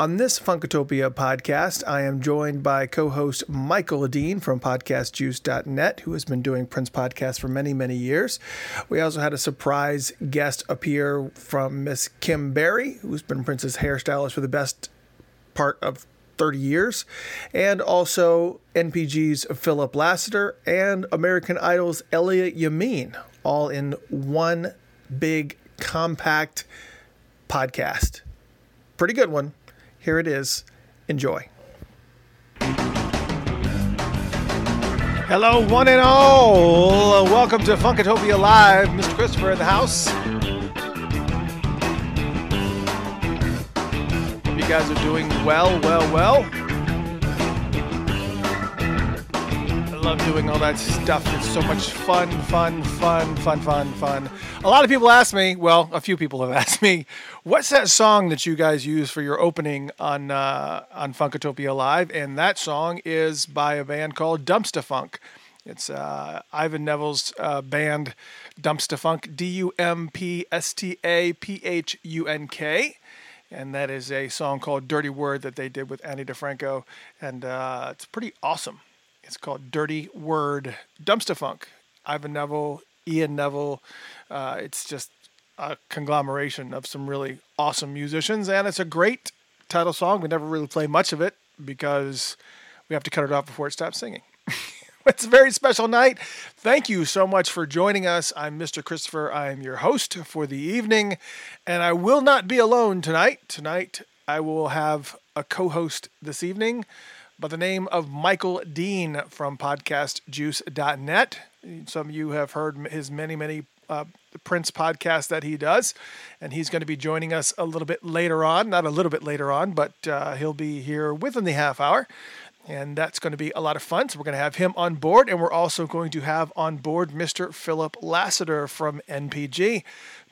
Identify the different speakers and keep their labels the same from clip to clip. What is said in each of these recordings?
Speaker 1: On this Funkatopia podcast, I am joined by co host Michael Dean from podcastjuice.net, who has been doing Prince podcasts for many, many years. We also had a surprise guest appear from Miss Kim Berry, who's been Prince's hairstylist for the best part of 30 years, and also NPG's Philip Lassiter and American Idol's Elliot Yamin, all in one big, compact podcast. Pretty good one. Here it is. Enjoy. Hello, one and all. Welcome to Funkatopia Live. Mr. Christopher in the house. Hope you guys are doing well, well, well. Love doing all that stuff. It's so much fun, fun, fun, fun, fun, fun. A lot of people ask me, well, a few people have asked me, what's that song that you guys use for your opening on uh, on Funkatopia Live? And that song is by a band called Dumpstaphunk. It's uh, Ivan Neville's uh, band, Dumpstaphunk, D U M P S T A P H U N K. And that is a song called Dirty Word that they did with Ani DiFranco, And uh, it's pretty awesome. It's called Dirty Word Dumpstaphunk. Ivan Neville, Ian Neville. Uh, it's just a conglomeration of some really awesome musicians, and it's a great title song. We never really play much of it because we have to cut it off before it stops singing. it's a very special night. Thank you so much for joining us. I'm Mr. Christopher. I am your host for the evening, and I will not be alone tonight. Tonight, I will have a co host this evening by the name of Michael Dean from podcastjuice.net. Some of you have heard his many, many uh, Prince podcasts that he does, and he's going to be joining us a little bit later on. Not a little bit later on, but uh, he'll be here within the half hour. And that's going to be a lot of fun. So, we're going to have him on board. And we're also going to have on board Mr. Philip Lassiter from NPG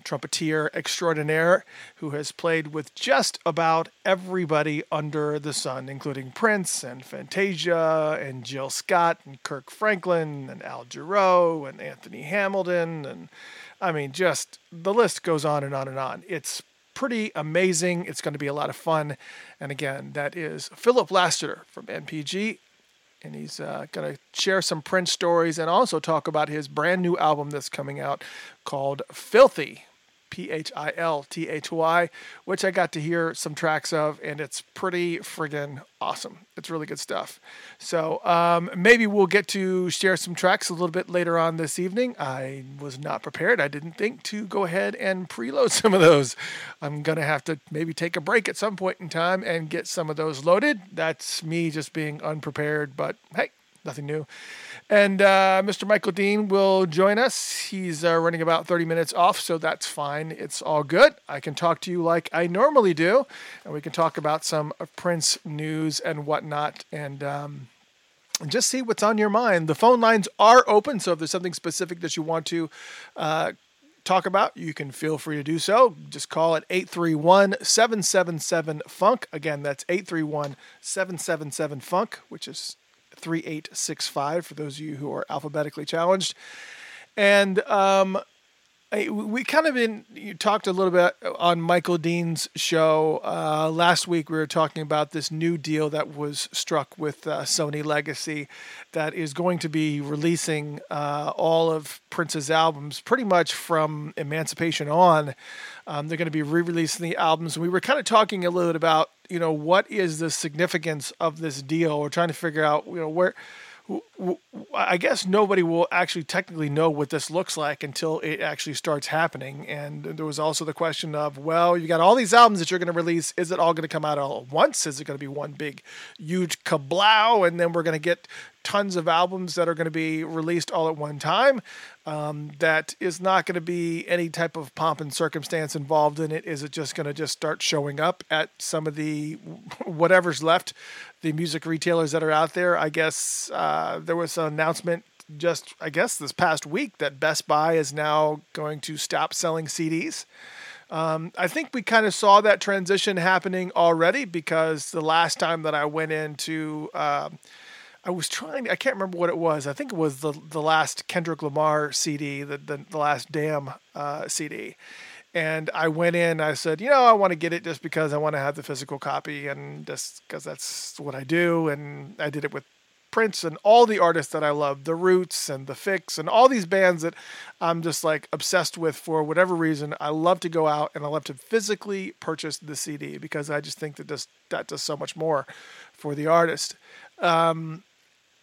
Speaker 1: trumpeter extraordinaire who has played with just about everybody under the sun, including Prince and Fantasia and Jill Scott and Kirk Franklin and Al Jarreau and Anthony Hamilton. And I mean, just the list goes on and on and on. It's pretty amazing. It's going to be a lot of fun. And again, that is Philip Lassiter from NPG and he's uh, going to share some Prince stories and also talk about his brand new album that's coming out called Philthy. P H I L T H Y, which I got to hear some tracks of, and it's pretty friggin' awesome. It's really good stuff. So um, maybe we'll get to share some tracks a little bit later on this evening. I was not prepared. I didn't think to go ahead and preload some of those. I'm to have to maybe take a break at some point in time and get some of those loaded. That's me just being unprepared, but hey, nothing new. And uh, Mr. Michael Dean will join us. He's uh, running about 30 minutes off, so that's fine. It's all good. I can talk to you like I normally do, and we can talk about some Prince news and whatnot. And, um, and just see what's on your mind. The phone lines are open, so if there's something specific that you want to uh, talk about, you can feel free to do so. Just call it 831 777 Funk. Again, that's 831 777 Funk, which is 3865 for those of you who are alphabetically challenged. And um, we kind of been you talked a little bit on Michael Dean's show uh, last week. We were talking about this new deal that was struck with uh, Sony Legacy, that is going to be releasing uh, all of Prince's albums pretty much from Emancipation on. Um, they're going to be re-releasing the albums. We were kind of talking a little bit about you know what is the significance of this deal. We're trying to figure out you know where I guess nobody will actually technically know what this looks like until it actually starts happening. And there was also the question of, well, you got all these albums that you're going to release. Is it all going to come out all at once? Is it going to be one big, huge kablow? And then we're going to get tons of albums that are going to be released all at one time. Um, that is not going to be any type of pomp and circumstance involved in it. Is it just going to just start showing up at some of the whatever's left, the music retailers that are out there? I guess uh, there was an announcement just, I guess, this past week that Best Buy is now going to stop selling CDs. Um, I think we kind of saw that transition happening already because the last time that I went into uh, I was trying. I can't remember what it was. I think it was the the last Kendrick Lamar CD, the the, the last Damn uh, CD, And I went in. I said, you know, I want to get it just because I want to have the physical copy, and just because that's what I do. And I did it with Prince and all the artists that I love, the Roots and the Fix and all these bands that I'm just like obsessed with for whatever reason. I love to go out and I love to physically purchase the CD because I just think that this that does so much more for the artist. Um,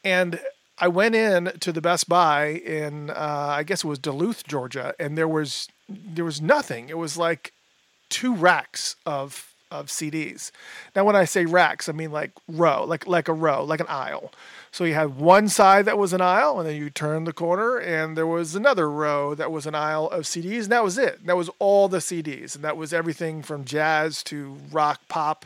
Speaker 1: and I went in to the Best Buy in uh, I guess it was Duluth, Georgia, and there was there was nothing. It was like two racks of of CDs. Now, when I say racks, I mean like row, like like a row, like an aisle. So you had one side that was an aisle, and then you turned the corner, and there was another row that was an aisle of CDs, and that was it. That was all the CDs, and that was everything from jazz to rock, pop,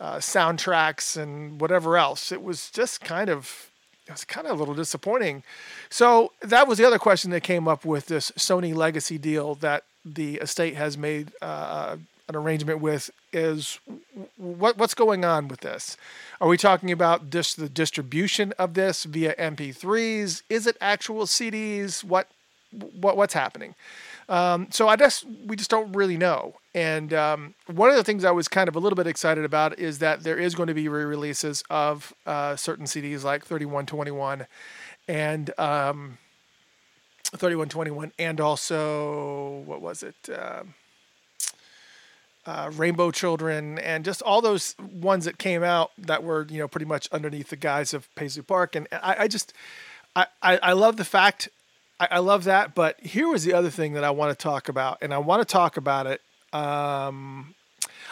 Speaker 1: uh, soundtracks, and whatever else. It was just kind of it was kind of a little disappointing. So that was the other question that came up with this Sony Legacy deal that the estate has made uh, an arrangement with is what what's going on with this? Are we talking about just the distribution of this via MP3s? Is it actual CDs? What what what's happening? Um, so I guess we just don't really know. And um, one of the things I was kind of a little bit excited about is that there is going to be re-releases of uh, certain CDs like 3121 and um, 3121 and also what was it? Uh, uh, Rainbow Children, and just all those ones that came out that were you know pretty much underneath the guise of Paisley Park. And I, I just I, I, I love the fact I, I, love that. But here was the other thing that I want to talk about, and I want to talk about it. Um,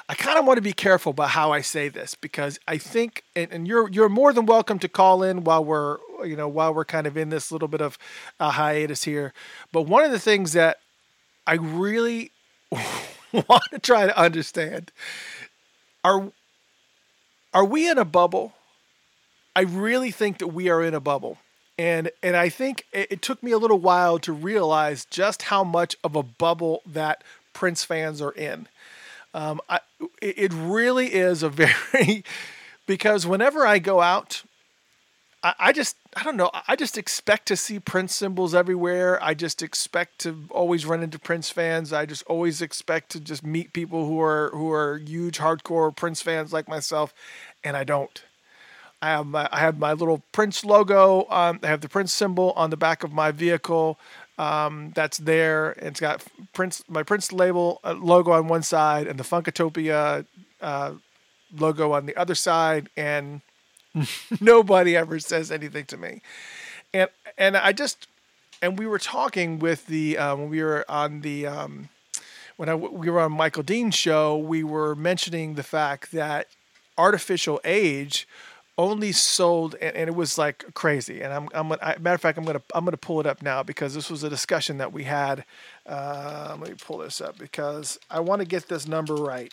Speaker 1: I kind of want to be careful about how I say this because I think, and, and, you're you're more than welcome to call in while we're you know while we're kind of in this little bit of a hiatus here. But one of the things that I really want to try to understand are are we in a bubble? I really think that we are in a bubble. And and I think it, it took me a little while to realize just how much of a bubble that Prince fans are in. Um, I, it really is a very because whenever I go out I, I just I don't know. I just expect to see Prince symbols everywhere. I just expect to always run into Prince fans. I just always expect to just meet people who are who are huge hardcore Prince fans like myself, and I don't. I have my I have my little Prince logo. Um, I have the Prince symbol on the back of my vehicle. Um, that's there. It's got Prince my Prince label uh, logo on one side and the Funkatopia uh, logo on the other side, and Nobody ever says anything to me. And and I just and we were talking with the um, when we were on the um, when I, we were on Michael Dean's show, we were mentioning the fact that Art Official Age only sold and, and, it was like crazy and i'm, I'm I, matter of fact i'm gonna i'm gonna pull it up now because this was a discussion that we had uh, let me pull this up because i want to get this number right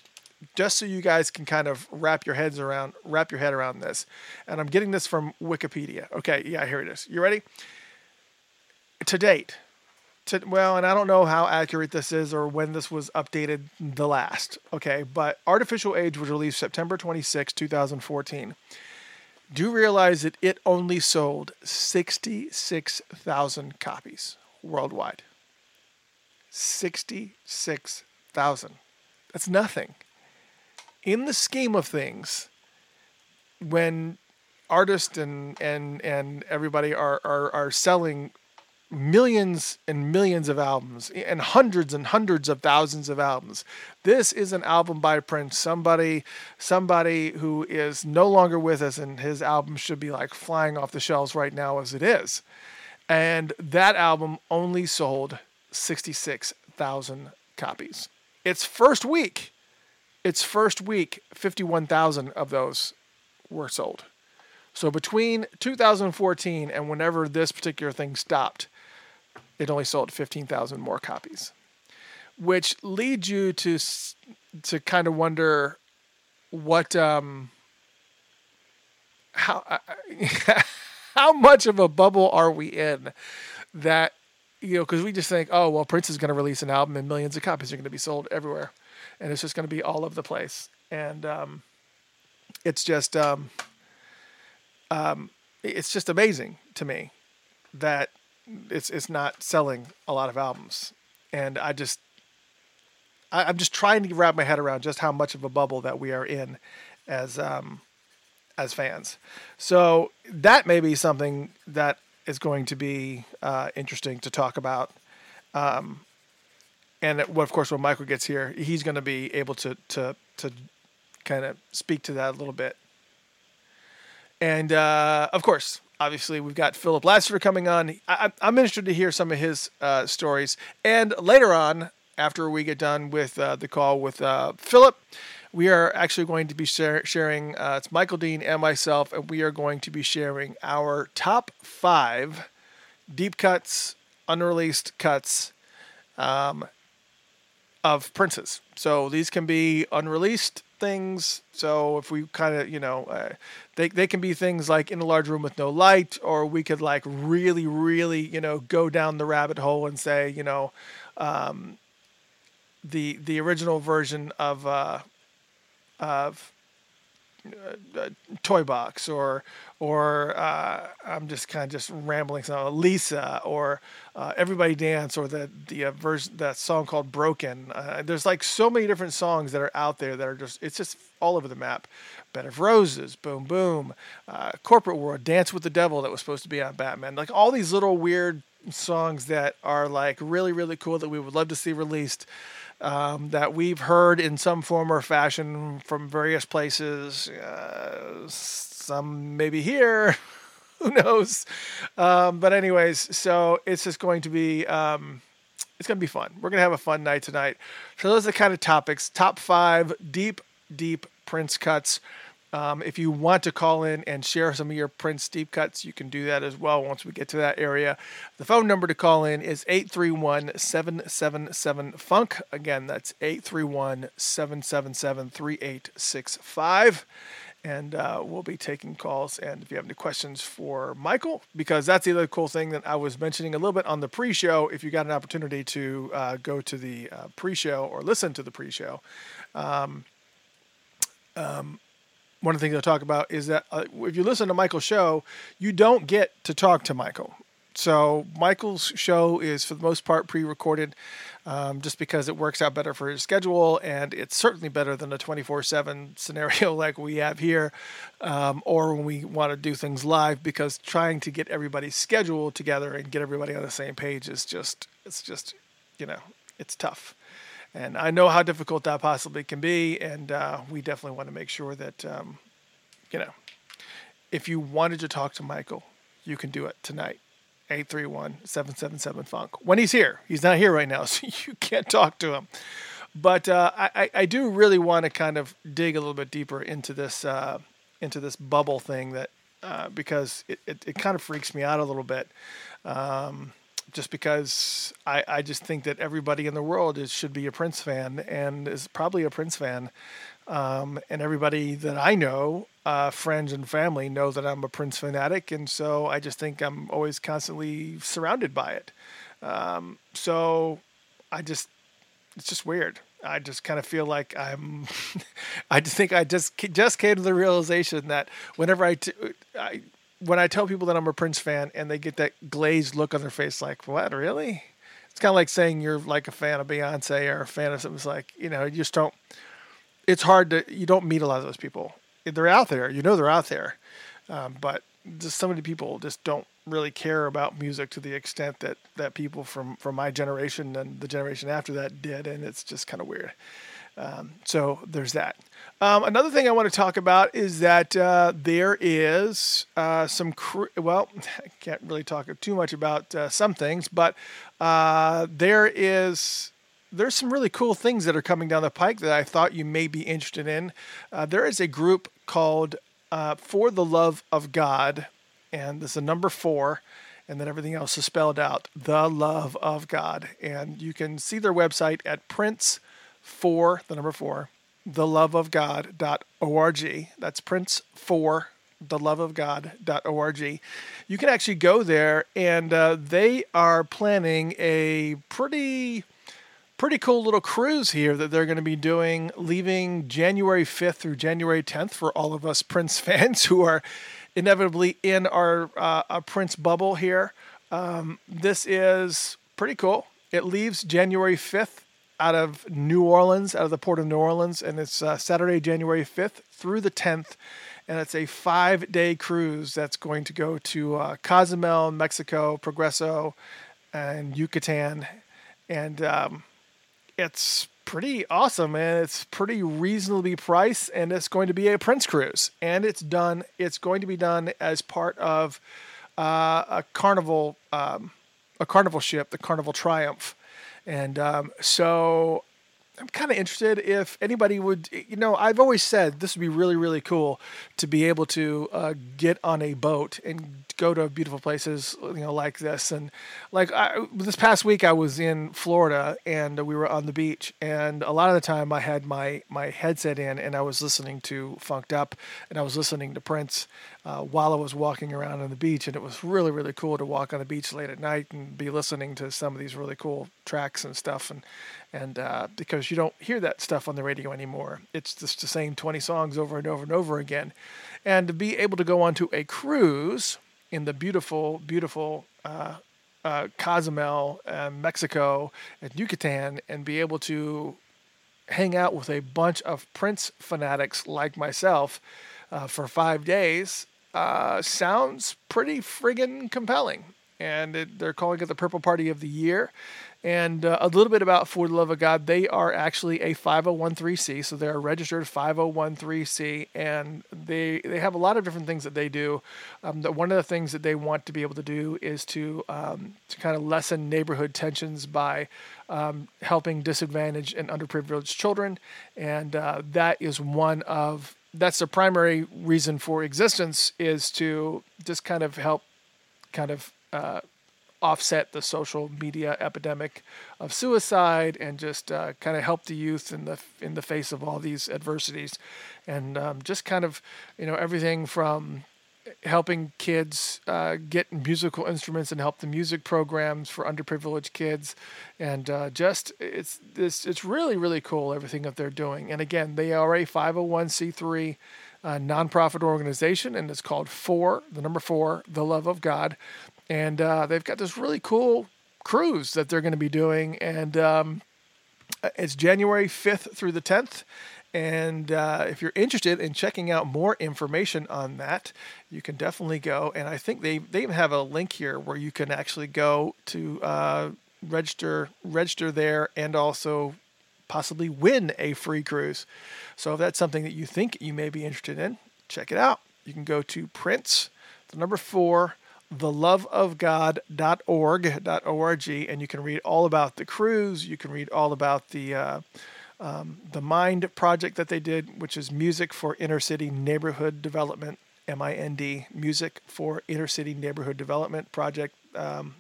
Speaker 1: just so you guys can kind of wrap your heads around wrap your head around this. And I'm getting this from Wikipedia. Okay, yeah, here it is. You ready? To date, to, well, and I don't know how accurate this is or when this was updated the last. Okay, but Art Official Age was released September 26, 2014. Do realize that it only sold 66,000 copies worldwide. 66,000. That's nothing in the scheme of things, when artists and and and everybody are are, are selling millions and millions of albums and hundreds and hundreds of thousands of albums. This is an album by Prince, somebody somebody who is no longer with us and his album should be like flying off the shelves right now as it is. And that album only sold 66,000 copies. Its first week its first week, 51,000 of those were sold. So between 2014 and whenever this particular thing stopped, it only sold 15,000 more copies, which leads you to to kind of wonder what um how how much of a bubble are we in that you know because we just think oh well Prince is going to release an album and millions of copies are going to be sold everywhere and it's just going to be all over the place. And um, it's just um, um, it's just amazing to me that it's it's not selling a lot of albums, and I just I, I'm just trying to wrap my head around just how much of a bubble that we are in as um, as fans. So that may be something that is going to be uh, interesting to talk about. Um, and well, of course, when Michael gets here, he's going to be able to to to kind of speak to that a little bit. And uh, of course, obviously, we've got Philip Lassiter coming on. I, am interested to hear some of his uh, stories. And later on, after we get done with uh, the call with uh, Philip, we are actually going to be share, sharing, uh, it's Michael Dean and myself, and we are going to be sharing our top five deep cuts, unreleased cuts um, of Prince's. So these can be unreleased things. So if we kind of, you know, uh, they they can be things like in a large room with no light, or we could like really, really, you know, go down the rabbit hole and say, you know, um, the the original version of uh, of uh, toy box or or uh, I'm just kind of just rambling. So Lisa or uh, Everybody Dance or the the uh, version that song called Broken. Uh, there's like so many different songs that are out there that are just it's just all over the map. Bed of Roses, Boom Boom, uh, Corporate World, Dance with the Devil that was supposed to be on Batman. Like all these little weird songs that are like really really cool that we would love to see released um, that we've heard in some form or fashion from various places. Uh, some maybe here, who knows? Um, but anyways, so it's just going to be. Um, it's going to be fun. We're going to have a fun night tonight. So those are the kind of topics. Top five deep, deep Prince cuts. Um, if you want to call in and share some of your Prince deep cuts, you can do that as well once we get to that area. The phone number to call in is 831 777 Funk. Again, that's 831 777 3865. And uh, we'll be taking calls. And if you have any questions for Michael, because that's the other cool thing that I was mentioning a little bit on the pre show, if you got an opportunity to uh, go to the uh, pre show or listen to the pre show. Um, um, one of the things I'll talk about is that uh, if you listen to Michael's show, you don't get to talk to Michael. So Michael's show is for the most part pre-recorded, um, just because it works out better for his schedule, and it's certainly better than a 24/7 scenario like we have here, um, or when we want to do things live. Because trying to get everybody's schedule together and get everybody on the same page is just it's just you know it's tough and I know how difficult that possibly can be, and uh, we definitely want to make sure that um, you know if you wanted to talk to Michael, you can do it tonight. 831-777 funk. When he's here he's not here right now so you can't talk to him. But uh, I, I do really want to kind of dig a little bit deeper into this uh, into this bubble thing that uh, because it, it, it, kind of freaks me out a little bit. Um, just because I, I just think that everybody in the world is should be a Prince fan and is probably a Prince fan. Um, and everybody that I know, uh, friends and family, know that I'm a Prince fanatic, and so I just think I'm always constantly surrounded by it. Um, so I just, it's just weird. I just kind of feel like I'm. I just think I just just came to the realization that whenever I, t- I when I tell people that I'm a Prince fan and they get that glazed look on their face, like, what, really? It's kind of like saying you're like a fan of Beyonce or a fan of something. It's like, you know, you just don't, it's hard to, you don't meet a lot of those people. They're out there, you know, they're out there. Um, but just so many people just don't really care about music to the extent that, that people from, from my generation and the generation after that did. And it's just kind of weird. Um, so there's that. Um, another thing I want to talk about is that uh, there is uh, some, cr- well, I can't really talk too much about uh, some things, but uh, there is there's some really cool things that are coming down the pike that I thought you may be interested in. Uh, there is a group called uh, For the Love of God, and this is a number four, and then everything else is spelled out. The Love of God, and you can see their website at Prince for the number four, theloveofgod.org. That's Prince for theloveofgod.org. You can actually go there, and uh, they are planning a pretty pretty cool little cruise here that they're going to be doing leaving January 5th through January 10th for all of us Prince fans who are inevitably in our uh, Prince bubble here. Um, this is pretty cool. It leaves January 5th out of New Orleans, out of the port of New Orleans, and it's uh, Saturday, January 5th through the 10th. And it's a five day cruise that's going to go to uh, Cozumel, Mexico, Progreso, and Yucatan. And um, it's pretty awesome and it's pretty reasonably priced and it's going to be a Prince cruise and it's done it's going to be done as part of uh, a carnival um, a carnival ship the Carnival Triumph and um, so I'm kind of interested if anybody would, you know, I've always said this would be really, really cool to be able to uh, get on a boat and go to beautiful places, you know, like this. And like I, this past week, I was in Florida and we were on the beach, and a lot of the time I had my my headset in and I was listening to Funked Up and I was listening to Prince uh, while I was walking around on the beach, and it was really, really cool to walk on the beach late at night and be listening to some of these really cool tracks and stuff. And and uh, because you don't hear that stuff on the radio anymore, it's just the same 20 songs over and over and over again. And to be able to go onto a cruise in the beautiful, beautiful uh, uh, Cozumel, uh, Mexico, and Yucatan, and be able to hang out with a bunch of Prince fanatics like myself uh, for five days uh, sounds pretty friggin' compelling. And it, they're calling it the Purple Party of the Year. And uh, a little bit about For the Love of God, they are actually a 5013C, so they're a registered 5013C, and they they have a lot of different things that they do. Um, the, one of the things that they want to be able to do is to um, to kind of lessen neighborhood tensions by um, helping disadvantaged and underprivileged children, and uh, that is one of that's the primary reason for existence is to just kind of help kind of uh, offset the social media epidemic of suicide and just uh, kind of help the youth in the in the face of all these adversities, and um, just kind of you know everything from helping kids uh, get musical instruments and help the music programs for underprivileged kids, and uh, just it's this it's really really cool everything that they're doing. And again, they are a 501c3 uh, nonprofit organization, and it's called Four, the number four, the love of God and uh, they've got this really cool cruise that they're going to be doing, and um, it's January 5th through the 10th. And uh, if you're interested in checking out more information on that, you can definitely go. And I think they they even have a link here where you can actually go to uh, register register there and also possibly win a free cruise. So if that's something that you think you may be interested in, check it out. You can go to Prince, the number four, theloveofgod.org, .org, dot org, and you can read all about the cruise. You can read all about the uh, um, the Mind project that they did, which is music for inner city neighborhood development. M-I-N-D, music for inner city neighborhood development project um,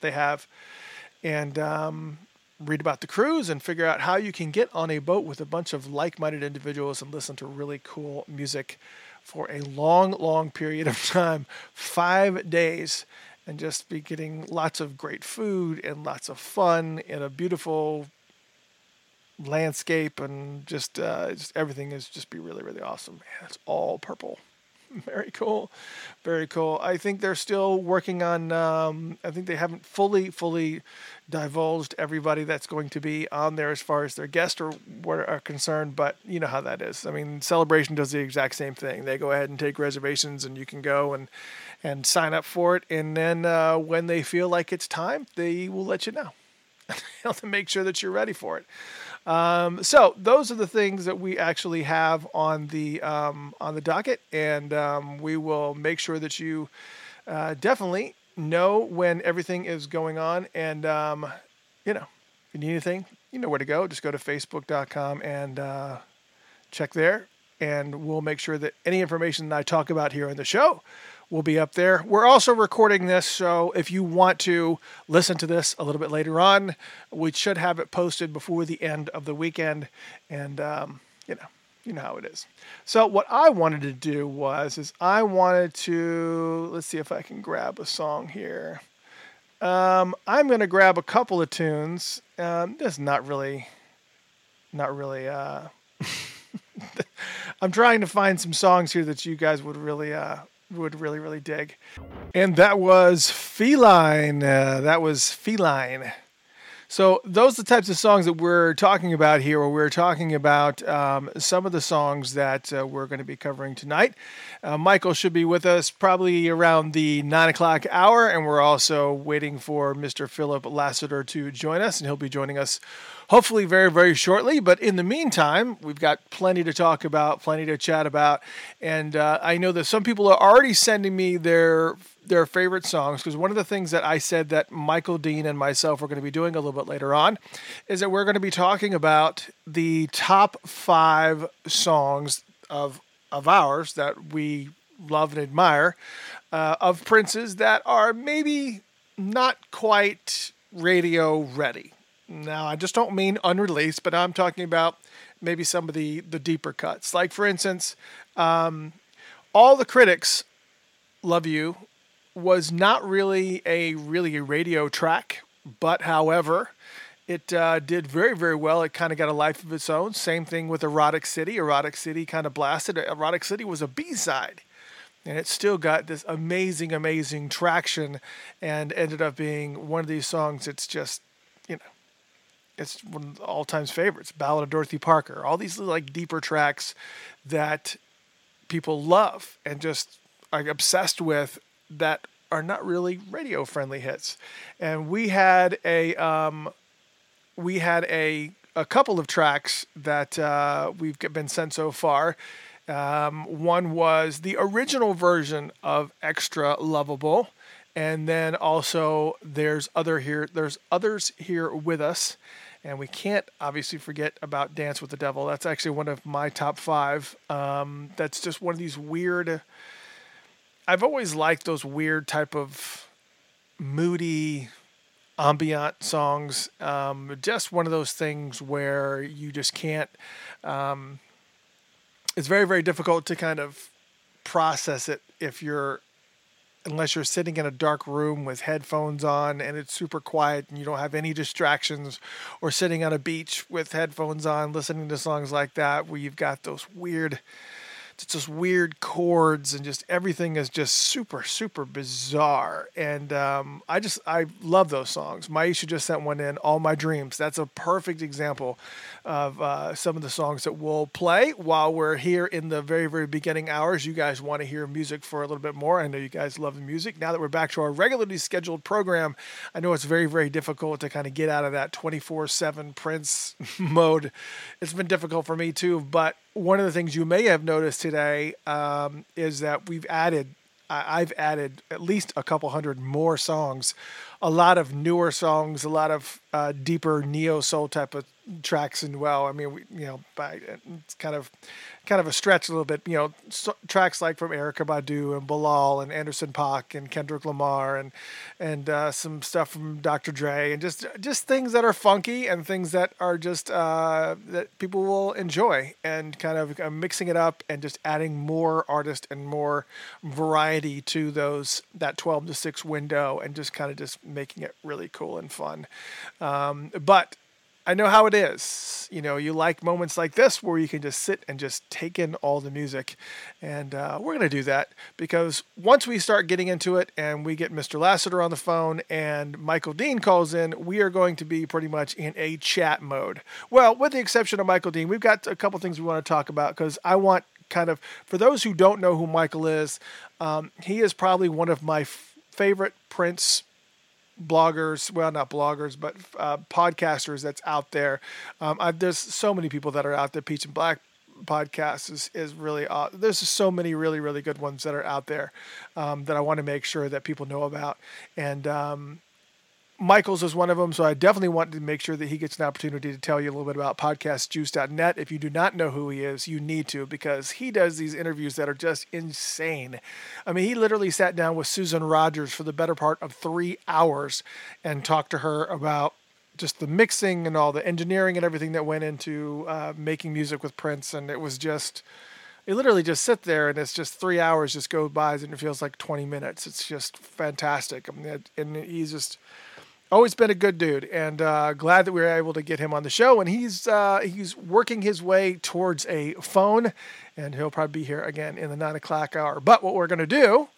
Speaker 1: they have, and um, read about the cruise and figure out how you can get on a boat with a bunch of like-minded individuals and listen to really cool music for a long, long period of time, five days, and just be getting lots of great food and lots of fun in a beautiful landscape and just, uh, just everything is just be really, really awesome. Man, it's all purple. Very cool. Very cool. I think they're still working on, um, I think they haven't fully, fully divulged everybody that's going to be on there as far as their guests or what are concerned, but you know how that is. I mean, Celebration does the exact same thing. They go ahead and take reservations and you can go and, and sign up for it. And then uh, when they feel like it's time, they will let you know to make sure that you're ready for it. Um, so those are the things that we actually have on the um, on the docket, and um, we will make sure that you uh, definitely know when everything is going on. And um, you know, if you need anything, you know where to go. Just go to Facebook.com and uh, check there, and we'll make sure that any information that I talk about here on the show will be up there. We're also recording this, so if you want to listen to this a little bit later on, we should have it posted before the end of the weekend. And um, you know, you know how it is. So what I wanted to do was, is I wanted to let's see if I can grab a song here. Um, I'm going to grab a couple of tunes. Um, that's not really, not really. Uh, I'm trying to find some songs here that you guys would really uh, would really, really dig. And that was Feline. Uh, that was Feline. So those are the types of songs that we're talking about here. Where we're talking about um, some of the songs that uh, we're going to be covering tonight. Uh, Michael should be with us probably around the nine o'clock hour, and we're also waiting for Mr. Philip Lassiter to join us, and he'll be joining us hopefully very, very shortly. But in the meantime, we've got plenty to talk about, plenty to chat about. And uh, I know that some people are already sending me their their favorite songs because one of the things that I said that Michael Dean and myself are going to be doing a little bit later on is that we're going to be talking about the top five songs of of ours that we love and admire uh, of Prince's that are maybe not quite radio ready. Now, I just don't mean unreleased, but I'm talking about maybe some of the the deeper cuts. Like for instance, um, all the critics love you was not really a really a radio track, but however, it uh, did very very well. It kind of got a life of its own. Same thing with Erotic City. Erotic City kind of blasted. Erotic City was a B side. And it still got this amazing, amazing traction and ended up being one of these songs. It's just, it's one of all times favorites. Ballad of Dorothy Parker. All these like deeper tracks that people love and just are obsessed with that are not really radio friendly hits. And we had a um, we had a a couple of tracks that uh, we've been sent so far. Um, one was the original version of Extra Lovable, and then also there's other here. There's others here with us, and we can't obviously forget about Dance with the Devil. That's actually one of my top five. Um, that's just one of these weird. I've always liked those weird type of moody ambient songs. Um, just one of those things where you just can't. Um, it's very very difficult to kind of process it if you're unless you're sitting in a dark room with headphones on and it's super quiet and you don't have any distractions, or sitting on a beach with headphones on listening to songs like that where you've got those weird it's just weird chords and just everything is just super super bizarre. And um, i just i love those songs. Maisha just sent one in all my dreams. That's a perfect example of uh, some of the songs that we'll play while we're here in the very very beginning hours. You guys want to hear music for a little bit more. I know you guys love the music. Now that we're back to our regularly scheduled program i know it's very very difficult to kind of get out of that 24-7 prince mode. It's been difficult for me too but one of the things you may have noticed today um, is that we've added, I've added at least a couple hundred more songs, a lot of newer songs, a lot of uh, deeper neo soul type of tracks and well. I mean, we, you know, by, it's kind of kind of a stretch a little bit. You know, so, tracks like from Erykah Badu and Bilal and Anderson .Paak and Kendrick Lamar and and uh, some stuff from Dr. Dre and just just things that are funky and things that are just uh, that people will enjoy and kind of uh, mixing it up and just adding more artist and more variety to those that 12 to 6 window and just kind of just making it really cool and fun. Um, but I know how it is. You know, you like moments like this where you can just sit and just take in all the music. And uh, we're going to do that because once we start getting into it and we get Mr. Lassiter on the phone and Michael Dean calls in, we are going to be pretty much in a chat mode. Well, with the exception of Michael Dean, we've got a couple things we want to talk about because I want kind of, for those who don't know who Michael is, um, he is probably one of my f- favorite Prince bloggers, well, not bloggers, but uh, podcasters that's out there. Um, I, there's so many people that are out there. Peach and Black podcast is, is really, uh, there's so many really, really good ones that are out there um, that I want to make sure that people know about. And, um, Michaels is one of them, so I definitely want to make sure that he gets an opportunity to tell you a little bit about podcastjuice.net. If you do not know who he is, you need to because he does these interviews that are just insane. I mean, he literally sat down with Susan Rogers for the better part of three hours and talked to her about just the mixing and all the engineering and everything that went into uh, making music with Prince, and it was just. You literally just sit there and it's just three hours just go by and it feels like 20 minutes. It's just fantastic. I mean, and he's just always been a good dude, and uh, glad that we were able to get him on the show. And he's uh, he's working his way towards a phone, and he'll probably be here again in the nine o'clock hour. But what we're going to do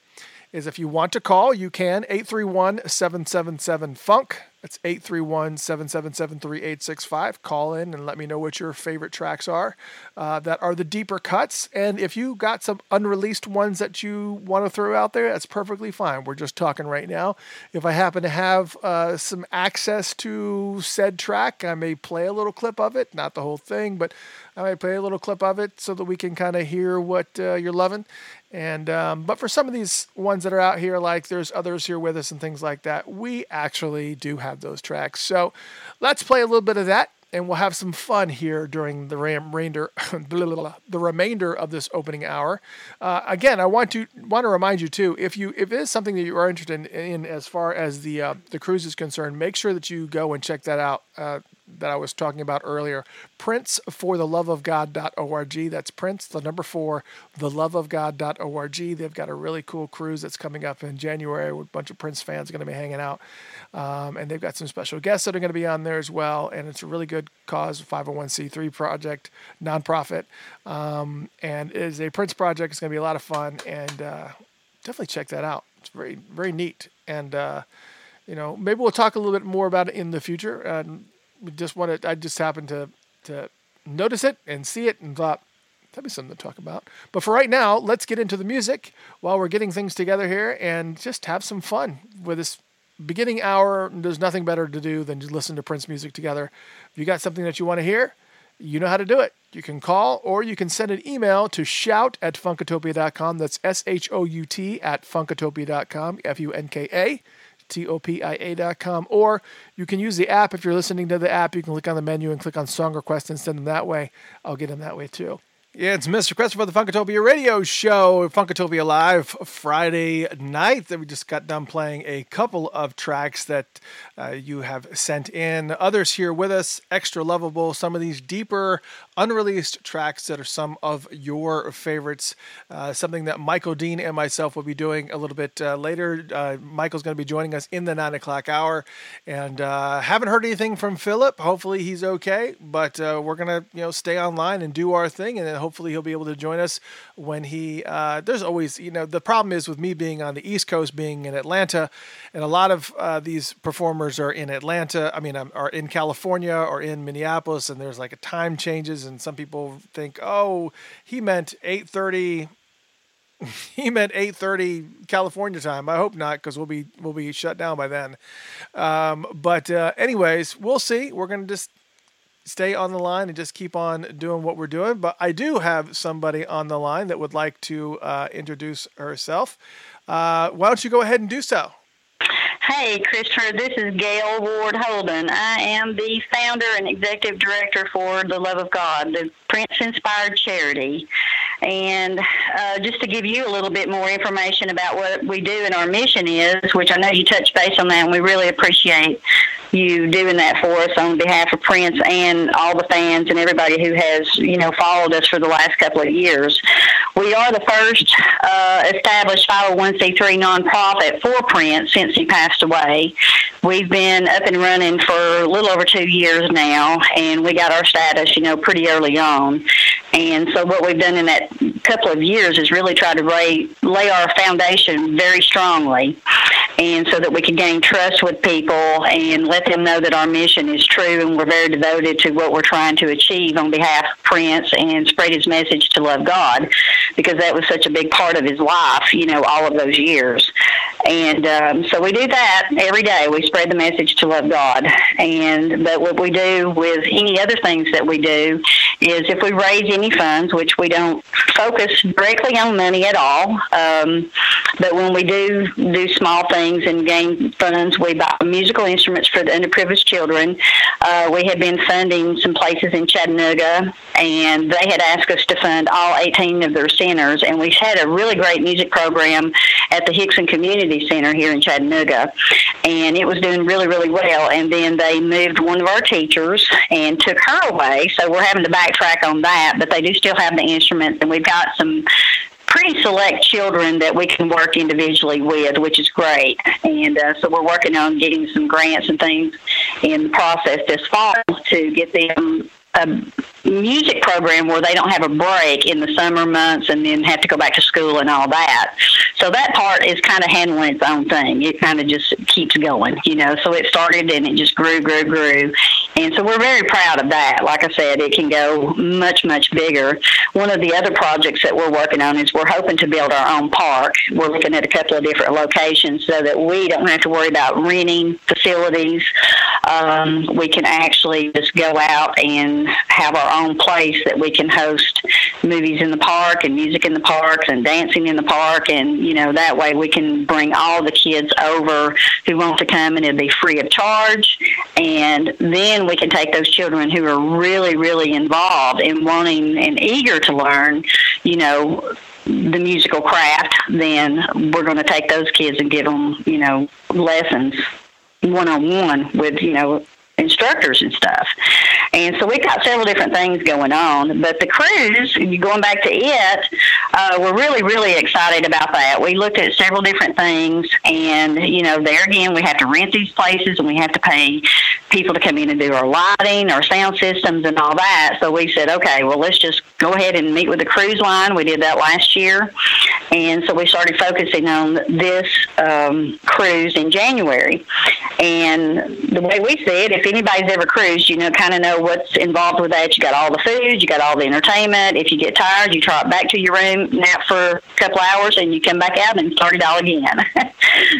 Speaker 1: is, if you want to call, you can 831-777 funk. That's 831 777 3865. Call in and let me know what your favorite tracks are uh, that are the deeper cuts. And if you got some unreleased ones that you want to throw out there, that's perfectly fine. We're just talking right now. If I happen to have uh, some access to said track, I may play a little clip of it, not the whole thing, but I might play a little clip of it so that we can kind of hear what uh, you're loving. And um, but for some of these ones that are out here, like there's others here with us and things like that, we actually do have those tracks. So let's play a little bit of that, and we'll have some fun here during the remainder the remainder of this opening hour. Uh, again, I want to want to remind you too, if you if it is something that you are interested in, in as far as the uh, the cruise is concerned, make sure that you go and check that out. Uh, that I was talking about earlier. Prince for the love of God.org. That's Prince, the number four, the love of God.org. They've got a really cool cruise that's coming up in January with a bunch of Prince fans going to be hanging out. Um, and they've got some special guests that are going to be on there as well. And it's a really good cause, 501c3 project, nonprofit. Um, and it is a Prince project. It's going to be a lot of fun. And uh, definitely check that out. It's very, very neat. And, uh, you know, maybe we'll talk a little bit more about it in the future. And just wanted, I just happened to to notice it and see it and thought that'd be something to talk about. But for right now, let's get into the music while we're getting things together here and just have some fun with this beginning hour. There's nothing better to do than to listen to Prince music together. If you got something that you want to hear, you know how to do it. You can call or you can send an email to shout at funkatopia.com. That's S H O U T at funkatopia.com, F U N K A. T-O-P-I-A.com. Or you can use the app. If you're listening to the app, you can click on the menu and click on song request and send them that way. I'll get them that way too. Yeah, it's Mr. Christopher, the Funkatopia Radio Show, Funkatopia Live Friday night. That we just got done playing a couple of tracks that uh, you have sent in. Others here with us, extra lovable. Some of these deeper, unreleased tracks that are some of your favorites. Uh, something that Michael Dean and myself will be doing a little bit uh, later. Uh, Michael's going to be joining us in the nine o'clock hour, and uh, haven't heard anything from Philip. Hopefully he's okay, but uh, we're gonna you know stay online and do our thing, and then hopefully he'll be able to join us when he. Uh, there's always, you know, the problem is with me being on the East Coast, being in Atlanta, and a lot of uh, these performers are in Atlanta. I mean, um, are in California or in Minneapolis, and there's like a time changes, and some people think, oh, he meant 8:30 he meant 8:30 California time. I hope not, because we'll be we'll be shut down by then. Um, but uh, anyways, we'll see. We're gonna just stay on the line and just keep on doing what we're doing. But I do have somebody on the line that would like to uh, introduce herself. Uh, why don't you go ahead and do so?
Speaker 2: Hey, Christopher, this is Gail Ward Holden. I am the founder and executive director for the Love of God, the Prince Inspired Charity. And uh, just to give you a little bit more information about what we do and our mission is, which I know you touched base on that, and we really appreciate you doing that for us on behalf of Prince and all the fans and everybody who has, you know, followed us for the last couple of years. We are the first uh, established 501c3 nonprofit for Prince since he passed away. We've been up and running for a little over two years now, and we got our status, you know, pretty early on. And so what we've done in that couple of years is really try to lay, lay our foundation very strongly, and so that we can gain trust with people and let them know that our mission is true and we're very devoted to what we're trying to achieve on behalf of Prince and spread his message to love God, because that was such a big part of his life, you know, all of those years. And um, so we do that every day. We spread the message to love God. And but what we do with any other things that we do is if we raise any funds, which we don't focus directly on money at all, um, but when we do do small things and gain funds, we buy musical instruments for the underprivileged children. Uh, we have been funding some places in Chattanooga, and they had asked us to fund all 18 of their centers, and we had a really great music program at the Hixson Community Center here in Chattanooga, and it was doing really, really well. And then they moved one of our teachers and took her away, so we're having to backtrack on that. But they do still have the instruments, and we've got some pretty select children that we can work individually with, which is great. And uh, so we're working on getting some grants and things in the process this fall to get them a, music program where they don't have a break in the summer months and then have to go back to school and all that. So that part is kind of handling its own thing. It kind of just keeps going, you know. So it started and it just grew, grew, grew. And so we're very proud of that. Like I said, it can go much, much bigger. One of the other projects that we're working on is we're hoping to build our own park. We're looking at a couple of different locations so that we don't have to worry about renting facilities. Um, we can actually just go out and have our own place that we can host movies in the park and music in the parks and dancing in the park. And you know that way we can bring all the kids over who want to come and it'll be free of charge. And then we can take those children who are really really involved and wanting and eager to learn you know the musical craft then we're going to take those kids and give them you know lessons one on one with you know instructors and stuff. And so we've got several different things going on. But the cruise, going back to it, uh, we're really, really excited about that. We looked at several different things, and, you know, there again, we have to rent these places and we have to pay people to come in and do our lighting, our sound systems, and all that. So we said, okay, well, let's just go ahead and meet with the cruise line. We did that last year. And so we started focusing on this um, cruise in January. And the way we see it, if anybody's ever cruised, you know, kind of know what's involved with that. You got all the food, you got all the entertainment. If you get tired, you trot back to your room, nap for a couple hours, and you come back out and start it all again.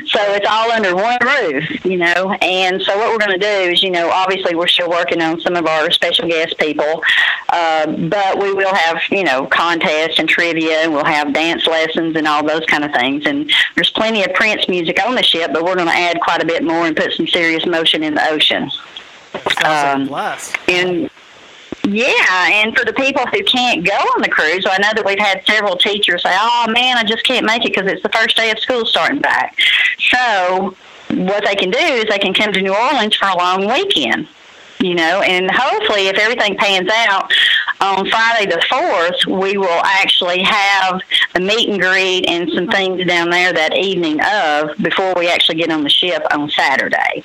Speaker 2: so it's all under one roof, you know. And so what we're going to do is, you know, obviously we're still working on some of our special guest people, uh, but we will have, you know, contests and trivia, and we'll have dance lessons and all those kind of things. And there's plenty of Prince music on the ship, but we're going to add quite a bit more and put some serious motion in the ocean.
Speaker 1: Um, blast.
Speaker 2: And yeah, and for the people who can't go on the cruise, I know that we've had several teachers say, "Oh man, I just can't make it because it's the first day of school starting back." So what they can do is they can come to New Orleans for a long weekend you know, and hopefully, if everything pans out on Friday the 4th, we will actually have a meet and greet and some uh-huh. things down there that evening of before we actually get on the ship on Saturday.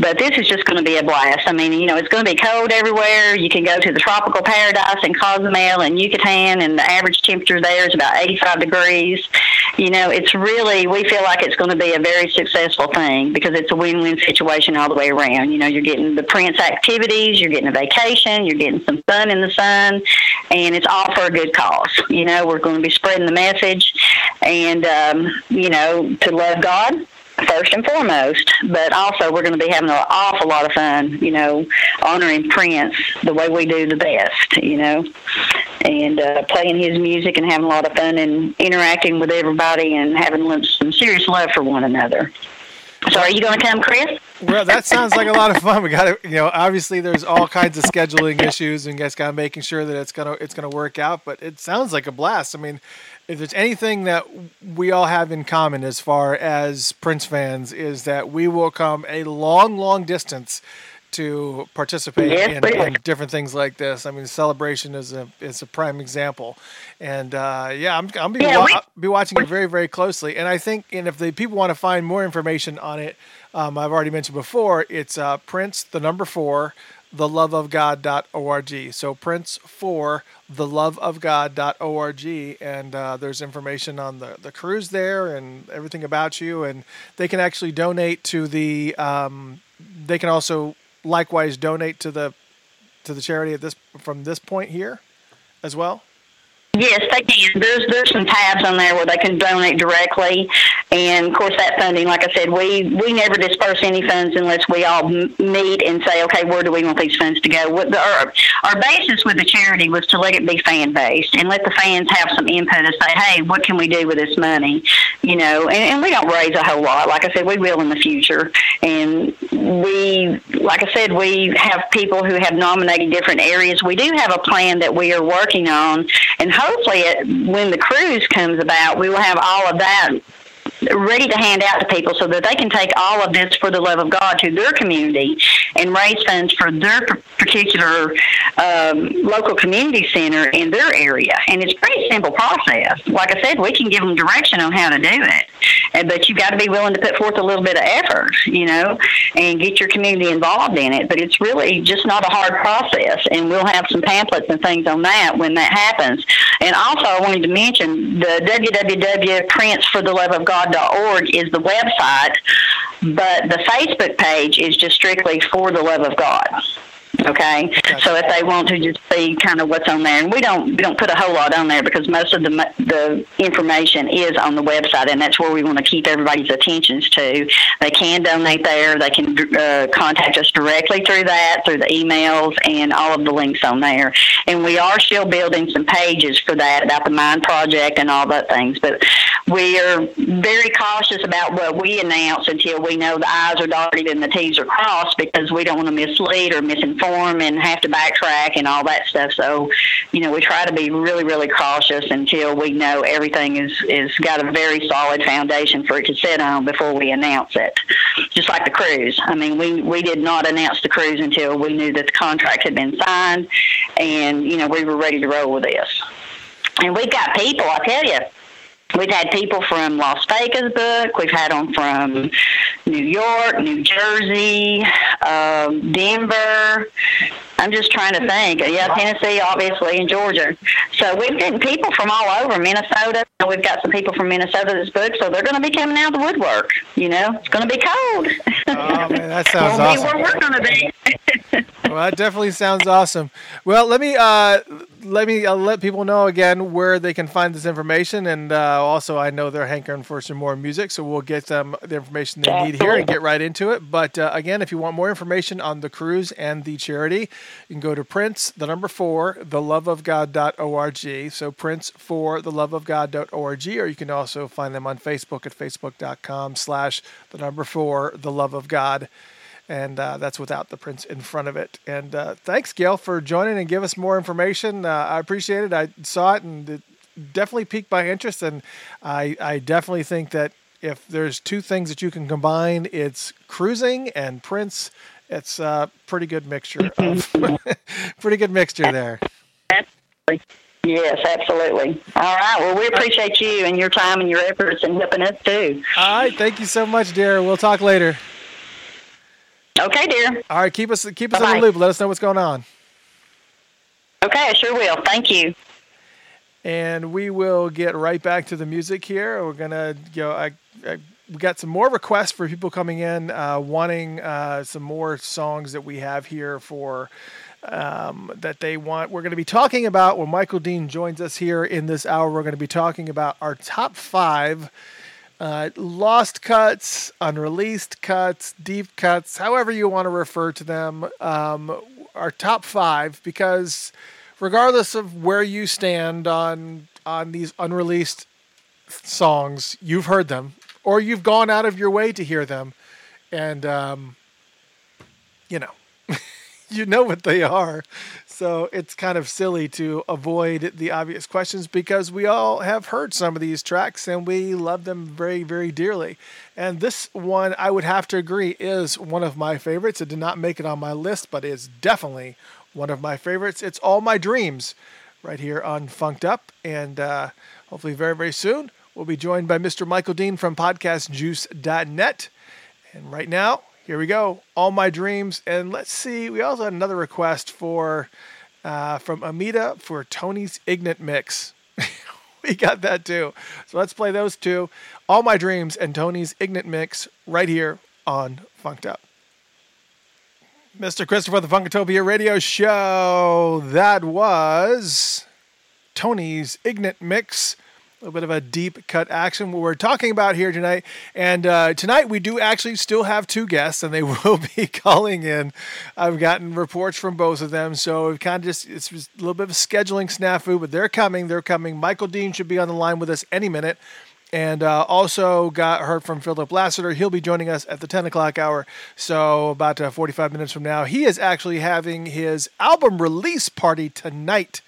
Speaker 2: But this is just going to be a blast. I mean, you know, it's going to be cold everywhere. You can go to the tropical paradise in Cozumel and Yucatan, and the average temperature there is about 85 degrees. You know, it's really, we feel like it's going to be a very successful thing because it's a win win situation all the way around. You know, you're getting the Prince activities, you're getting a vacation, you're getting some fun in the sun, and it's all for a good cause. You know, we're going to be spreading the message and, um, you know, to love God first and foremost, but also we're going to be having an awful lot of fun, you know, honoring Prince the way we do the best, you know, and uh, playing his music and having a lot of fun and interacting with everybody and having some serious love for one another. So, are you going to come, Chris?
Speaker 1: Well, that sounds like a lot of fun. We got to, you know, obviously there's all kinds of scheduling issues, and guys got making sure that it's gonna it's gonna work out. But it sounds like a blast. I mean, if there's anything that we all have in common as far as Prince fans is that we will come a long, long distance to participate in, in, different things like this. I mean, celebration is a is a prime example, and uh, yeah, I'm I'm be, yeah, wa- be watching it very very closely. And I think, and if the people want to find more information on it, um, I've already mentioned before, it's uh, Prince the number four theloveofgod.org. So Prince for theloveofgod.org, and uh, there's information on the, the cruise there and everything about you. And they can actually donate to the. Um, they can also likewise donate to the to the charity at this from this point here as well.
Speaker 2: Yes, they can. There's there's some tabs on there where they can donate directly, and of course that funding, like I said, we we never disperse any funds unless we all meet and say, okay, where do we want these funds to go? What the, our our basis with the charity was to let it be fan based and let the fans have some input and say, hey, what can we do with this money? You know, and, and we don't raise a whole lot. Like I said, we will in the future, and we, like I said, we have people who have nominated different areas. We do have a plan that we are working on, and hopefully, it, when the cruise comes about, we will have all of that ready to hand out to people so that they can take all of this for the love of God to their community and raise funds for their particular um, local community center in their area. And it's a pretty simple process. Like I said, we can give them direction on how to do it, but you've got to be willing to put forth a little bit of effort, you know, and get your community involved in it. But it's really just not a hard process, and we'll have some pamphlets and things on that when that happens. And also, I wanted to mention the www.princefortheloveofgod.org is the website, but the Facebook page is just strictly for the love of God. Okay, gotcha. so if they want to just see kind of what's on there, and we don't we don't put a whole lot on there because most of the the information is on the website, and that's where we want to keep everybody's attentions to. They can donate there. They can uh, contact us directly through that, through the emails, and all of the links on there. And we are still building some pages for that about the mine Project and all that things, but we are very cautious about what we announce until we know the I's are dotted and the T's are crossed because we don't want to mislead or misinform form and have to backtrack and all that stuff. So, you know, we try to be really, really cautious until we know everything is is got a very solid foundation for it to sit on before we announce it. Just like the cruise. I mean, we we did not announce the cruise until we knew that the contract had been signed, and you know we were ready to roll with this. And we got people, I tell you, We've had people from Las Vegas book. We've had them from New York, New Jersey, um, Denver. I'm just trying to think. Yeah, Tennessee, obviously, and Georgia. So we've gotten people from all over. Minnesota. We've got some people from Minnesota that's booked, so they're going to be coming out of the woodwork. You know, it's going to be cold.
Speaker 1: Oh man, that sounds awesome.
Speaker 2: where we're going to be.
Speaker 1: well, that definitely sounds awesome. Well, let me uh, let me uh, let people know again where they can find this information, and uh, also I know they're hankering for some more music, so we'll get them the information they need here and get right into it. But uh, again, if you want more information on the cruise and the charity, you can go to Prince the number four theloveofgod.org. So Prince for theloveofgod.org, or you can also find them on Facebook at facebook.com/slash the number four the love of God and uh, that's without the prince in front of it. And uh, thanks, Gail, for joining and give us more information. Uh, I appreciate it. I saw it and it definitely piqued my interest, and I, I definitely think that if there's two things that you can combine, it's cruising and Prince. It's a pretty good mixture. Of, pretty good mixture there.
Speaker 2: Absolutely. Yes, absolutely. All right. Well, we appreciate you and your time and your efforts and helping us too.
Speaker 1: All right. Thank you so much, dear. We'll talk later.
Speaker 2: Okay, dear.
Speaker 1: All right, keep us keep us Bye-bye. in the loop. Let us know what's going on.
Speaker 2: Okay, I sure will. Thank you.
Speaker 1: And we will get right back to the music here. We're gonna go. I, I we got some more requests for people coming in uh, wanting uh, some more songs that we have here for um, that they want. We're going to be talking about when Michael Dean joins us here in this hour. We're going to be talking about our top five uh, lost cuts, unreleased cuts, deep cuts, however you want to refer to them, um, are top five because regardless of where you stand on on these unreleased songs, you've heard them or you've gone out of your way to hear them, and um, you know, you know what they are. So it's kind of silly to avoid the obvious questions because we all have heard some of these tracks and we love them very, very dearly. And this one, I would have to agree, is one of my favorites. It did not make it on my list, but is definitely one of my favorites. It's All My Dreams right here on Funked Up. And uh, hopefully, very, very soon, we'll be joined by Mr. Michael Dean from podcastjuice.net. And right now, here we go. All my dreams. And let's see. We also had another request for uh, from Amita for Tony's Ignat Mix. we got that too. So let's play those two. All my dreams and Tony's Ignat Mix right here on Funked Up. Mr. Christopher the Funkatopia radio show. That was Tony's Ignat Mix a little bit of a deep cut action what we're talking about here tonight. And uh, tonight we do actually still have two guests, and they will be calling in. I've gotten reports from both of them, so it kind of just it's just a little bit of a scheduling snafu, but they're coming. They're coming. Michael Dean should be on the line with us any minute. And uh, also got heard from Philip Lassiter. He'll be joining us at the 10 o'clock hour. So, about uh, 45 minutes from now, he is actually having his album release party tonight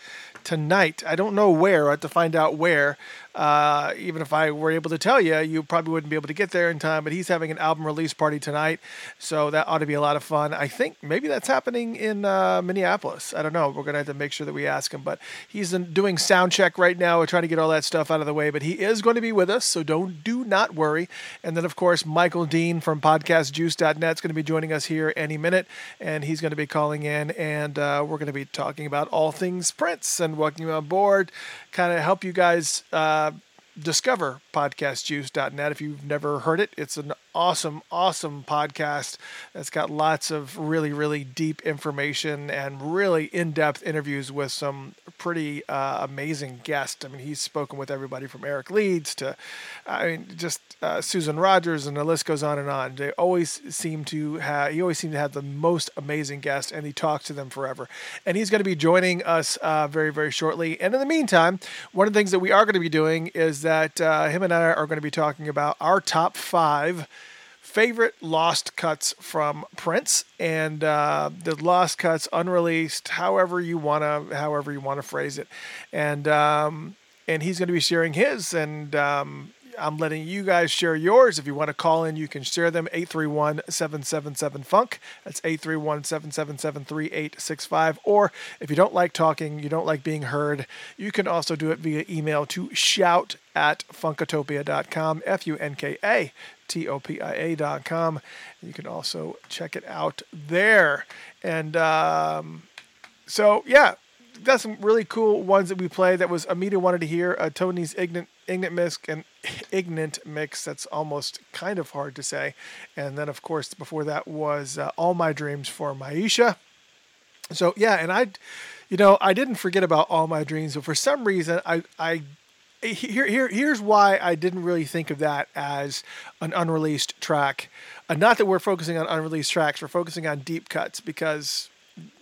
Speaker 1: tonight. I don't know where. I have to find out where. Uh, even if I were able to tell you, you probably wouldn't be able to get there in time. But he's having an album release party tonight, so that ought to be a lot of fun. I think maybe that's happening in uh, Minneapolis. I don't know. We're gonna have to make sure that we ask him. But he's doing sound check right now. We're trying to get all that stuff out of the way. But he is going to be with us, so don't do not worry. And then of course Michael Dean from PodcastJuice.net is going to be joining us here any minute, and he's going to be calling in, and uh, we're going to be talking about all things Prince and you on board, kind of help you guys. Uh, discover podcastjuice.net if you've never heard it it's an awesome awesome podcast that's got lots of really really deep information and really in-depth interviews with some pretty uh, amazing guests. I mean he's spoken with everybody from eric leeds to i mean just uh, susan rogers and the list goes on and on. They always seem to have he always seems to have the most amazing guests and he talks to them forever. And he's going to be joining us uh, very very shortly. And in the meantime one of the things that we are going to be doing is that uh, him and i are going to be talking about our top five favorite lost cuts from Prince and uh, the lost cuts unreleased, however you wanna, however you wanna phrase it, and um, and he's going to be sharing his, and um, I'm letting you guys share yours. If you want to call in, you can share them 831 777 Funk. That's 831 777 3865. Or if you don't like talking, you don't like being heard, you can also do it via email to shout at funkatopia.com, F U N K A T O P I A.com. You can also check it out there. And um, so, yeah, got some really cool ones that we play that was Amita wanted to hear. Uh, Tony's Ignorant, Ignorant Mix and Ignorant Mix. That's almost kind of hard to say. And then, of course, before that was uh, All My Dreams for Maisha. So, yeah, and I, you know, I didn't forget about All My Dreams, but for some reason, I, I here, here, here's why I didn't really think of that as an unreleased track. Uh, not that we're focusing on unreleased tracks, we're focusing on deep cuts because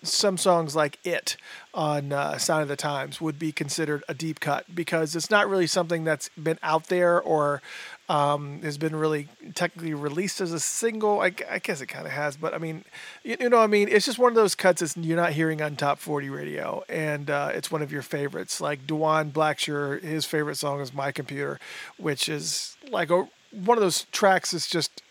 Speaker 1: some songs like "It" on uh, "Sign of the Times" would be considered a deep cut because it's not really something that's been out there or um, has been really technically released as a single. I, I guess it kind of has, but I mean, you, you, know, I mean, it's just one of those cuts that you're not hearing on top 40 radio, and uh, it's one of your favorites. Like Dwan Blackshear, his favorite song is "My Computer," which is like a, one of those tracks that's just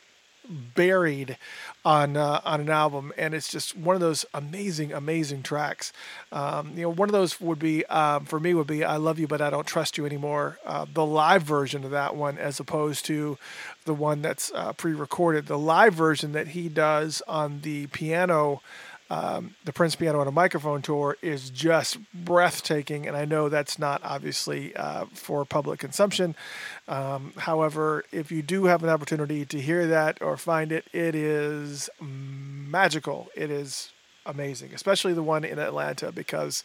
Speaker 1: buried on uh, on an album, and it's just one of those amazing, amazing tracks. Um, you know, one of those would be um, for me would be "I Love You But I Don't Trust You Anymore," uh, the live version of that one, as opposed to the one that's uh, pre-recorded. The live version that he does on the piano um, the Prince Piano & A Microphone tour is just breathtaking, and I know that's not obviously uh, for public consumption. Um, however, if you do have an opportunity to hear that or find it, it is magical. It is amazing, especially the one in Atlanta because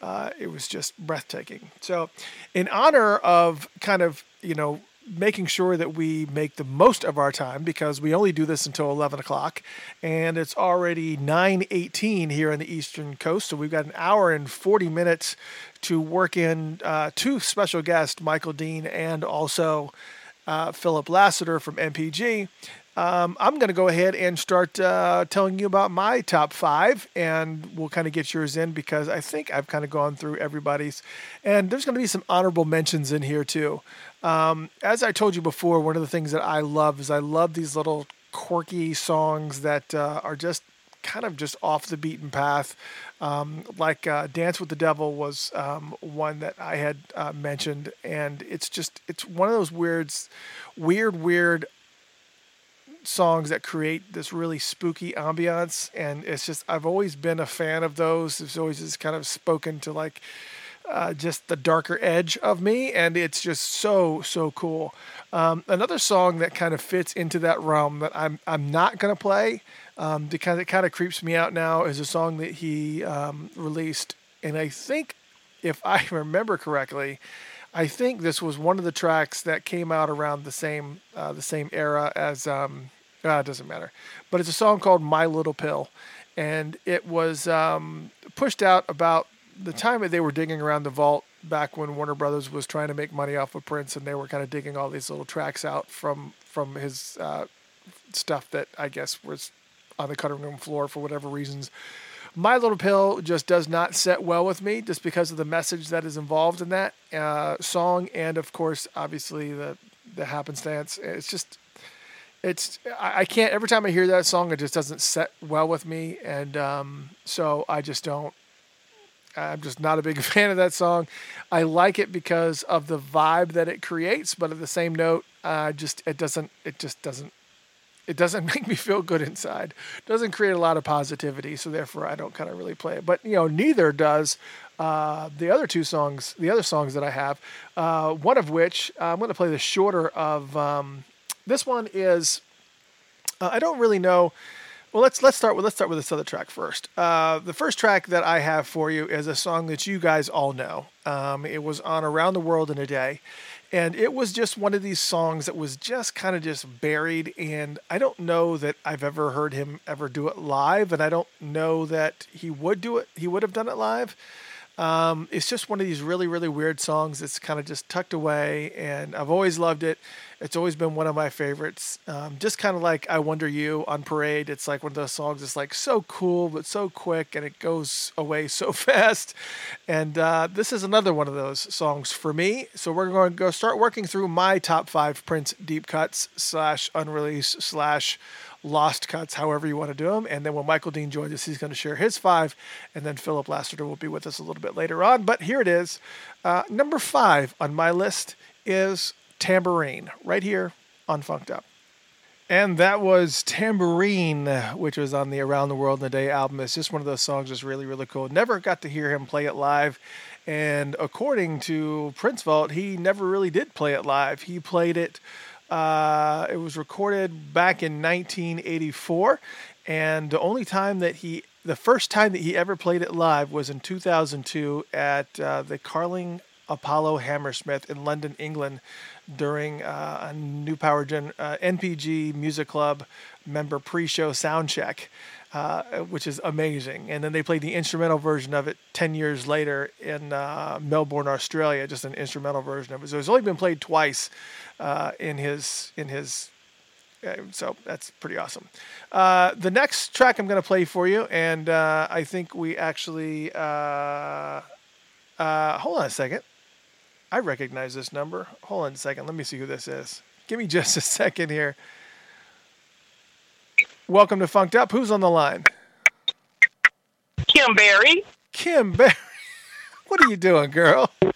Speaker 1: uh, it was just breathtaking. So, in honor of kind of you know making sure that we make the most of our time because we only do this until 11 o'clock and it's already 9.18 here on the eastern coast so we've got an hour and 40 minutes to work in uh, two special guests michael dean and also uh, philip lassiter from mpg um, I'm going to go ahead and start uh, telling you about my top five, and we'll kind of get yours in because I think I've kind of gone through everybody's. And there's going to be some honorable mentions in here too. Um, as I told you before, one of the things that I love is I love these little quirky songs that uh, are just kind of just off the beaten path. Um, like uh, Dance with the Devil was um, one that I had uh, mentioned, and it's just it's one of those weirds, weird, weird songs that create this really spooky ambiance, and it's just I've always been a fan of those. It's always just kind of spoken to like uh, just the darker edge of me, and it's just so so cool. Um, another song that kind of fits into that realm that I'm I'm not gonna play um, because it kind of creeps me out now is a song that he um, released, and I think if I remember correctly, I think this was one of the tracks that came out around the same uh, the same era as um, uh, it doesn't matter, but it's a song called My Little Pill, and it was um, pushed out about the time that they were digging around the vault back when Warner Brothers was trying to make money off of Prince, and they were kind of digging all these little tracks out from from his uh, stuff that I guess was on the cutting room floor for whatever reasons My Little Pill just does not set well with me, just because of the message that is involved in that uh, song, and of course, obviously the the happenstance. It's just it's I, can't every time I hear that song it just doesn't set well with me and um, so I just don't I'm just not a big fan of that song. I like it because of the vibe that it creates, but at the same note, uh, just it doesn't it just doesn't it doesn't make me feel good inside. It doesn't create a lot of positivity, so therefore I don't kind of really play it. But you know, neither does uh, the other two songs, the other songs that I have. Uh, one of which uh, I'm going to play the shorter of. Um, this one is uh, I don't really know. Well, let's let's start with let's start with this other track first. Uh, the first track that I have for you is a song that you guys all know. Um, it was on Around the World in a Day, and it was just one of these songs that was just kind of just buried. And I don't know that I've ever heard him ever do it live, and I don't know that he would do it. He would have done it live. Um, it's just one of these really, really weird songs that's kind of just tucked away, and I've always loved it. It's always been one of my favorites. Um, just kind of like I Wonder You on Parade. It's like one of those songs that's like so cool, but so quick, and it goes away so fast. And uh, this is another one of those songs for me. So we're going to go start working through my top five Prince deep cuts slash unreleased slash lost cuts, however you want to do them. And then when Michael Dean joins us, he's going to share his five. And then Philip Lassiter will be with us a little bit later on. But here it is. Uh, number five on my list is Tambourine, right here on Funked Up. And that was Tambourine, which was on the Around the World in a Day album. It's just one of those songs that's really, really cool. Never got to hear him play it live. And according to Prince Vault, he never really did play it live. He played it uh, it was recorded back in 1984, and the only time that he, the first time that he ever played it live was in 2002 at uh, the Carling Apollo Hammersmith in London, England, during uh, a New Power Gen uh, NPG Music Club member pre-show sound check. Uh, which is amazing. And then they played the instrumental version of it 10 years later in uh, Melbourne, Australia, just an instrumental version of it. So it's only been played twice uh, in his in his. Uh, so that's pretty awesome. Uh, the next track I'm going to play for you, and uh, I think we actually hold on a second. I recognize this number. Hold on a second. Let me see who this is. Give me just a second here. Welcome to Funked Up. Who's on the line?
Speaker 3: Kim Berry.
Speaker 1: Kim Berry. What are you doing, girl?
Speaker 3: Trying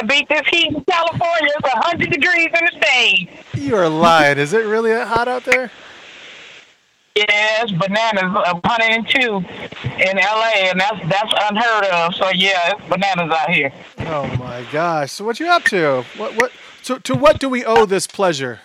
Speaker 3: to beat this heat in California. It's 100 degrees in the state.
Speaker 1: You are lying. Is it really that hot out there?
Speaker 3: Yes, bananas, 102 in LA, and that's that's unheard of. So yeah, it's bananas out here.
Speaker 1: Oh my gosh! So what you up to? What what? So to what do we owe this pleasure?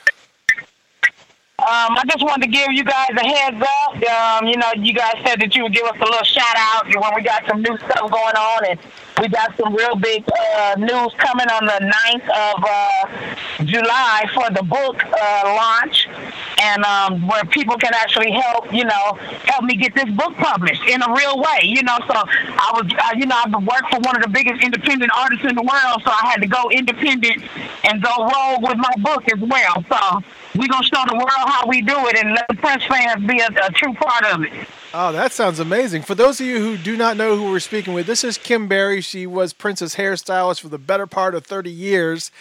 Speaker 3: Um, I just wanted to give you guys a heads up. Um, you know, you guys said that you would give us a little shout out when we got some new stuff going on, and we got some real big uh, news coming on the 9th of uh, July for the book uh, launch, and um, where people can actually help, you know, help me get this book published in a real way. You know, so I was, uh, you know, I've worked for one of the biggest independent artists in the world, so I had to go independent and go roll with my book as well. So we're gonna show the world how we do it and let the Prince fans be a, a true part of it.
Speaker 1: Oh, that sounds amazing. For those of you who do not know who we're speaking with, this is Kim Berry. She was Prince's hairstylist for the better part of 30 years.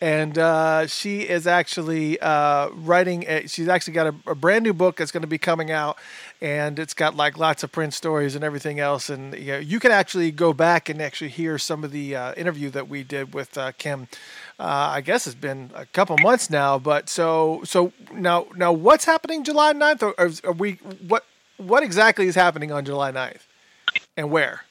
Speaker 1: And uh, she is actually uh, writing, a, she's actually got a, a, brand new book that's going to be coming out. And it's got like lots of Prince stories and everything else. And you, know, you can actually go back and actually hear some of the uh, interview that we did with uh, Kim. Uh, I guess it's been a couple months now, but so so now now what's happening July 9th? Or are we what what exactly is happening on July 9th and where?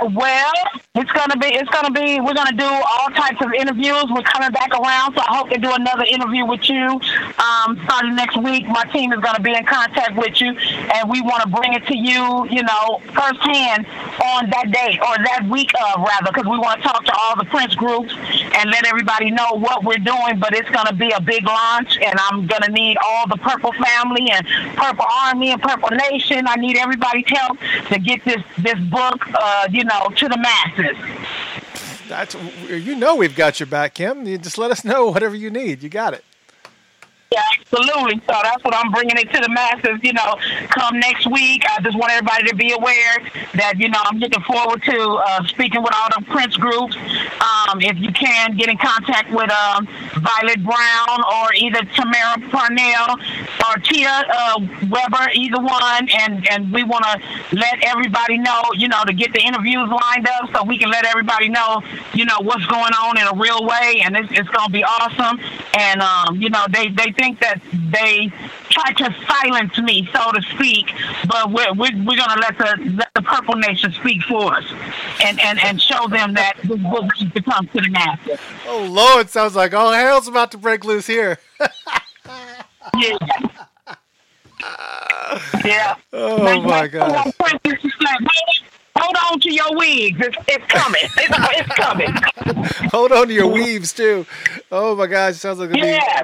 Speaker 3: Well, it's gonna be it's gonna be we're gonna do all types of interviews. We're coming back around, so I hope to do another interview with you um, starting next week. My team is gonna be in contact with you, and we want to bring it to you, you know, firsthand on that day or that week of rather, because we want to talk to all the Prince groups and let everybody know what we're doing. But it's gonna be a big launch, and I'm gonna need all the Purple family and Purple Army and Purple Nation. I need everybody's help to get this this book, uh, you know, to the masses.
Speaker 1: That's you know we've got your back, Kim. You just let us know whatever you need. You got it.
Speaker 3: Yeah, absolutely. So that's what I'm bringing it to the masses. You know, come next week. I just want everybody to be aware that you know I'm looking forward to uh, speaking with all the Prince groups. Um, if you can get in contact with um, Violet Brown or either Tamara Parnell or Tia uh, Weber, either one, and and we want to let everybody know, you know, to get the interviews lined up so we can let everybody know, you know, what's going on in a real way, and it's, it's going to be awesome. And um, you know, they they think that they tried to silence me, so to speak, but we're we're, we're going to let the let the Purple Nation speak for us, and and and show them that this book needs to come to the masses.
Speaker 1: Oh Lord, sounds like all hell's about to break loose here.
Speaker 3: Yeah. yeah.
Speaker 1: Oh
Speaker 3: Like,
Speaker 1: my
Speaker 3: like,
Speaker 1: God.
Speaker 3: hold on, like, hold- Hold on to your wigs. It's, it's coming. It's, it's coming.
Speaker 1: Hold on to your weaves too. Oh my gosh, sounds like a
Speaker 3: Yeah.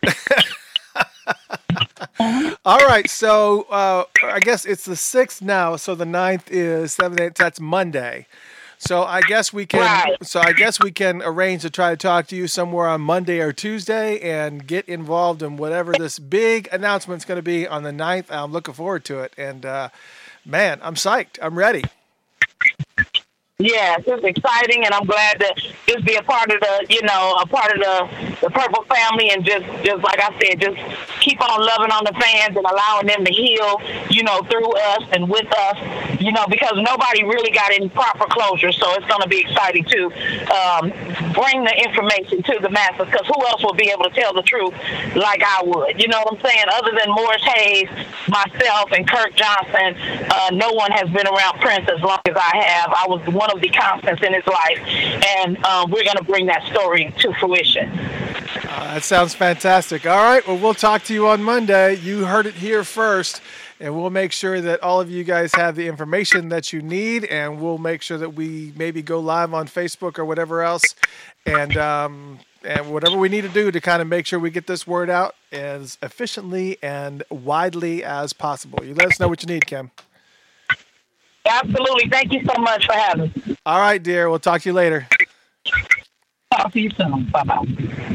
Speaker 1: All right, so uh, I guess it's the sixth now. So the ninth is seventh, eighth. That's Monday. So I guess we can.
Speaker 3: Right.
Speaker 1: So I guess we can arrange to try to talk to you somewhere on Monday or Tuesday and get involved in whatever this big announcement's going to be on the 9th. I'm looking forward to it, and uh, man, I'm psyched. I'm ready.
Speaker 3: Yes, it's exciting, and I'm glad to just be a part of the, you know, a part of the the Purple family, and just, just like I said, just keep on loving on the fans and allowing them to heal, you know, through us and with us, you know, because nobody really got any proper closure. So it's going to be exciting to um, bring the information to the masses, because who else will be able to tell the truth like I would? You know what I'm saying? Other than Morris Hayes, myself, and Kirk Johnson, uh, no one has been around Prince as long as I have. I was one of the constants in his life, and um, we're going to bring that story to fruition.
Speaker 1: Uh, that sounds fantastic. All right, well, we'll talk to you on Monday. You heard it here first, and we'll make sure that all of you guys have the information that you need, and we'll make sure that we maybe go live on Facebook or whatever else, and um, and whatever we need to do to kind of make sure we get this word out as efficiently and widely as possible. You let us know what you need, Kim.
Speaker 3: Absolutely. Thank you so much for having me.
Speaker 1: All right, dear. We'll talk to you later.
Speaker 3: Talk to you soon. Bye bye.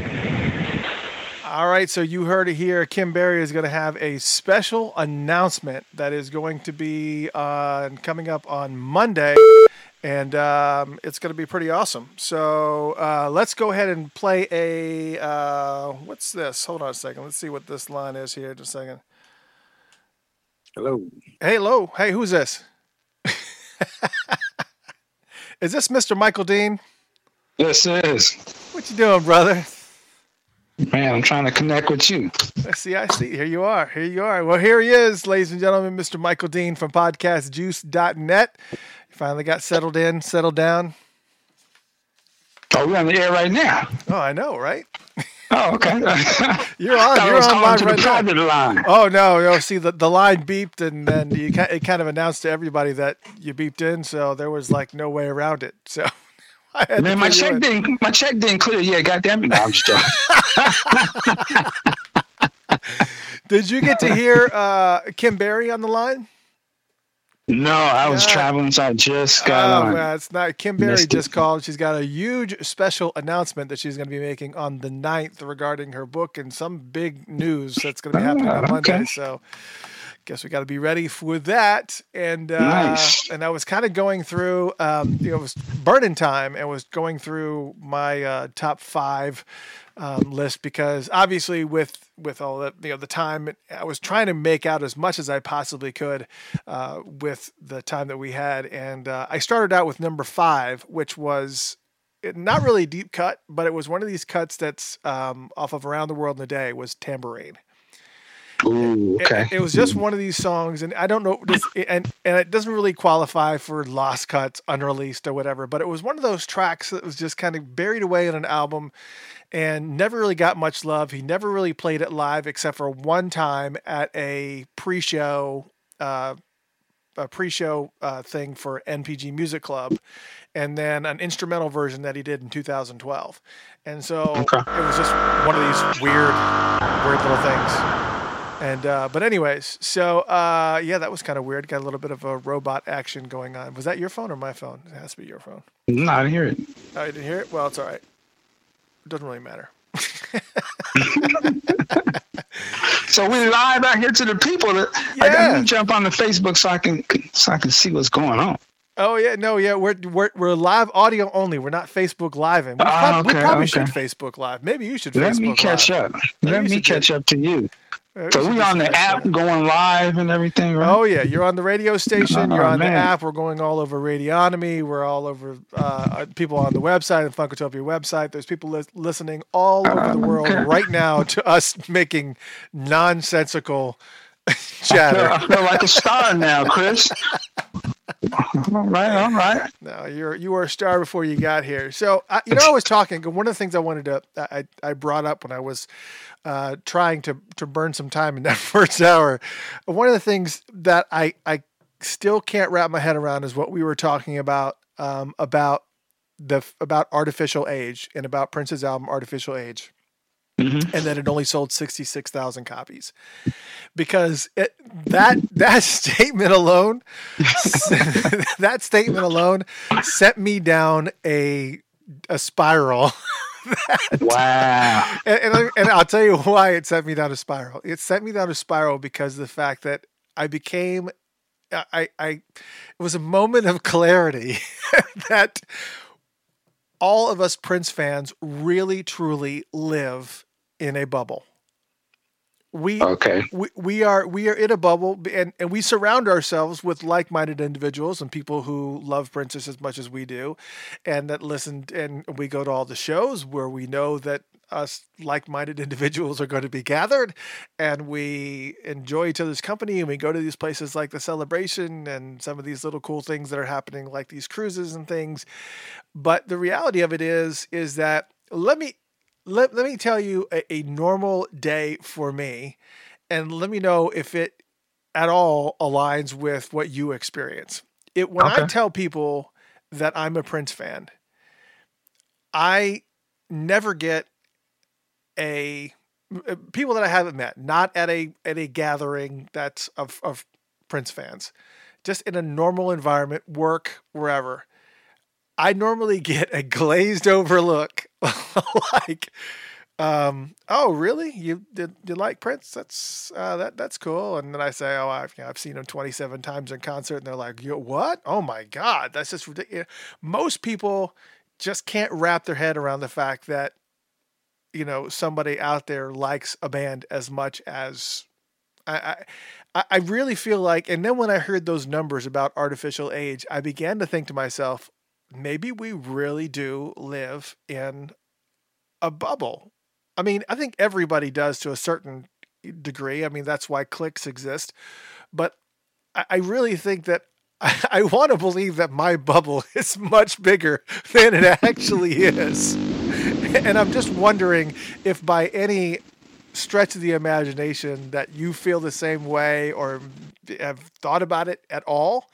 Speaker 1: All right, so you heard it here. Kim Berry is going to have a special announcement that is going to be uh, coming up on Monday, and um, it's going to be pretty awesome. So uh, let's go ahead and play a. Uh, what's this? Hold on a second. Let's see what this line is here. Just a second.
Speaker 4: Hello.
Speaker 1: Hey, hello. Hey, who's this? is this Mr. Michael Dean?
Speaker 4: Yes, it is.
Speaker 1: What you doing, brother?
Speaker 4: Man, I'm trying to connect with you.
Speaker 1: I see, I see. Here you are. Here you are. Well, here he is, ladies and gentlemen, Mr. Michael Dean from podcastjuice.net. You finally got settled in, settled down.
Speaker 4: Oh, we're on the air right now.
Speaker 1: Oh, I know, right?
Speaker 4: Oh, okay.
Speaker 1: You're on.
Speaker 4: I
Speaker 1: You're on live right
Speaker 4: the
Speaker 1: now.
Speaker 4: line.
Speaker 1: Oh no, no. See, the, the line beeped, and then you it kind of announced to everybody that you beeped in, so there was like no way around it. So
Speaker 4: Man, my check
Speaker 1: in.
Speaker 4: didn't my check didn't clear yet. Goddamn it! No, I'm just.
Speaker 1: Did you get to hear uh, Kim Berry on the line?
Speaker 4: No, I was
Speaker 1: Yeah.
Speaker 4: traveling, so I just got
Speaker 1: Oh,
Speaker 4: on.
Speaker 1: man, it's not. Kim Berry
Speaker 4: Missed it.
Speaker 1: just called. She's got a huge special announcement that she's going to be making on the 9th regarding her book and some big news that's going to be happening on
Speaker 4: Ah,
Speaker 1: Monday. So, guess we got to be ready for that. And uh,
Speaker 4: Nice.
Speaker 1: and I was kind of going through, um, you know, it was burning time and was going through my uh, top five um, list because obviously with with all the you know the time I was trying to make out as much as I possibly could uh, with the time that we had, and uh, I started out with number five, which was it- not really a deep cut, but it was one of these cuts that's um, off of Around the World in a Day was Tambourine.
Speaker 4: Ooh,
Speaker 1: It-
Speaker 4: okay.
Speaker 1: It, was just one of these songs, and I don't know, and and it doesn't really qualify for lost cuts, unreleased or whatever. But it was one of those tracks that was just kind of buried away in an album, and never really got much love. He never really played it live except for one time at a pre-show, uh, a pre-show uh, thing for NPG Music Club, and then an instrumental version that he did in 2012. And so
Speaker 4: Okay.
Speaker 1: it was just one of these weird, weird little things. And uh, but anyways, so uh, yeah, that was kind of weird. Got a little bit of a robot action going on. Was that your phone or my phone? It has to be your phone.
Speaker 4: No, I didn't hear it.
Speaker 1: Oh, you didn't hear it? Well, it's all right. It doesn't really matter.
Speaker 4: So we live out here to the people. That, I
Speaker 1: Yeah.
Speaker 4: got to jump on the Facebook so I can so I can see what's going on.
Speaker 1: Oh yeah, no, yeah, we're we're we're live audio only. We're not Facebook live, and we,
Speaker 4: Ah,
Speaker 1: prob- we probably
Speaker 4: okay.
Speaker 1: should Facebook live. Maybe you should.
Speaker 4: Let
Speaker 1: Facebook
Speaker 4: me catch
Speaker 1: live.
Speaker 4: up. Let me
Speaker 1: should do-
Speaker 4: catch up to you.
Speaker 1: Uh,
Speaker 4: So we on the app going live and everything, right?
Speaker 1: Oh yeah, you're on the radio station. You're
Speaker 4: Oh,
Speaker 1: on the app. We're going all over Radionomy. We're all over. Uh, people on the website and Funkatopia website. There's people lis- listening all over the world
Speaker 4: okay.
Speaker 1: right now to us making nonsensical
Speaker 4: I
Speaker 1: chatter.
Speaker 4: feel like a star now, Chris. all right, all right.
Speaker 1: No, you're you were a star before you got here. So I, you know, I was talking. One of the things I wanted to I I brought up when I was uh, trying to to burn some time in that first hour. One of the things that I I still can't wrap my head around is what we were talking about um, about the about Art Official Age and about Prince's album Art Official Age
Speaker 4: Mhm.
Speaker 1: and that it only sold 66,000 copies. Because it, that that statement alone that statement alone sent me down a a spiral.
Speaker 4: Wow.
Speaker 1: And, and, and I'll tell you why it sent me down a spiral. It sent me down a spiral because of the fact that I became I I it was a moment of clarity that all of us Prince fans really truly live in a bubble. We
Speaker 4: Okay.
Speaker 1: we, we are we are in a bubble and, and we surround ourselves with like-minded individuals and people who love princess as much as we do and that listen and we go to all the shows where we know that us like-minded individuals are going to be gathered and we enjoy each other's company and we go to these places like the celebration and some of these little cool things that are happening like these cruises and things but the reality of it is is that let me let, let me tell you a, a normal day for me and let me know if it at all aligns with what you experience. It when i tell people that i'm a prince fan i never get a uh, people that i haven't met not at a at a gathering that's of, of prince fans just in a normal environment work wherever I normally get a glazed over look, like, um, "Oh, really? You did you like Prince? That's uh, that that's cool." And then I say, "Oh, I've you know, I've seen him twenty seven times in concert," and they're like, "You what? Oh my god, that's just ridiculous." Most people just can't wrap their head around the fact that you know somebody out there likes a band as much as I I I really feel like, and then when I heard those numbers about Art Official Age, I began to think to myself, maybe we really do live in a bubble. I mean, I think everybody does to a certain degree. I mean, that's why cliques exist. But I, really think that I want to believe that my bubble is much bigger than it actually is. And I'm just wondering if by any stretch of the imagination that you feel the same way or have thought about it at all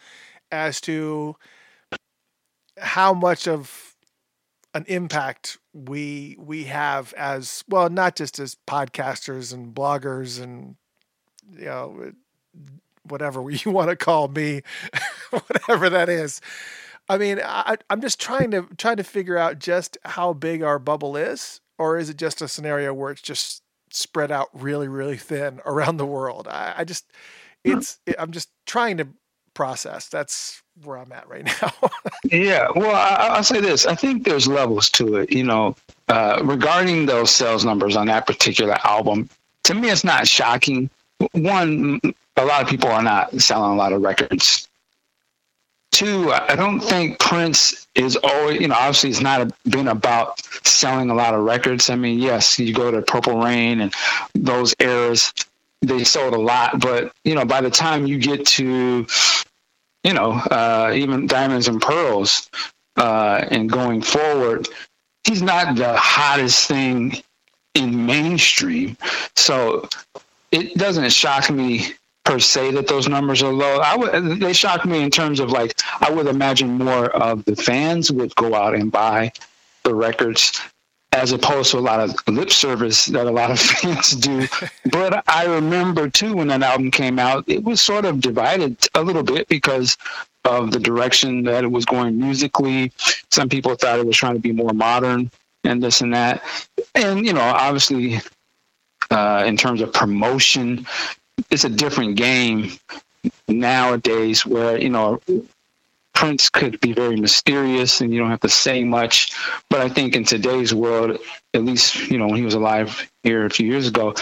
Speaker 1: as to how much of an impact we we have as well not just as podcasters and bloggers and you know whatever you want to call me whatever that is. I mean I, i'm just trying to trying to figure out just how big our bubble is or is it just a scenario where it's just spread out really really thin around the world? I, I just hmm. it's i'm just trying to process that's where i'm at right now
Speaker 4: Yeah, well, I, I'll say this. I think there's levels to it. You know, uh, regarding those sales numbers on that particular album, to me, it's not shocking. One, a lot of people are not selling a lot of records. Two, I don't think Prince is always, you know, obviously it's not been about selling a lot of records. I mean, yes, you go to Purple Rain and those eras, they sold a lot, but, you know, by the time you get to, you know, uh, even Diamonds and Pearls, uh, and going forward, he's not the hottest thing in mainstream. So it doesn't shock me per se that those numbers are low. I would they shock me in terms of like I would imagine more of the fans would go out and buy the records as opposed to a lot of lip service that a lot of fans do. but I remember too when that album came out, it was sort of divided a little bit because of the direction that it was going musically. Some people thought it was trying to be more modern and this and that. And, you know, obviously uh, in terms of promotion. It's a different game nowadays where, you know, Prince could be very mysterious and you don't have to say much. But I think in today's world, at least, you know, when he was alive here a few years ago,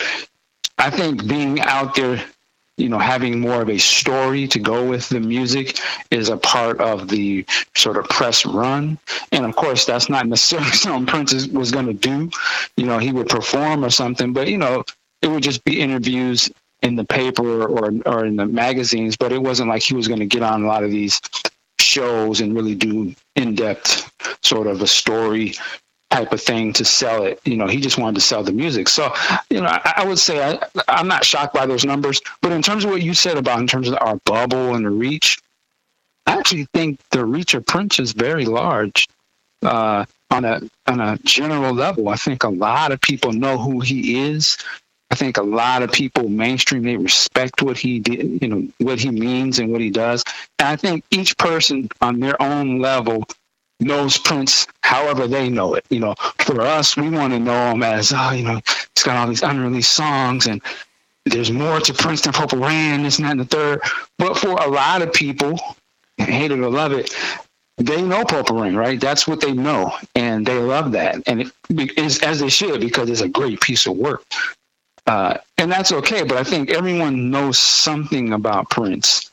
Speaker 4: I think being out there, you know, having more of a story to go with the music is a part of the sort of press run. And of course, that's not necessarily something Prince was going to do. You know, he would perform or something, but, you know, it would just be interviews in the paper or or in the magazines, but it wasn't like he was going to get on a lot of these shows and really do in depth sort of a story type of thing to sell it. You know, he just wanted to sell the music. So, you know, I, I would say I, I'm not shocked by those numbers. But in terms of what you said about in terms of our bubble and the reach, I actually think the reach of Prince is very large. Uh, on a on a general level, I think a lot of people know who he is. I think a lot of people mainstream they respect what he did, you know, what he means and what he does. And I think each person on their own level knows Prince however they know it. You know, for us, we want to know him as, oh, you know, he's got all these unreleased songs and there's more to Prince than Purple Rain, this and that and the third. But for a lot of people, hate it or love it, they know Purple Rain, right? That's what they know, and they love that, and it is as they should because it's a great piece of work. Uh, and that's okay. But I think everyone knows something about Prince.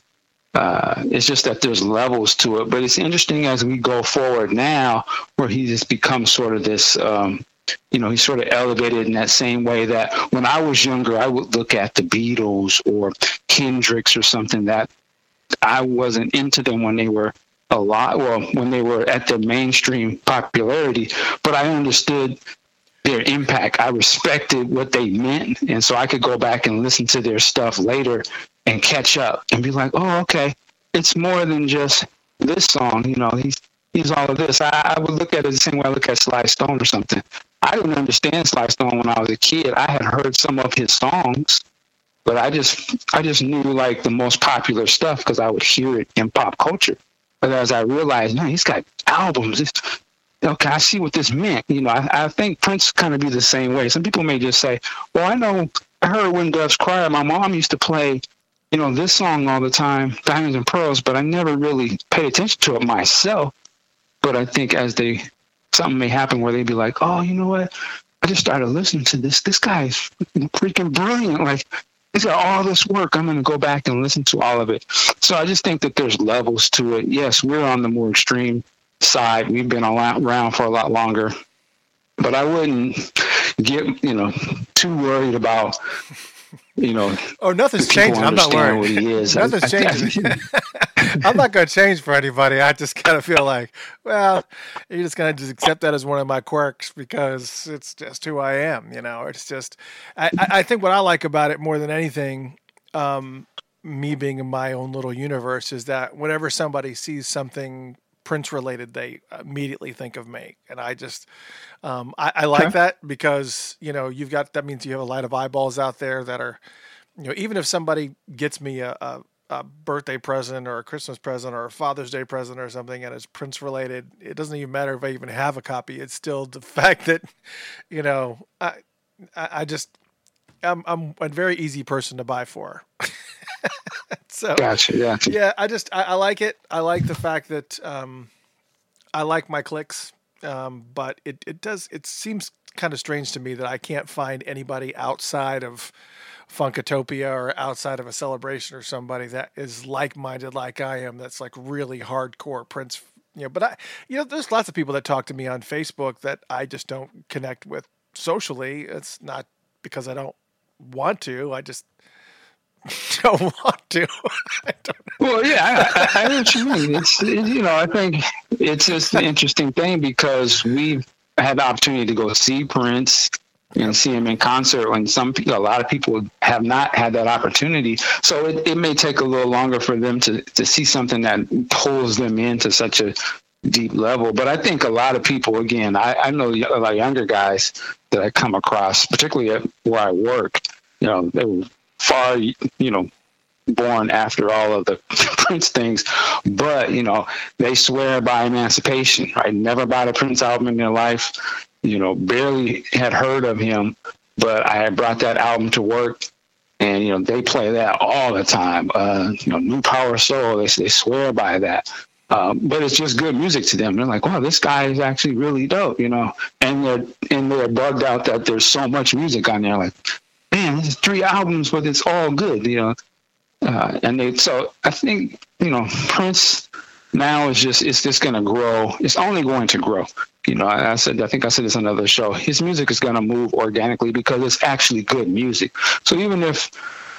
Speaker 4: Uh, it's just that there's levels to it. But it's interesting as we go forward now, where he just becomes sort of this. Um, you know, he's sort of elevated in that same way that when I was younger, I would look at the Beatles or Hendrix or something that I wasn't into them when they were a lot, well, when they were at their mainstream popularity, but I understood their impact. I respected what they meant. And so I could go back and listen to their stuff later and catch up and be like, oh, okay, it's more than just this song. You know, he's he's all of this. I, I would look at it the same way I look at Sly Stone or something. I didn't understand Sly Stone when I was a kid. I had heard some of his songs, but I just I just knew like the most popular stuff because I would hear it in pop culture. But as I realized, no, he's got albums. It's, okay, I see what this meant. You know, I, I think Prince kind of be the same way. Some people may just say, well, I know, I heard When Doves Cry. My mom used to play, you know, this song all the time, Diamonds and Pearls, but I never really paid attention to it myself. But I think as they, something may happen where they'd be like, oh, you know what? I just started listening to this. This guy is freaking brilliant. Like, he's got all this work. I'm going to go back and listen to all of it. So I just think that there's levels to it. Yes, we're on the more extreme side. We've been around for a lot longer, but I wouldn't get you know too worried about you know.
Speaker 1: Oh, nothing's changing. I'm not worried. What he is. nothing's changing. I'm not going to change for anybody. I just kind of feel like, well, you're just going to just accept that as one of my quirks because it's just who I am. You know, it's just. I, I think what I like about it more than anything. Um, me being in my own little universe is that whenever somebody sees something Prince related, they immediately think of me, and I just um, I, I, like okay. that because you know you've got that means you have a lot of eyeballs out there that are you know even if somebody gets me a, a, a birthday present or a Christmas present or a Father's Day present or something and it's Prince related, it doesn't even matter if I even have a copy. It's still the fact that you know I I just I'm I'm a very easy person to buy for. so
Speaker 4: gotcha, yeah,
Speaker 1: yeah. I just I, I, like it. I like the fact that um, I like my clicks, um, but it it does it seems kind of strange to me that I can't find anybody outside of Funkatopia or outside of a celebration or somebody that is like minded like I am. That's like really hardcore Prince. You know, but I, you know, there's lots of people that talk to me on Facebook that I just don't connect with socially. It's not because I don't want to. I just don't want to.
Speaker 4: don't well, yeah, I, I, know what you mean. It's it, you know, I think it's just an interesting thing because we've had the opportunity to go see Prince and see him in concert when some people, a lot of people have not had that opportunity. So it, it may take a little longer for them to, to see something that pulls them into such a deep level. But I think a lot of people, again, I, I know a lot of younger guys that I come across, particularly at where I work, you know, they were far, you know, born after all of the Prince things, but you know, they swear by emancipation, right? Never bought a Prince album in their life, you know, barely had heard of him, but I had brought that album to work, and you know they play that all the time. Uh, you know, New Power Soul, they they swear by that. Um, but it's just good music to them. They're like, wow, this guy is actually really dope, you know. And they're and they're bugged out that there's so much music on there. Like, man, this is three albums, but it's all good, you know. Uh, and they so I think you know Prince now is just it's just going to grow. It's only going to grow. You know, I, I, said I think I said this on another show. His music is going to move organically because it's actually good music. So even if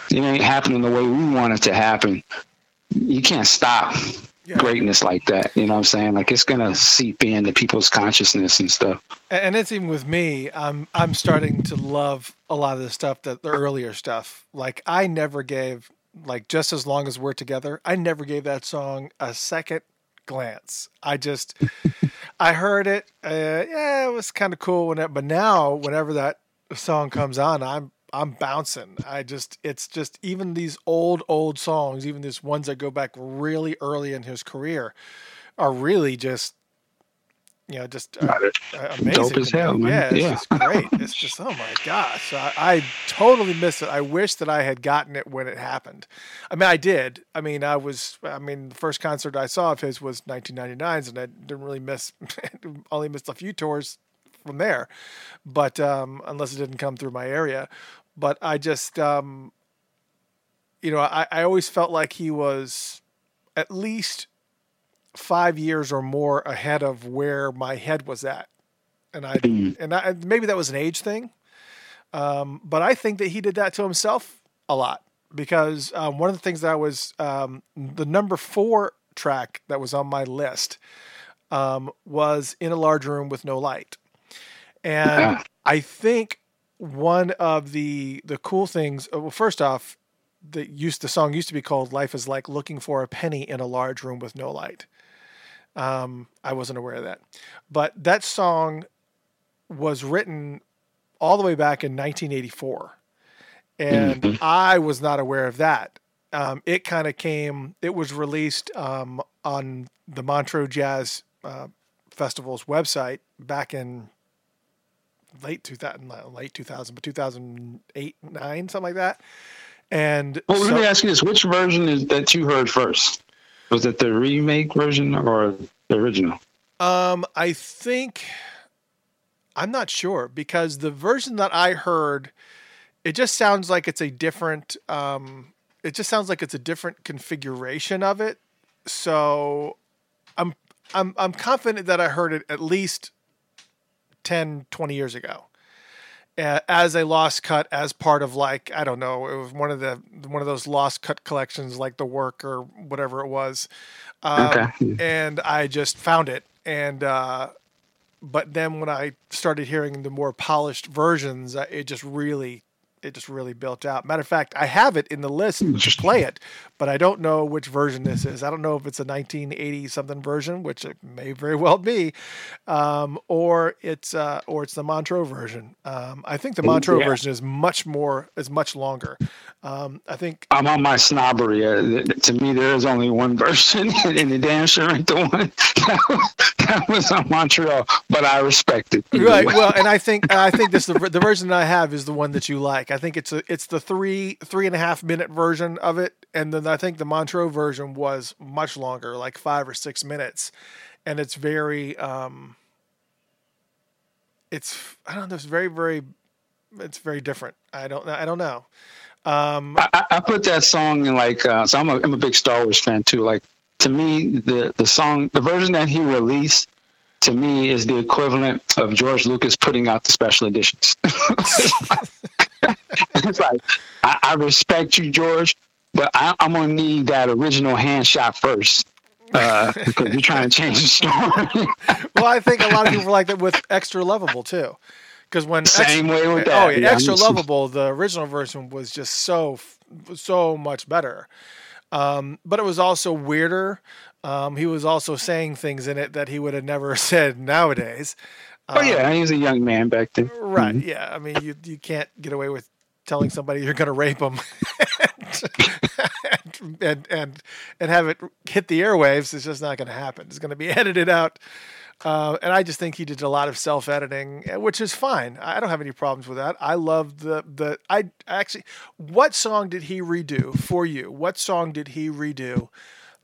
Speaker 4: it ain't happening the way we want it to happen, you can't stop yeah. greatness like that. You know what I'm saying? Like it's gonna seep into people's consciousness and stuff.
Speaker 1: And it's even with me. I'm I'm starting to love a lot of the stuff that the earlier stuff. Like I never gave like just as long as we're together. I never gave that song a second glance. I just I heard it. Uh, yeah, it was kind of cool when it, but now whenever that song comes on, I'm I'm bouncing. I just it's just even these old old songs, even these ones that go back really early in his career, are really just you know just uh, amazing.
Speaker 4: Dope as hell, man.
Speaker 1: Yeah, it's yeah. just great. It's just oh my gosh, I, I totally missed it. I wish that I had gotten it when it happened. I mean, I did. I mean, I was. I mean, the first concert I saw of his was 1999's, and I didn't really miss. only missed a few tours from there, but um, unless it didn't come through my area but I just, um, you know, I, I always felt like he was at least five years or more ahead of where my head was at, and I mm. and I, maybe that was an age thing, um, but I think that he did that to himself a lot because um, one of the things that I was um, the number four track that was on my list um, was in a large room with no light, and yeah. I think one of the the cool things. Uh, well, first off, the used the song used to be called "Life Is Like Looking for a Penny in a Large Room with No Light." Um, I wasn't aware of that, but that song was written all the way back in 1984, and mm-hmm. I was not aware of that. Um, it kind of came. It was released um, on the Montreux Jazz uh, Festival's website back in late 2000, late 2000, but 2008, nine, something like that. And
Speaker 4: well, so, let me ask you this: Which version is that you heard first? Was it the remake version or the original?
Speaker 1: Um, I think I'm not sure because the version that I heard, it just sounds like it's a different. Um, it just sounds like it's a different configuration of it. So, I'm I'm I'm confident that I heard it at least 10, 20 years ago. As a lost cut, as part of like I don't know, it was one of the one of those lost cut collections, like the work or whatever it was. Um, okay. And I just found it, and uh, but then when I started hearing the more polished versions, uh, it just really it just really built out. Matter of fact, I have it in the list to play it, but I don't know which version this is. I don't know if it's a 1980 something version, which it may very well be, um, or it's uh, or it's the Montreux version. Um, I think the Montreux yeah. version is much more is much longer. Um, I think
Speaker 4: I'm on my snobbery. Uh, to me, there is only one version, and the damn sure ain't the one that was on Montreux. But I respect it.
Speaker 1: Right. Way. Well, and I think I think this the, the version that I have is the one that you like. I think it's a it's the three three and a half minute version of it, and then I think the Montreux version was much longer, like five or six minutes, and it's very um, it's I don't know, it's very very it's very different. I don't know, I don't know. Um,
Speaker 4: I, I put that song in like uh, so I'm a I'm a big Star Wars fan too. Like to me, the the song the version that he released to me is the equivalent of George Lucas putting out the special editions. it's like I, I, respect you, George, but I, am gonna need that original Han shot first. Uh, because you're trying to change the story.
Speaker 1: well, I think a lot of people like that with extra lovable too. Because when
Speaker 4: same
Speaker 1: extra,
Speaker 4: way with that.
Speaker 1: Oh, yeah, extra lovable. The original version was just so so much better. Um, but it was also weirder. Um, he was also saying things in it that he would have never said nowadays.
Speaker 4: Oh yeah, um, he was a young man back then.
Speaker 1: Right. Mm-hmm. Yeah. I mean, you you can't get away with telling somebody you're going to rape them and, and, and and have it hit the airwaves. It's just not going to happen. It's going to be edited out Uh, and I just think he did a lot of self editing, eh, which is fine. I don't have any problems with that. I love the the I actually. What song did he redo for you? What song did he redo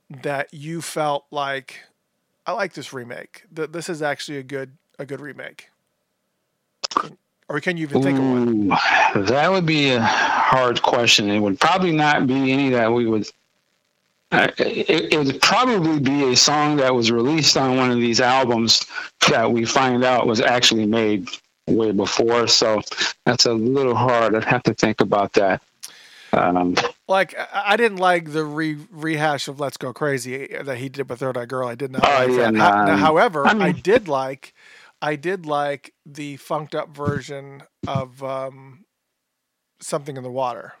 Speaker 1: that you felt like I like this remake? That this is actually a good a good remake. Or can you even think Ooh, of
Speaker 4: one? That would be a hard question. It would probably not be any that we would it, it, would probably be a song that was released on one of these albums that we find out was actually made way before. So that's a little hard. I'd have to think about that.
Speaker 1: Um, like I didn't like the re- rehash of "Let's Go Crazy" that he did with Third Eye Girl. I did not. Oh, like yeah, nah, now, however, I, mean, I, did like, I did like the funked up version of um, "Something in the Water."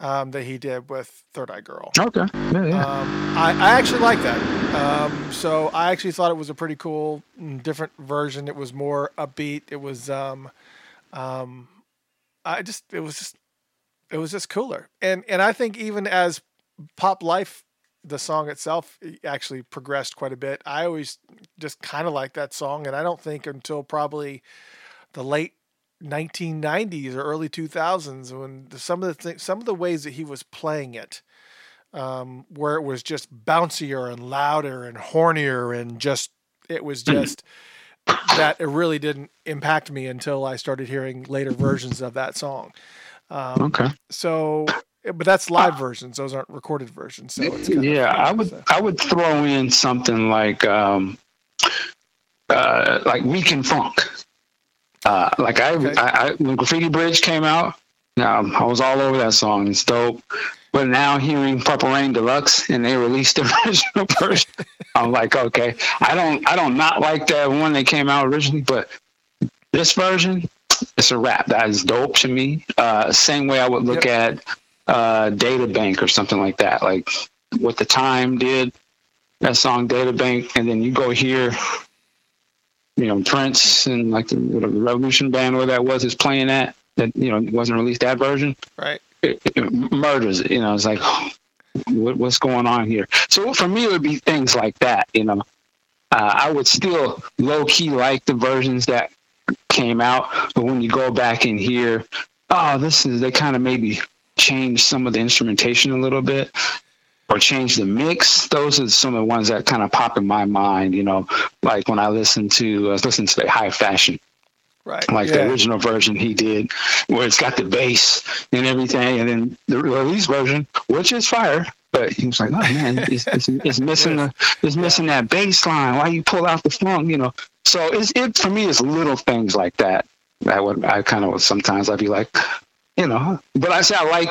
Speaker 1: Um, that he did with Third Eye Girl.
Speaker 4: Okay. Yeah, yeah.
Speaker 1: Um, I, I actually like that. Um, so I actually thought it was a pretty cool, mm, different version. It was more upbeat. It was, um, um, I just, it was just, it was just cooler. And and I think even as Pop Life, the song itself actually progressed quite a bit. I always just kind of like that song, and I don't think until probably the late 1990s or early 2000s when some of the th- some of the ways that he was playing it um, where it was just bouncier and louder and hornier and just it was hmm. just that it really didn't impact me until I started hearing later versions of that song.
Speaker 4: Um, okay.
Speaker 1: So, but that's live versions; those aren't recorded versions. So
Speaker 4: yeah, I would so. I would throw in something like um, uh, like We Can Funk. Uh, like I, okay. I, I, when Graffiti Bridge came out, um, I was all over that song. It's dope. But now hearing Purple Rain Deluxe and they released the original version, I'm like, okay, I don't, I don't not like that one that came out originally, but this version, it's a rap. That is dope to me. Uh, same way I would look yep. at uh, Data Bank or something like that, like what the time did. That song Data Bank, and then you go here you know Prince and like the, the Revolution band where that was is playing that that you know wasn't released that version.
Speaker 1: Right.
Speaker 4: It, it murders it. You know, it's like what, what's going on here. So for me, it would be things like that. You know, uh, I would still low key like the versions that came out, but when you go back and hear, oh, this is they kind of maybe change some of the instrumentation a little bit or change the mix. Those are some of the ones that kind of pop in my mind. You know, like when I listen to uh, listen to the Hi-Fashion.
Speaker 1: Right.
Speaker 4: Like yeah. the original version he did, where it's got the bass and everything, and then the release version, which is fire, but he was like, "Oh man, it's, it's, it's missing the, it's missing that bass line. Why you pull out the funk?" You know. So it's it for me. It's little things like that that would I kind of sometimes I'd be like, you know. But I say I like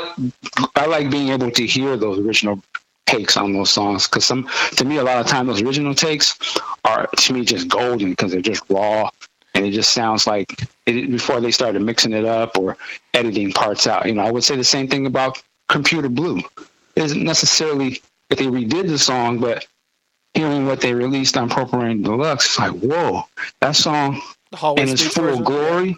Speaker 4: I like being able to hear those original takes on those songs because some to me a lot of time those original takes are to me just golden because they're just raw and it just sounds like it, before they started mixing it up or editing parts out you know i would say the same thing about computer blue it isn't necessarily that they redid the song but hearing what they released on purple rain deluxe it's like whoa that song in its full version. glory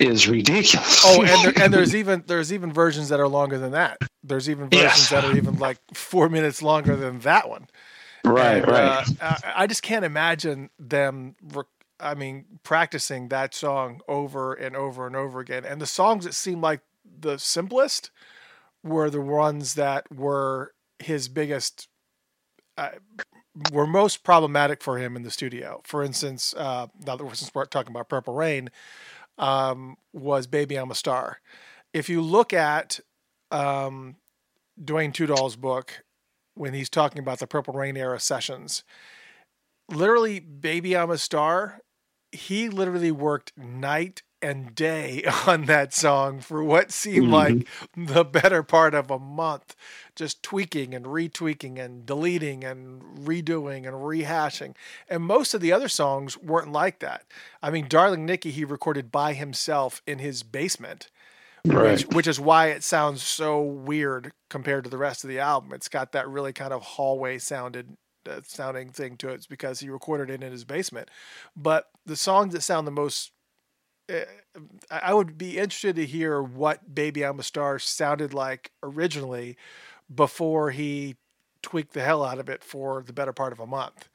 Speaker 4: is ridiculous.
Speaker 1: Oh, and there, and there's even there's even versions that are longer than that. There's even versions yes. that are even like four minutes longer than that one.
Speaker 4: Right, and, right.
Speaker 1: Uh, I just can't imagine them. I mean, practicing that song over and over and over again. And the songs that seemed like the simplest were the ones that were his biggest, uh, were most problematic for him in the studio. For instance, uh, now that we're talking about Purple Rain, um, was Baby I'm a Star. If you look at um, Duane Tudahl's book, when he's talking about the Purple Rain era sessions, literally, Baby I'm a Star, he literally worked night and day on that song for what seemed mm-hmm. like the better part of a month, just tweaking and retweaking and deleting and redoing and rehashing. And most of the other songs weren't like that. I mean, Darling Nikki, he recorded by himself in his basement. Right. Which, which is why it sounds so weird compared to the rest of the album. It's got that really kind of hallway sounded uh, sounding thing to it. It's because he recorded it in his basement. But the songs that sound the most I would be interested to hear what Baby I'm a Star sounded like originally before he tweaked the hell out of it for the better part of a month.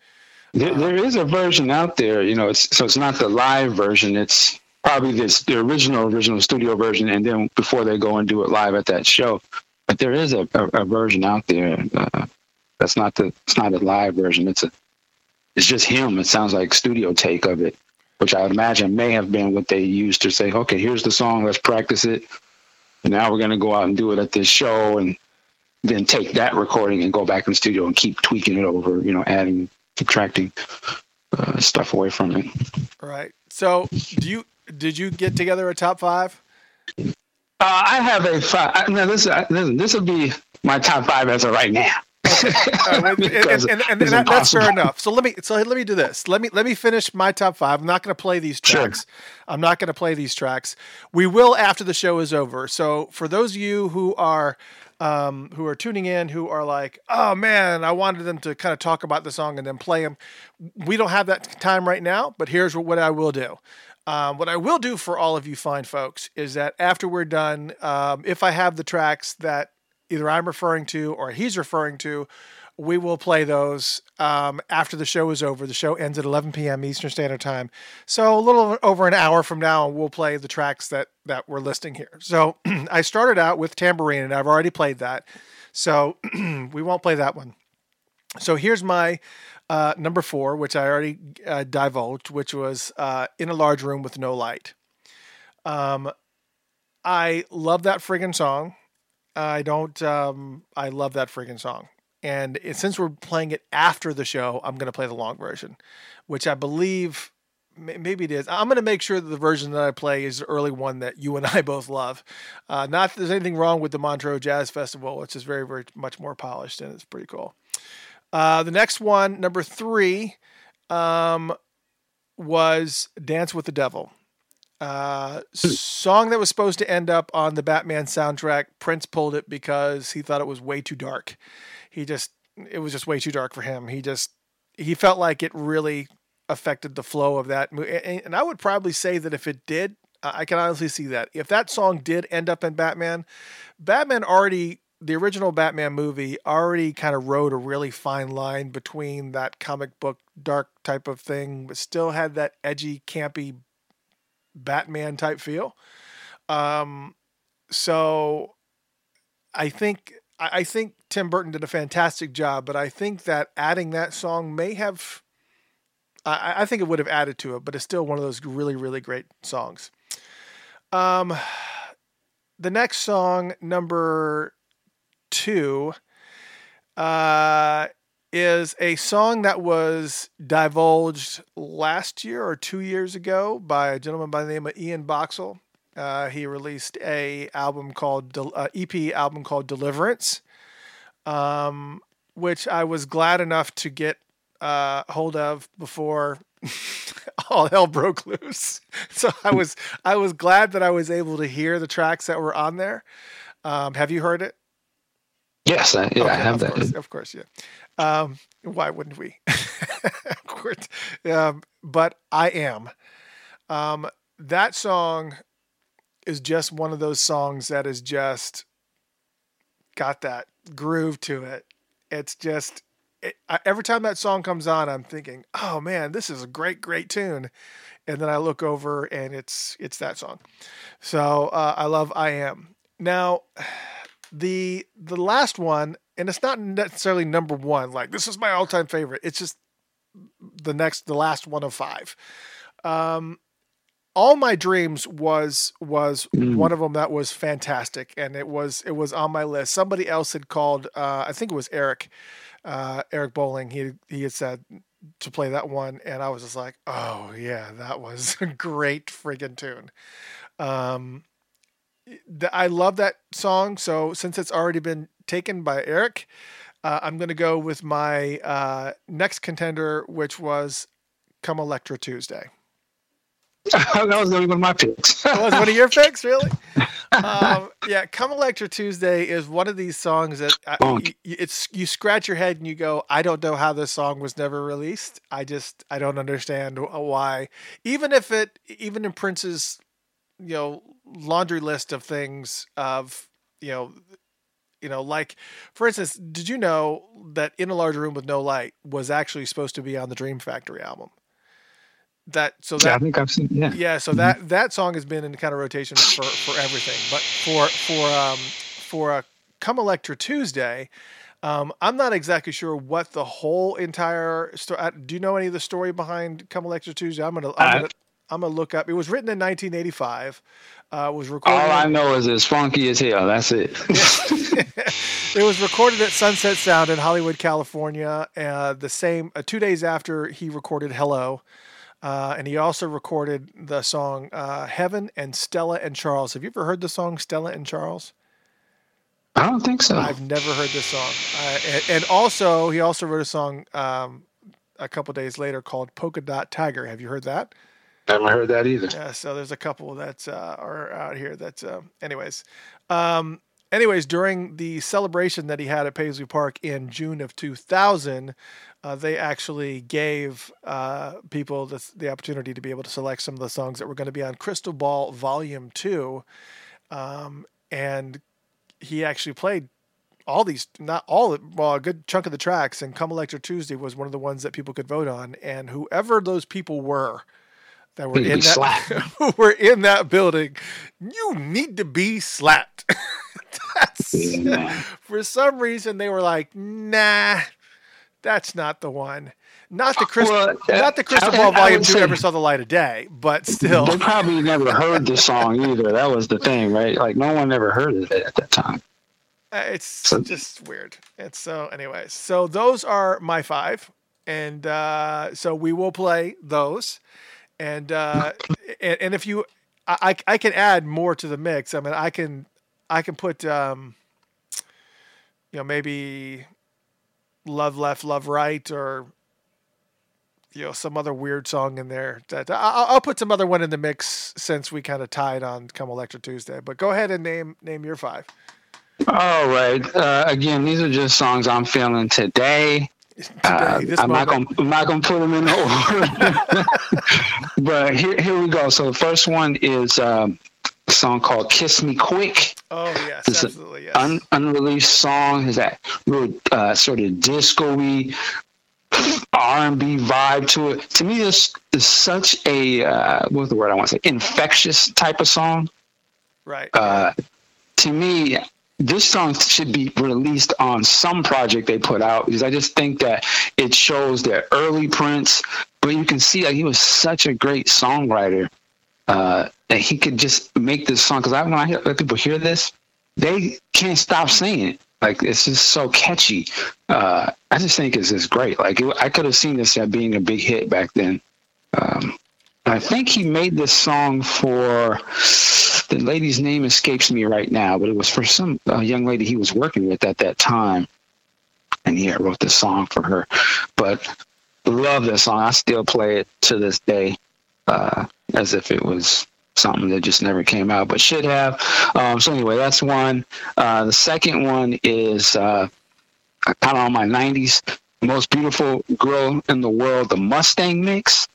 Speaker 4: There,
Speaker 1: Uh,
Speaker 4: there is a version out there, you know. It's, so it's not the live version. It's probably this, the original, original studio version, and then before they go and do it live at that show. But there is a, a, a version out there. Uh, that's not the. It's not a live version. It's a. It's just him. It sounds like studio take of it, which I would imagine may have been what they used to say. Okay, here's the song. Let's practice it. And now we're going to go out and do it at this show, and then take that recording and go back in the studio and keep tweaking it over. You know, adding, subtracting uh, stuff away from it.
Speaker 1: Right. So, do you did you get together a top five?
Speaker 4: Uh, I have a five. Now this listen, this will be my top five as of right now.
Speaker 1: Uh, and, and, and, and that, that's fair enough. So let me so let me do this. Let me let me finish my top five. I'm not going to play these
Speaker 4: Sure.
Speaker 1: tracks. I'm not going to play these tracks. We will after the show is over. So for those of you who are um, who are tuning in, who are like, oh man, I wanted them to kind of talk about the song and then play them. We don't have that time right now. But here's what I will do. Um, what I will do for all of you fine folks is that after we're done, um, if I have the tracks that either I'm referring to or he's referring to, we will play those um, after the show is over. The show ends at 11 p.m. Eastern Standard Time. So a little over an hour from now, we'll play the tracks that that we're listing here. So I started out with Tambourine, and I've already played that. So we won't play that one. So here's my uh, number four, which I already uh, divulged, which was uh, In a Large Room with No Light. Um, I love that friggin' song. I don't. Um, I love that friggin' song. And it, since we're playing it after the show, I'm going to play the long version, which I believe may- maybe it is. I'm going to make sure that the version that I play is the early one that you and I both love. Uh, not that there's anything wrong with the Montreux Jazz Festival, which is very, very much more polished and it's pretty cool. Uh, the next one, number three, um, was Dance with the Devil. Uh, song that was supposed to end up on the Batman soundtrack. Prince pulled it because he thought it was way too dark. He just, it was just way too dark for him. He just, he felt like it really affected the flow of that movie. And, I would probably say that if it did, I I can honestly see that. If that song did end up in Batman, Batman already, the original Batman movie already kind of rode a really fine line between that comic book dark type of thing, but still had that edgy, campy Batman type feel. Um, so I think I think Tim Burton did a fantastic job, but I think that adding that song may have I, I think it would have added to it, but it's still one of those really, really great songs. Um the next song, number two, uh is a song that was divulged last year or two years ago by a gentleman by the name of Ian Boxill. Uh, he released a album called Del- uh, EP album called Deliverance, um, which I was glad enough to get uh, hold of before all hell broke loose. So I was I was glad that I was able to hear the tracks that were on there. Um, have you heard it?
Speaker 4: Yes, I, yeah, I have
Speaker 1: of
Speaker 4: that.
Speaker 1: Course, of course, yeah. Um, why wouldn't we? of course. Um, but I am. Um, that song is just one of those songs that is just got that groove to it. It's just it, I, every time that song comes on, I'm thinking, "Oh man, this is a great, great tune," and then I look over and it's it's that song. So uh, I love "I Am." Now, the the last one, and it's not necessarily number one. Like this is my all time favorite. It's just the next, the last one of five. Um, all my dreams was was
Speaker 4: Mm.
Speaker 1: one of them that was fantastic, and it was it was on my list. Somebody else had called. Uh, I think it was Eric, uh, Eric Bowling. He he had said to play that one, and I was just like, oh yeah, that was a great friggin' tune. Um, I love that song. So since it's already been taken by Eric, uh, I'm going to go with my uh, next contender, which was "Come Electra Tuesday."
Speaker 4: that was going to be one of my picks.
Speaker 1: That was one of your picks, really? Um, yeah, "Come Electra Tuesday" is one of these songs that I,
Speaker 4: Oh.
Speaker 1: y- y- it's you scratch your head and you go, "I don't know how this song was never released. I just I don't understand why." Even if it, even in Prince's, you know, laundry list of things of you know you know, like for instance, did you know that In a Large Room with No Light was actually supposed to be on the Dream Factory album? That so that
Speaker 4: yeah, I think I've seen. Yeah,
Speaker 1: yeah. So that that song has been in kind of rotation for for everything, but for for um for a Come Electra Tuesday. Um, I'm not exactly sure what the whole entire story. Do you know any of the story behind Come Electra Tuesday? I'm gonna, I'm gonna, I'm gonna look up. It was written in 1985. Uh, was recorded.
Speaker 4: All I know is it's funky as hell. That's it.
Speaker 1: it was recorded at Sunset Sound in Hollywood, California. Uh, the same uh, two days after he recorded Hello. Uh, and he also recorded the song uh, Heaven and Stella and Charles. Have you ever heard the song Stella and Charles?
Speaker 4: I don't think so.
Speaker 1: I've never heard this song. Uh, and, and, also, he also wrote a song um, a couple days later called Polka Dot Tiger. Have you heard that?
Speaker 4: I haven't heard that either.
Speaker 1: Yeah, so there's a couple that uh, are out here. That, uh, anyways, um, anyways, during the celebration that he had at Paisley Park in June of 2000, uh, they actually gave uh, people the, the, opportunity to be able to select some of the songs that were going to be on Crystal Ball Volume Two, um, and he actually played all these, not all, well, a good chunk of the tracks. And Come Electra Tuesday was one of the ones that people could vote on, and whoever those people were that were in that were in that building, you need to be slapped. That's yeah. for some reason they were like, nah, that's not the one. Not the crystal, well, uh, not the Crystal Ball Volume Two ever saw the light of day, but still,
Speaker 4: they probably never heard the song either. That was the thing, right? Like no one ever heard of it at that time.
Speaker 1: Uh, it's so, just weird. It's so, anyways. So those are my five, and uh, so we will play those and uh, and, and if you, I, I can add more to the mix. I mean, I can I can put um, you know maybe love left, love right, or you know some other weird song in there. That I'll, I'll put some other one in the mix since we kind of tied on Come Electra Tuesday. But go ahead and name name your five.
Speaker 4: All right. Uh, again, these are just songs I'm feeling today. Uh, I'm not gonna I'm not gonna put them in order, but here here we go. So the first one is um, a song called "Kiss Me Quick."
Speaker 1: Oh yes, it's absolutely yes.
Speaker 4: Un- unreleased song is that real uh, sort of disco-y R&B vibe to it. To me, this is such a uh, what's the word I want to say? Infectious type of song.
Speaker 1: Right.
Speaker 4: Uh, to me, this song should be released on some project they put out because I just think that it shows their early Prince, but you can see that he was such a great songwriter uh, that he could just make this song. Because I, when I hear people hear this, they can't stop singing it. Like it's just so catchy. Uh, I just think it's just great. Like it, I could have seen this as being a big hit back then. Um, I think he made this song for the lady's name escapes me right now, but it was for some uh, young lady he was working with at that time. And he wrote this song for her. But love this song. I still play it to this day uh, as if it was something that just never came out, but should have. Um, so anyway, that's one. Uh, the second one is uh, kind of on my 90s. Most beautiful girl in the world, the Mustang mix.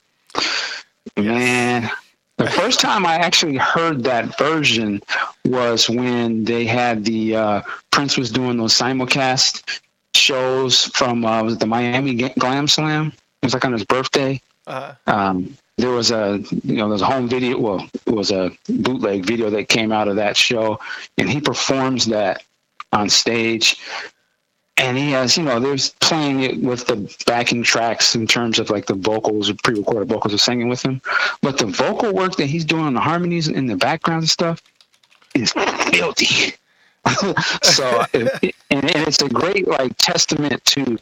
Speaker 4: Man, the first time I actually heard that version was when they had the uh, Prince was doing those simulcast shows from uh, was the Miami Glam Slam. It was like on his birthday. Uh-huh. Um, there was a you know there's a home video. Well, it was a bootleg video that came out of that show, and he performs that on stage and he has, you know, there's playing it with the backing tracks in terms of like the vocals or pre-recorded vocals of singing with him. But the vocal work that he's doing on the harmonies in the background stuff is filthy. so, it, and, and it's a great like testament to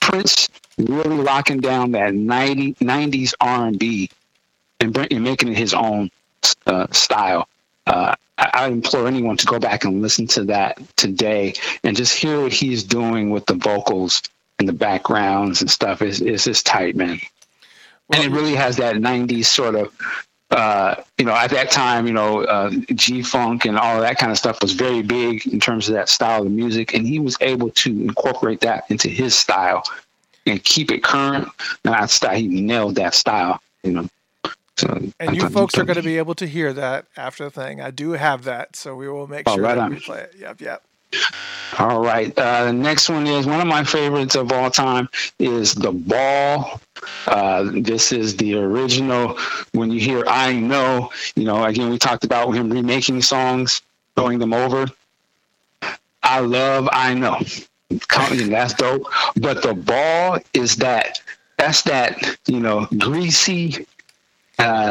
Speaker 4: Prince really locking down that 90, 90s R&B and, and making it his own uh, style. Uh, I implore anyone to go back and listen to that today and just hear what he's doing with the vocals and the backgrounds and stuff. Is is just tight, man. Well, and it really has that '90s sort of, uh, you know, at that time, you know, uh, G funk and all that kind of stuff was very big in terms of that style of music, and he was able to incorporate that into his style and keep it current. And style, he nailed that style, you know.
Speaker 1: So and you folks are going to be able to hear that after the thing. I do have that, so we will make oh, sure right that on. we play it. Yep, yep.
Speaker 4: All right. Uh, the next one is one of my favorites of all time is The Ball. Uh, this is the original. When you hear I Know, you know, again, we talked about him remaking songs, throwing them over. I love I Know. That's dope. But The Ball is that, that's that, you know, greasy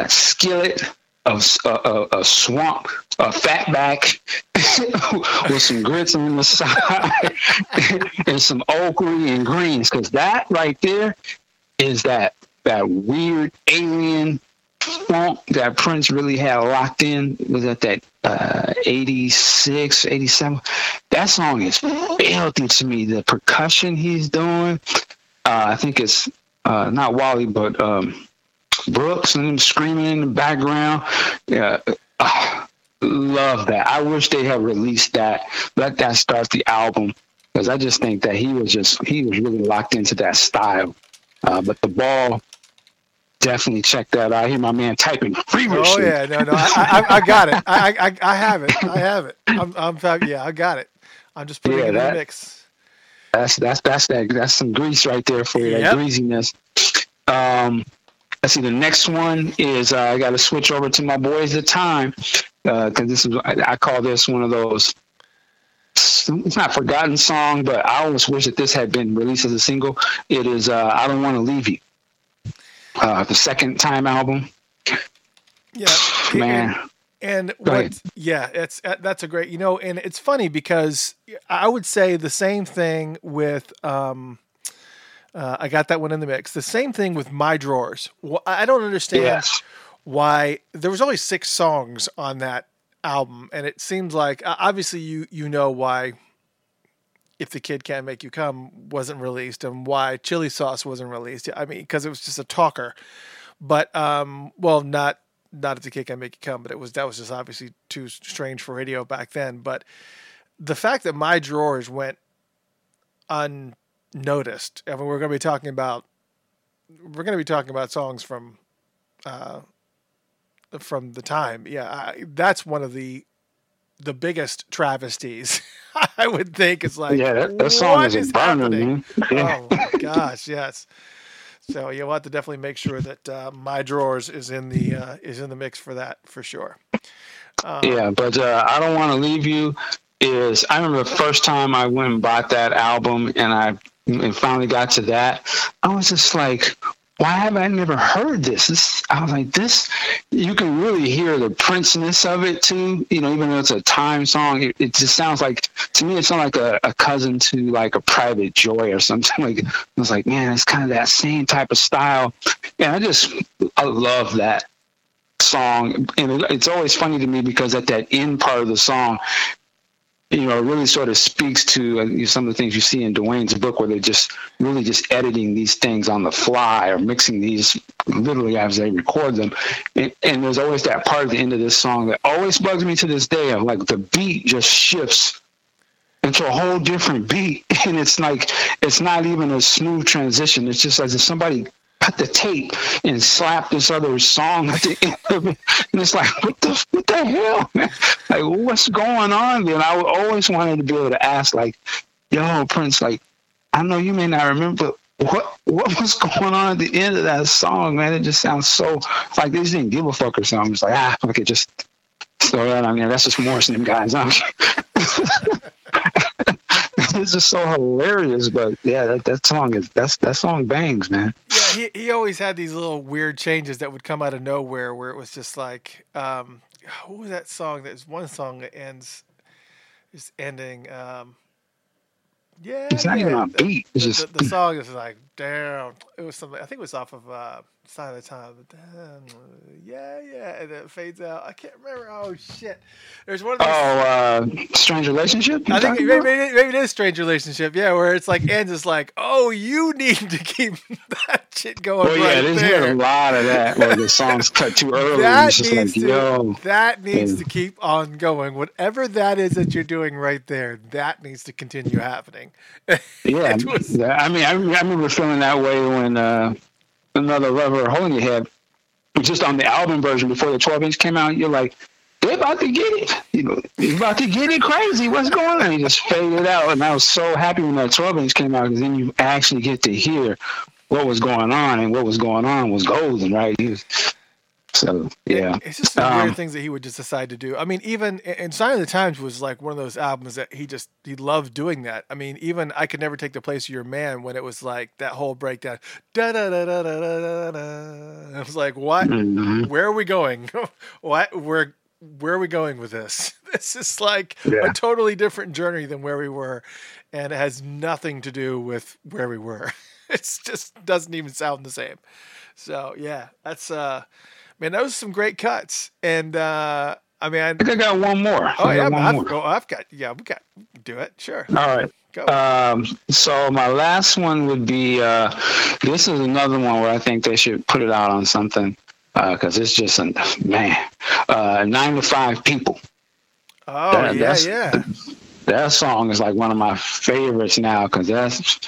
Speaker 4: skillet of a, a, swamp, a fatback with some grits on the side and some okra and greens. Because that right there is that that weird alien funk that Prince really had locked in. Was at that uh, 86, 87. That song is filthy to me. The percussion he's doing, uh, I think it's uh, not Wally, but um, Brooks and them screaming in the background. Yeah, uh, love that. I wish they had released that. Let that start the album because I just think that he was just he was really locked into that style. Uh, but the ball, definitely check that out. I hear my man typing
Speaker 1: feverishly. Oh yeah, no, no, I, I, I got it. I, I, I have it. I have it. I'm, I'm, yeah, I got it. I'm just putting yeah, it in that, the mix.
Speaker 4: That's that's that's that that's some grease right there for you. Yep. That greasiness. Um, Let's see. The next one is uh, I got to switch over to my boys the time because uh, this is I, I, call this one of those. It's not forgotten song, but I almost wish that this had been released as a single. It is uh, "I Don't Want to Leave You," uh, the second time album.
Speaker 1: Yeah, man. And, and what? Yeah, it's that's a great. You know, and it's funny because I would say the same thing with. Um, uh, I got that one in the mix. The same thing with my drawers. I don't understand yes. why there was only six songs on that album, and it seems like obviously you you know why. If the kid can't make you come wasn't released, and why chili sauce wasn't released. I mean, because it was just a talker. But um, well, not not if the kid can't make you come, but it was that was just obviously too strange for radio back then. But the fact that my drawers went un noticed. I mean, we're going to be talking about we're going to be talking about songs from uh, from the time. Yeah, I, that's one of the the biggest travesties. I would think it's like
Speaker 4: yeah, that, that song is, is burning.
Speaker 1: Yeah. Oh my gosh, yes. So you'll have to definitely make sure that uh, my drawers is in the uh, is in the mix for that for sure.
Speaker 4: Um, yeah, but uh, I don't want to leave you. Is I remember the first time I went and bought that album, and I and finally got to that, I was just like, why have I never heard this? this? I was like, this, you can really hear the princeness of it too. You know, even though it's a time song, it, it just sounds like, to me, it sounds like a, a, cousin to like a private joy or something. Like, I was like, man, it's kind of that same type of style. And I just, I love that song. And it's always funny to me because at that end part of the song, you know, it really sort of speaks to uh, some of the things you see in Duane's book, where they're just really just editing these things on the fly or mixing these literally as they record them. And, and there's always that part at the end of this song that always bugs me to this day. Of like the beat just shifts into a whole different beat, and it's like it's not even a smooth transition. It's just as if somebody cut the tape and slap this other song at the end of it. And it's like, what the what the hell, man? Like, what's going on? And I always wanted to be able to ask, like, yo, Prince, like, I know you may not remember, what what was going on at the end of that song, man? It just sounds so like they just didn't give a fuck or something. It's like, ah, okay, just throw that on there. That's just Morrison guys. it's just so hilarious. But yeah, that, that song is that's that song bangs, man.
Speaker 1: Yeah, he he always had these little weird changes that would come out of nowhere, where it was just like, um, what was that song? There's one song that ends, is ending. Um, yeah,
Speaker 4: it's not
Speaker 1: yeah,
Speaker 4: even on beat. It's
Speaker 1: the,
Speaker 4: just
Speaker 1: the, the, song is like, damn. It was something. I think it was off of. Uh, sign of the time. Yeah, yeah, and it fades out. I can't remember. Oh shit! There's one of those.
Speaker 4: Oh, uh, strange relationship.
Speaker 1: I think maybe, maybe, maybe it is strange relationship. Yeah, where it's like ends is like, oh, you need to keep that shit going. Well, right yeah, there's there.
Speaker 4: a lot of that where the songs cut too early. That needs like,
Speaker 1: to. Yo. That needs yeah. to keep on going. Whatever that is that you're doing right there, that needs to continue happening.
Speaker 4: yeah, was, I mean, I, I remember feeling that way when. Uh, another lover holding your head just on the album version before the 12 inch came out you're like they're about to get it. You know, they're about to get it crazy. What's going on? He just faded out, and I was so happy when that 12 inch came out because then you actually get to hear what was going on, and what was going on was golden, right? So yeah,
Speaker 1: it's just some um, weird things that he would just decide to do. I mean, even and Sign of the Times was like one of those albums that he just he loved doing that. I mean, even I could never take the place of your man when it was like that whole breakdown. Da da da da da da da. I was like, what? Mm-hmm. Where are we going? what? Where? Where are we going with this? This is like yeah. a totally different journey than where we were, and it has nothing to do with where we were. It just doesn't even sound the same. So yeah, that's uh man, those some great cuts. And uh, I mean, I,
Speaker 4: I think I got one more.
Speaker 1: Oh yeah, I've, more. Oh, I've got yeah, we got do it. Sure.
Speaker 4: All right. Go. Um, so my last one would be uh, this is another one where I think they should put it out on something because uh, it's just a man uh, nine to five people.
Speaker 1: Oh that, yeah, yeah.
Speaker 4: That song is like one of my favorites now because that's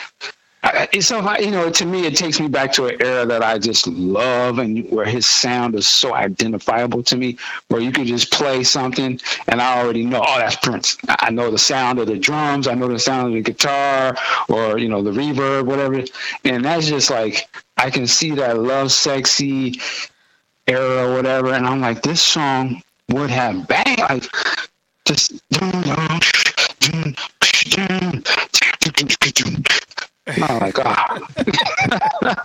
Speaker 4: it's so you know to me it takes me back to an era that I just love and where his sound is so identifiable to me where you could just play something and I already know oh that's Prince I know the sound of the drums I know the sound of the guitar or you know the reverb whatever and that's just like I can see that Lovesexy era whatever and I'm like this song would have bang like just Oh my god!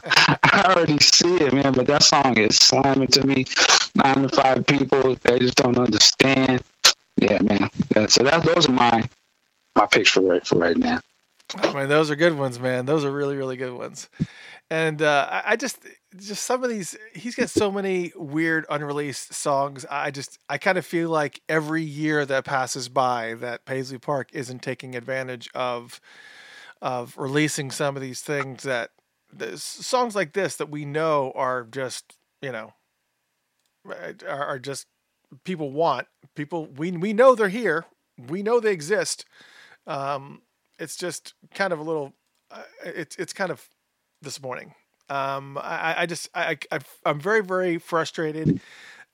Speaker 4: I already see it, man. But that song is slamming to me. Nine to five people, they just don't understand. Yeah, man. Yeah, so that those are my my picks for right for right now.
Speaker 1: I mean, those are good ones, man. Those are really, really good ones. And uh, I, I just, just some of these, he's got so many weird unreleased songs. I just, I kind of feel like every year that passes by, that Paisley Park isn't taking advantage of of releasing some of these things that songs like this that we know are just you know are, are just people want people we we know they're here we know they exist um it's just kind of a little uh, it's it's kind of disappointing um i i just i, I i'm very very frustrated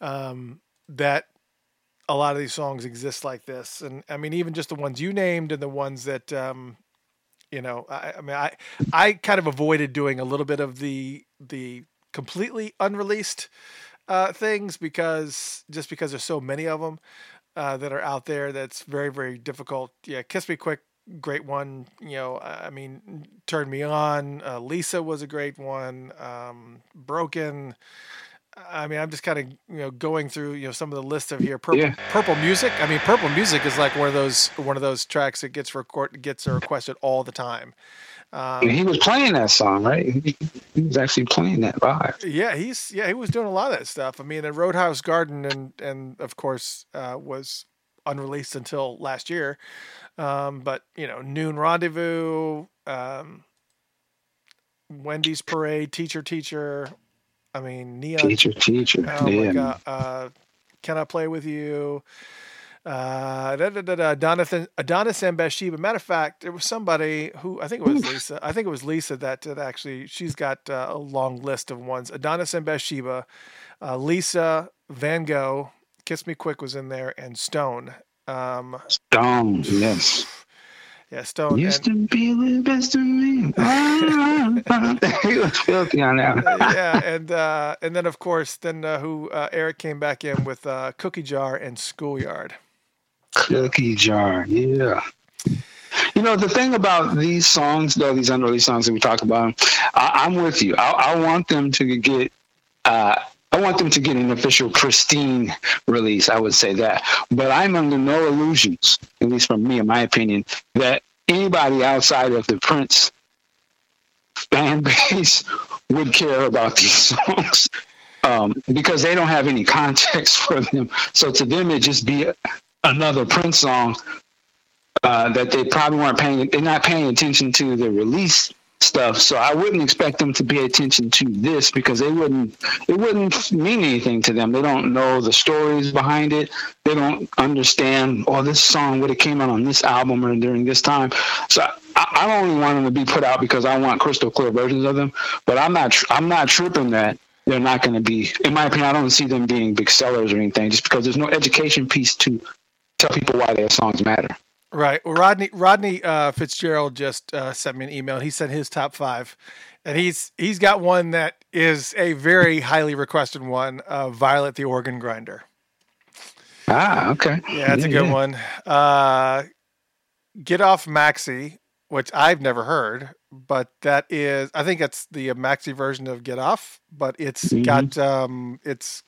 Speaker 1: um that a lot of these songs exist like this and i mean even just the ones you named and the ones that um you know, I, I mean, I I kind of avoided doing a little bit of the the completely unreleased uh, things because just because there's so many of them uh, that are out there that's very very difficult. Yeah, Kiss Me Quick, great one. You know, I mean, Turn Me On. Uh, Lisa was a great one. Um, Broken. I mean, I'm just kind of you know going through you know some of the list of here. Purple, yeah. Purple Music. I mean, Purple Music is like one of those one of those tracks that gets record gets requested all the time.
Speaker 4: Um, he was playing that song, right? He, was actually playing that live.
Speaker 1: Yeah, he's yeah he was doing a lot of that stuff. I mean, the Roadhouse Garden and and of course uh, was unreleased until last year. Um, but you know, Noon Rendezvous, um, Wendy's Parade, Teacher Teacher, I mean, Neon
Speaker 4: Teacher, teacher.
Speaker 1: Oh yeah. my god. Uh, can I play with you? Uh, da, da, da, da, Adonis, Adonis and Bathsheba. Matter of fact, it was somebody who I think it was Lisa. I think it was Lisa that, that actually she's got uh, a long list of ones. Adonis and Bathsheba, uh, Lisa, Van Gogh, Kiss Me Quick was in there, and Stone. Um,
Speaker 4: Stone, yes.
Speaker 1: Yeah, Stone.
Speaker 4: Used and, to be the best of me. he was filthy on that.
Speaker 1: yeah, and uh, and then of course, then uh, who uh, Eric came back in with uh, Cookie Jar and Schoolyard.
Speaker 4: Cookie Jar, yeah. You know the thing about these songs, though these unreleased songs that we talk about, I, am with you. I, I, want them to get. I want them to get an official pristine release. I would say that, but I'm under no illusions, at least from me, in my opinion, that anybody outside of the Prince fan base would care about these songs um, because they don't have any context for them. So to them, it just be another Prince song uh, that they probably weren't paying. They're not paying attention to the release stuff. So I wouldn't expect them to pay attention to this because they wouldn't it wouldn't mean anything to them. They don't know the stories behind it. They don't understand, oh, this song would have came out on this album or during this time. So I, I only want them to be put out because I want crystal clear versions of them. But I'm not I'm not tripping that they're not going to be, in my opinion, I don't see them being big sellers or anything, just because there's no education piece to tell people why their songs matter.
Speaker 1: Right. Well, Rodney Rodney uh, Fitzgerald just uh, sent me an email. He sent his top five, and he's he's got one that is a very highly requested one. Uh, Violet the Organ Grinder.
Speaker 4: Ah, okay.
Speaker 1: Yeah, that's a good
Speaker 4: yeah.
Speaker 1: one. Uh, Get off Maxi, which I've never heard, but that is I think it's the Maxi version of Get Off, but it's
Speaker 4: Mhm.
Speaker 1: got um, it's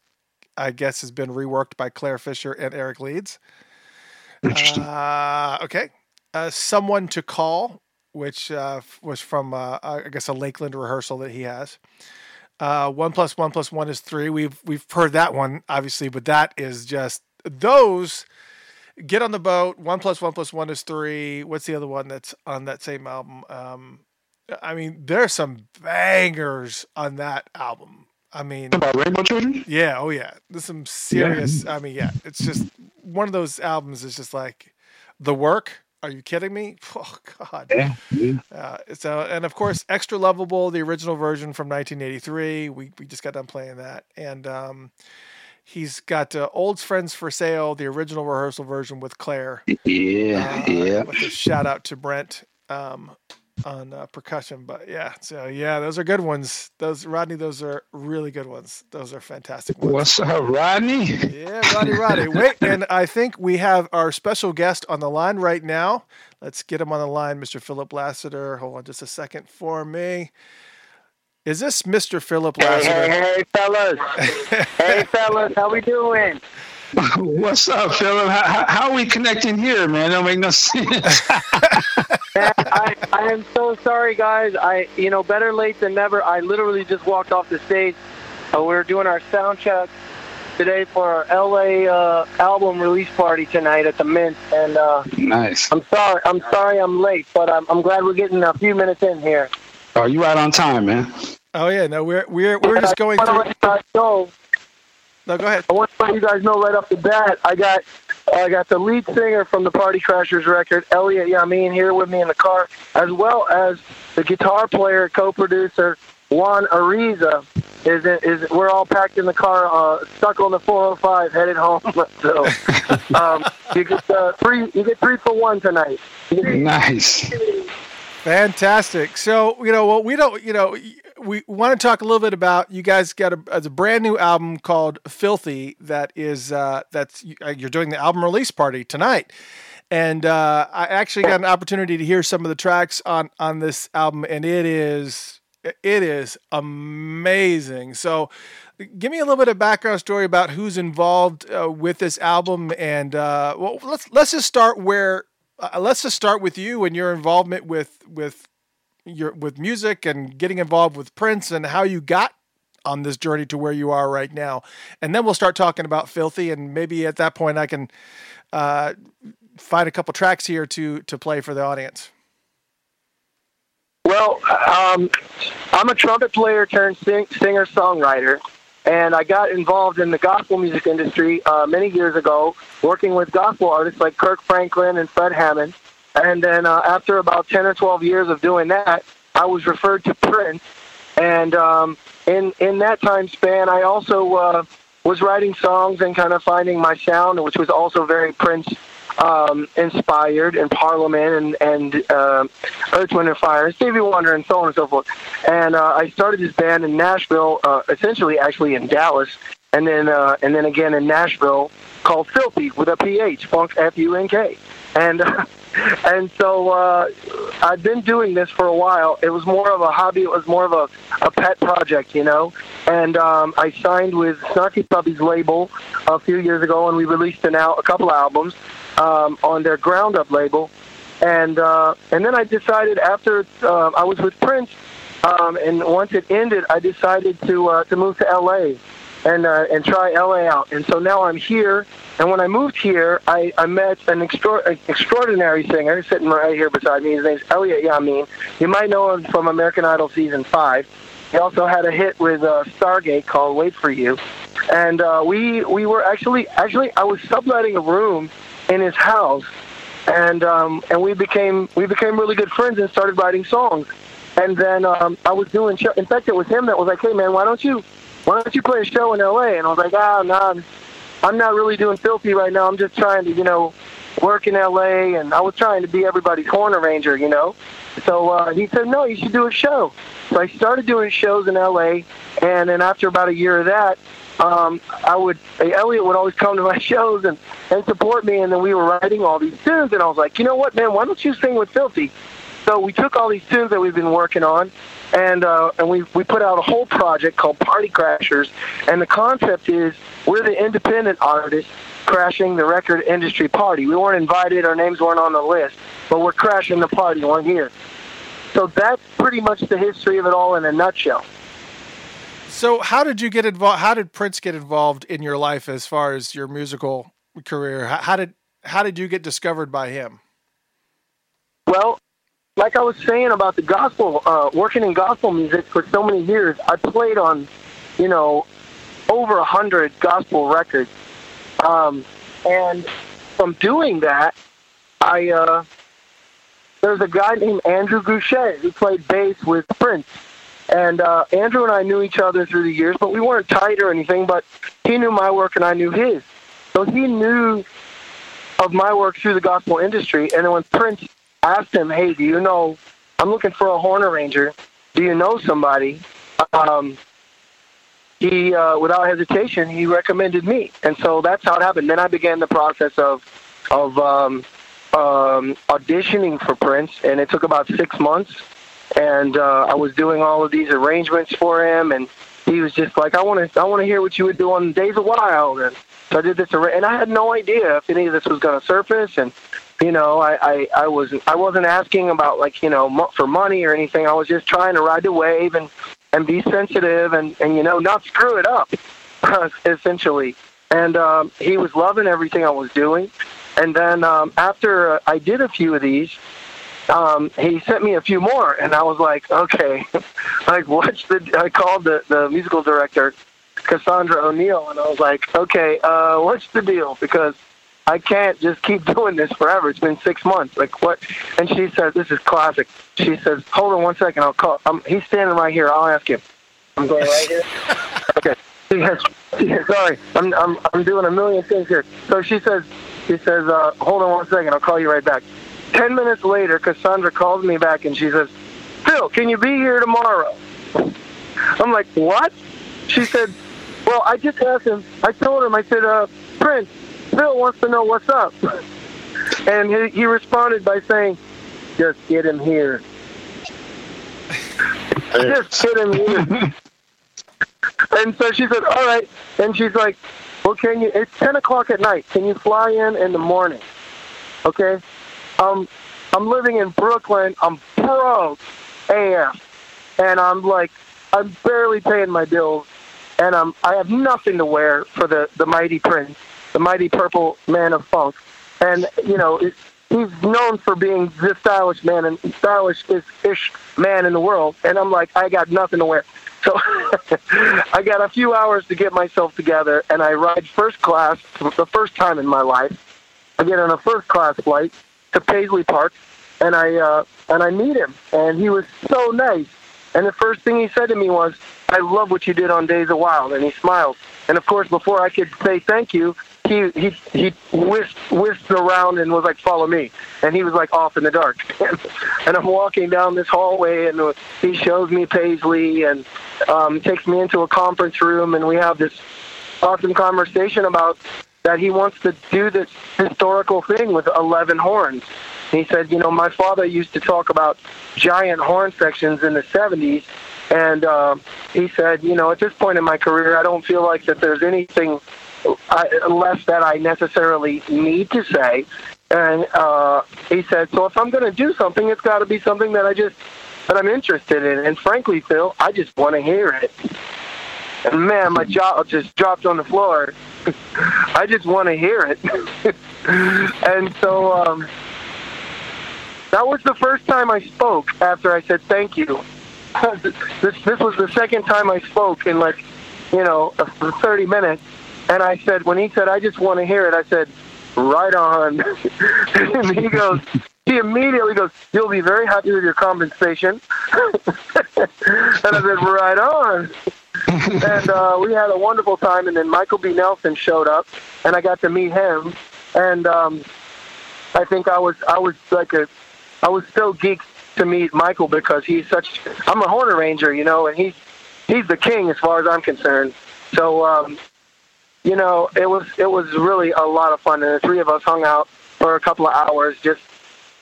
Speaker 1: I guess has been reworked by Clare Fischer and Eric Leeds.
Speaker 4: Interesting.
Speaker 1: Uh, okay. Uh, Someone to Call, which uh, was from, uh, I guess, a Lakeland rehearsal that he has. Uh, one plus one plus one is three. We've we've heard that one obviously, but that is just those. Get on the boat. One plus one plus one is three. What's the other one that's on that same album? Um, I mean, there's some bangers on that album. I mean,
Speaker 4: About Rainbow Children?
Speaker 1: yeah, oh yeah. There's some serious. I mean, yeah, it's just one of those albums. Is just like the work. Are you kidding me? Oh God.
Speaker 4: Yeah.
Speaker 1: Uh, so, and of course, extra lovable, the original version from 1983. We we just got done playing that, and um, he's got uh, Old Friends for Sale, the original rehearsal version with Claire.
Speaker 4: Yeah.
Speaker 1: Uh,
Speaker 4: yeah.
Speaker 1: With a shout out to Brent um, on uh, percussion. But yeah, so yeah, those are good ones. Those Rodney, those are really good ones. Those are fantastic ones.
Speaker 4: What's up, Rodney?
Speaker 1: Yeah, Roddy, Roddy. Wait, and I think we have our special guest on the line right now. Let's get him on the line, Mr. Philip Lassiter. Hold on just a second for me. Is this Mr. Philip
Speaker 5: Hey,
Speaker 1: Lassiter?
Speaker 5: hey, hey, fellas. hey, fellas, how we doing?
Speaker 4: What's up, Philip? How, how, how are we connecting here, man? I don't make no sense.
Speaker 5: Man, I, I am so sorry, guys. I, you know, better late than never. I literally just walked off the stage. Uh, we are doing our sound check today for our LA uh, album release party tonight at the Mint, and uh,
Speaker 4: nice.
Speaker 5: I'm sorry. I'm sorry I'm late, but I'm, I'm glad we're getting a few minutes in here.
Speaker 4: Oh, you right on time, man.
Speaker 1: Oh yeah, no, we're we're we're just going
Speaker 5: I want
Speaker 1: through.
Speaker 5: to let you guys know.
Speaker 1: No, go ahead.
Speaker 5: I want to let you guys know right off the bat. I got I got the lead singer from the Party Crashers record, Elliott Yamin, here with me in the car, as well as the guitar player, co-producer Juan Ariza. Is is we're all packed in the car, uh, stuck on the 405, headed home. So um, you get uh, three you get three for one tonight.
Speaker 4: Nice.
Speaker 1: Fantastic. So you know, well, we don't. You know, we want to talk a little bit about you guys got a, a brand new album called Filthy that is uh, that's uh, you're doing the album release party tonight, and uh, I actually got an opportunity to hear some of the tracks on on this album, and it is it is amazing. So. Give me a little bit of background story about who's involved uh, with this album, and uh, well, let's let's just start where uh, let's just start with you and your involvement with with your with music and getting involved with Prince and how you got on this journey to where you are right now, and then we'll start talking about Filthy, and maybe at that point I can uh, find a couple tracks here to to play for the audience.
Speaker 5: Well, um, I'm a trumpet player turned sing- singer songwriter, and I got involved in the gospel music industry uh, many years ago, working with gospel artists like Kirk Franklin and Fred Hammond. And then uh, after about 10 or 12 years of doing that, I was referred to Prince. And um, in in that time span, I also uh, was writing songs and kind of finding my sound, which was also very Prince um, inspired and Parliament and and uh, Earth, Wind and Fire, and Stevie Wonder, and so on and so forth. And uh, I started this band in Nashville, uh, essentially actually in Dallas, and then uh, and then again in Nashville called Filthy with a PH, Funk F U N K, and. And so uh, I've been doing this for a while. It was more of a hobby. It was more of a, a pet project, you know. And um, I signed with Snarky Puppy's label a few years ago, and we released an al- a couple albums um, on their Ground Up label. And uh, and then I decided after uh, I was with Prince, um, and once it ended, I decided to uh, to move to LA and uh, and try LA out. And so now I'm here. And when I moved here, I, I met an extra- extraordinary singer sitting right here beside me. His name's Elliott Yamin. You might know him from American Idol season five. He also had a hit with uh, Stargate called "Wait for You," and uh, we we were actually actually I was subletting a room in his house, and um, and we became we became really good friends and started writing songs. And then um, I was doing show. In fact, it was him that was like, "Hey man, why don't you why don't you play a show in L.A.? And I was like, ah, no, I'm, I'm not really doing filthy right now. I'm just trying to, you know, work in L.A. And I was trying to be everybody's horn arranger, you know. So uh, he said, no, you should do a show. So I started doing shows in L.A. And then after about a year of that, um, I would Elliott would always come to my shows and and support me, and then we were writing all these tunes, and I was like, you know what, man, why don't you sing with Filthy? So we took all these tunes that we've been working on, and uh, and we we put out a whole project called Party Crashers, and the concept is we're the independent artists crashing the record industry party. We weren't invited, our names weren't on the list, but we're crashing the party. We're here. So that's pretty much the history of it all in a nutshell.
Speaker 1: So, how did you get involved? How did Prince get involved in your life as far as your musical career? How did how did you get discovered by him?
Speaker 5: Well, like I was saying about the gospel, uh, working in gospel music for so many years, I played on, you know, over a hundred gospel records, um, and from doing that, I uh, there's a guy named Andrew Gouche who played bass with Prince and uh, Andrew and I knew each other through the years, but we weren't tight or anything. But he knew my work and I knew his. So he knew of my work through the gospel industry. And then when Prince asked him, "Hey, do you know? I'm looking for a horn arranger. Do you know somebody?" Um, he, uh, without hesitation, he recommended me, and so that's how it happened. Then I began the process of of um, um, auditioning for Prince, and it took about six months and uh, I was doing all of these arrangements for him, and he was just like, "I want to, I want to hear what you would do on Days of Wild," and so I did this, and I had no idea if any of this was going to surface, and you know, I, I, I was, I wasn't asking about like, you know, for money or anything. I was just trying to ride the wave and and be sensitive and and you know, not screw it up, essentially. And um, he was loving everything I was doing. And then um, after I did a few of these, um, he sent me a few more, and I was like, okay, like what's the? I called the the musical director, Cassandra O'Neal, and I was like, okay, uh, what's the deal? Because I can't just keep doing this forever. It's been six months. Like what? And she said, this is classic. She says, hold on one second. I'll call. Um, he's standing right here. I'll ask him. I'm going right here. okay. Yes. Sorry, I'm I'm I'm doing a million things here. So she says, she says, uh, hold on one second. I'll call you right back. Ten minutes later, Cassandra calls me back and she says, Phil, can you be here tomorrow? I'm like, what? She said, well, I just asked him. I told him, I said, uh, Prince, Phil wants to know what's up. And he, he responded by saying, just get him here. just get him here. and so she said, all right. And she's like, well, can you, it's 10 o'clock at night. Can you fly in in the morning? Okay. Um, I'm living in Brooklyn. I'm broke AF, and I'm like, I'm barely paying my bills, and I'm I have nothing to wear for the the mighty Prince, the mighty Purple Man of Funk, and you know it, he's known for being the stylish man and stylish ish man in the world, and I'm like, I got nothing to wear. So I got a few hours to get myself together, and I ride first class for the first time in my life. I get on a first class flight to Paisley Park, and I uh, and I meet him, and he was so nice. And the first thing he said to me was, "I love what you did on Days of Wild," and he smiled. And of course, before I could say thank you, he he he whisked whisked around and was like, "Follow me," and he was like off in the dark. and I'm walking down this hallway, and he shows me Paisley and um, takes me into a conference room, and we have this awesome conversation about that he wants to do this historical thing with 11 horns. he said, you know, my father used to talk about giant horn sections in the 70s, and uh, he said, you know, at this point in my career, I don't feel like that there's anything less that I necessarily need to say. And uh, he said, so if I'm going to do something, it's got to be something that I just that I'm interested in. And frankly, Phil, I just want to hear it. And man, my jaw just dropped on the floor. I just want to hear it. and so um, that was the first time I spoke after I said thank you. this, this was the second time I spoke in like, you know, 30 minutes. And I said, when he said, I just want to hear it, I said, right on. and he goes, he immediately goes, you'll be very happy with your compensation. and I said, right on. and uh, we had a wonderful time. And then Michael B. Nelson showed up, and I got to meet him. And um, I think I was I was like a I was so geeked to meet Michael because he's such. I'm a horn arranger, you know, and he's he's the king as far as I'm concerned. So, um, you know, it was it was really a lot of fun, and the three of us hung out for a couple of hours, just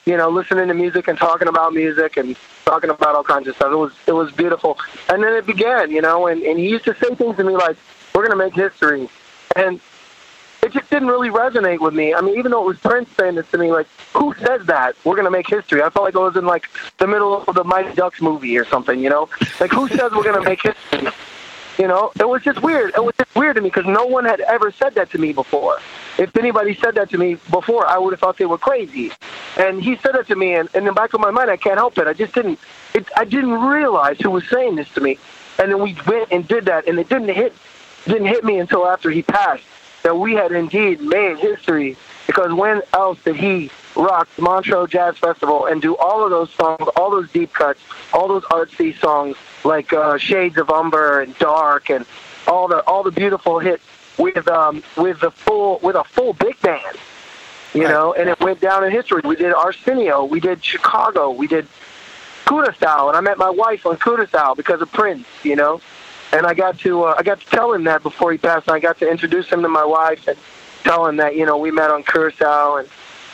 Speaker 5: you know, listening to music and talking about music and talking about all kinds of stuff. It was it was beautiful, and then it began, you know, and and he used to say things to me like, "We're gonna make history," and it just didn't really resonate with me. I mean, even though it was Prince saying this to me, like, who says that? We're gonna make history. I felt like I was in like the middle of the Mighty Ducks movie or something, you know? Like, who says we're gonna make history? You know, it was just weird. It was just weird to me because no one had ever said that to me before. If anybody said that to me before, I would have thought they were crazy. And he said it to me, and in the back of my mind, I can't help it. I just didn't. It, I didn't realize who was saying this to me. And then we went and did that, and it didn't hit didn't hit me until after he passed that we had indeed made history. Because when else did he rock the Montreux Jazz Festival and do all of those songs, all those deep cuts, all those artsy songs like uh, Shades of Umber and Dark and all the all the beautiful hits with um, with the full with a full big band, you
Speaker 1: Right.
Speaker 5: know, and it went down in history. We did Arsenio, we did Chicago, we did Curacao, and I met my wife on Curacao because of Prince, you know, and I got to uh, I got to tell him that before he passed. And I got to introduce him to my wife and tell him that you know we met on Curacao, and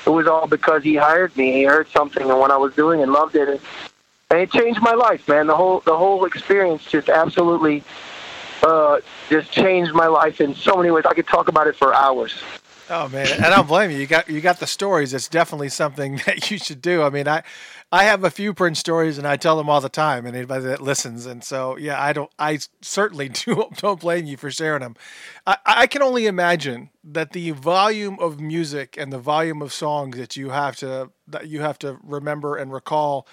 Speaker 5: it was all because he hired me. He heard something and what I was doing and loved it, and, and it changed my life, man. The whole the whole experience just absolutely uh, just changed my life in so many ways. I could talk about it for hours.
Speaker 1: Oh man, I don't blame you. You got you got the stories. It's definitely something that you should do. I mean, I I have a few print stories, and I tell them all the time. And anybody that listens, and so yeah, I don't. I certainly do, don't blame you for sharing them. I, I can only imagine that the volume of music and the volume of songs that you have to that you have to remember and recall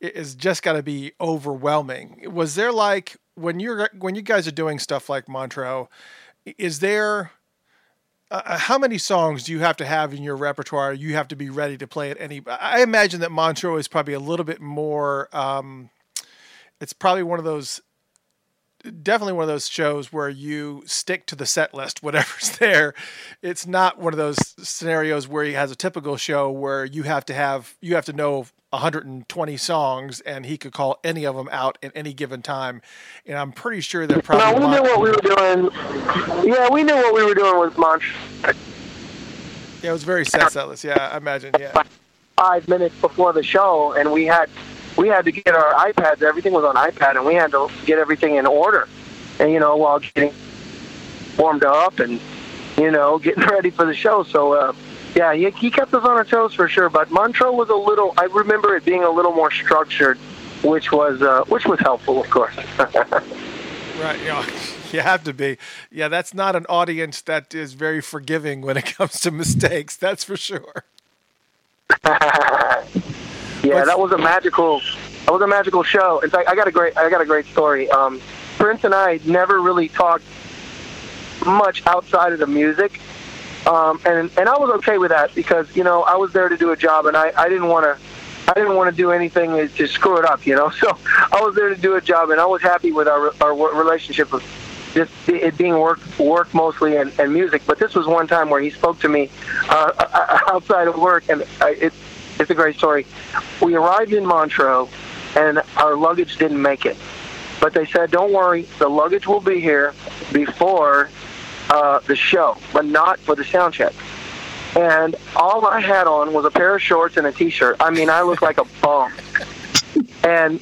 Speaker 1: is just got to be overwhelming. Was there like when you're when you guys are doing stuff like Montreux, is there uh, how many songs do you have to have in your repertoire? You have to be ready to play at any. I imagine that Montreux is probably a little bit more. Um, it's probably one of those, definitely one of those shows where you stick to the set list, whatever's there. It's not one of those scenarios where he has a typical show where you have to have you have to know 120 songs and he could call any of them out at any given time. And I'm pretty sure that probably
Speaker 5: No, we knew what we were doing. Yeah, we knew what we were doing with Montreux.
Speaker 1: yeah, it was very set set list. Yeah, I imagine. Yeah.
Speaker 5: five minutes before the show, and we had we had to get our iPads. Everything was on iPad, and we had to get everything in order. And you know, while getting warmed up and you know getting ready for the show. So uh, yeah, he, he kept us on our toes for sure. But Montreux was a little. I remember it being a little more structured, which was uh, which was helpful, of course.
Speaker 1: Right. Yeah. you have to be. Yeah, that's not an audience that is very forgiving when it comes to mistakes. That's for sure.
Speaker 5: Yeah,
Speaker 1: What's-
Speaker 5: that was a magical. That was a magical show. In fact, I got a great. I got a great story. Um, Prince and I never really talked much outside of the music, um, and and I was okay with that because you know I was there to do a job, and I I didn't want to. I didn't want to do anything to- to screw it up, you know. So I was there to do a job, and I was happy with our our relationship of just it being work work mostly and, and music. But this was one time where he spoke to me uh, outside of work, and I, it, it's a great story. We arrived in Montreux, and our luggage didn't make it. But they said, "Don't worry, the luggage will be here before uh, the show, but not for the sound check." And all I had on was a pair of shorts and a T-shirt. I mean, I looked like a bum. And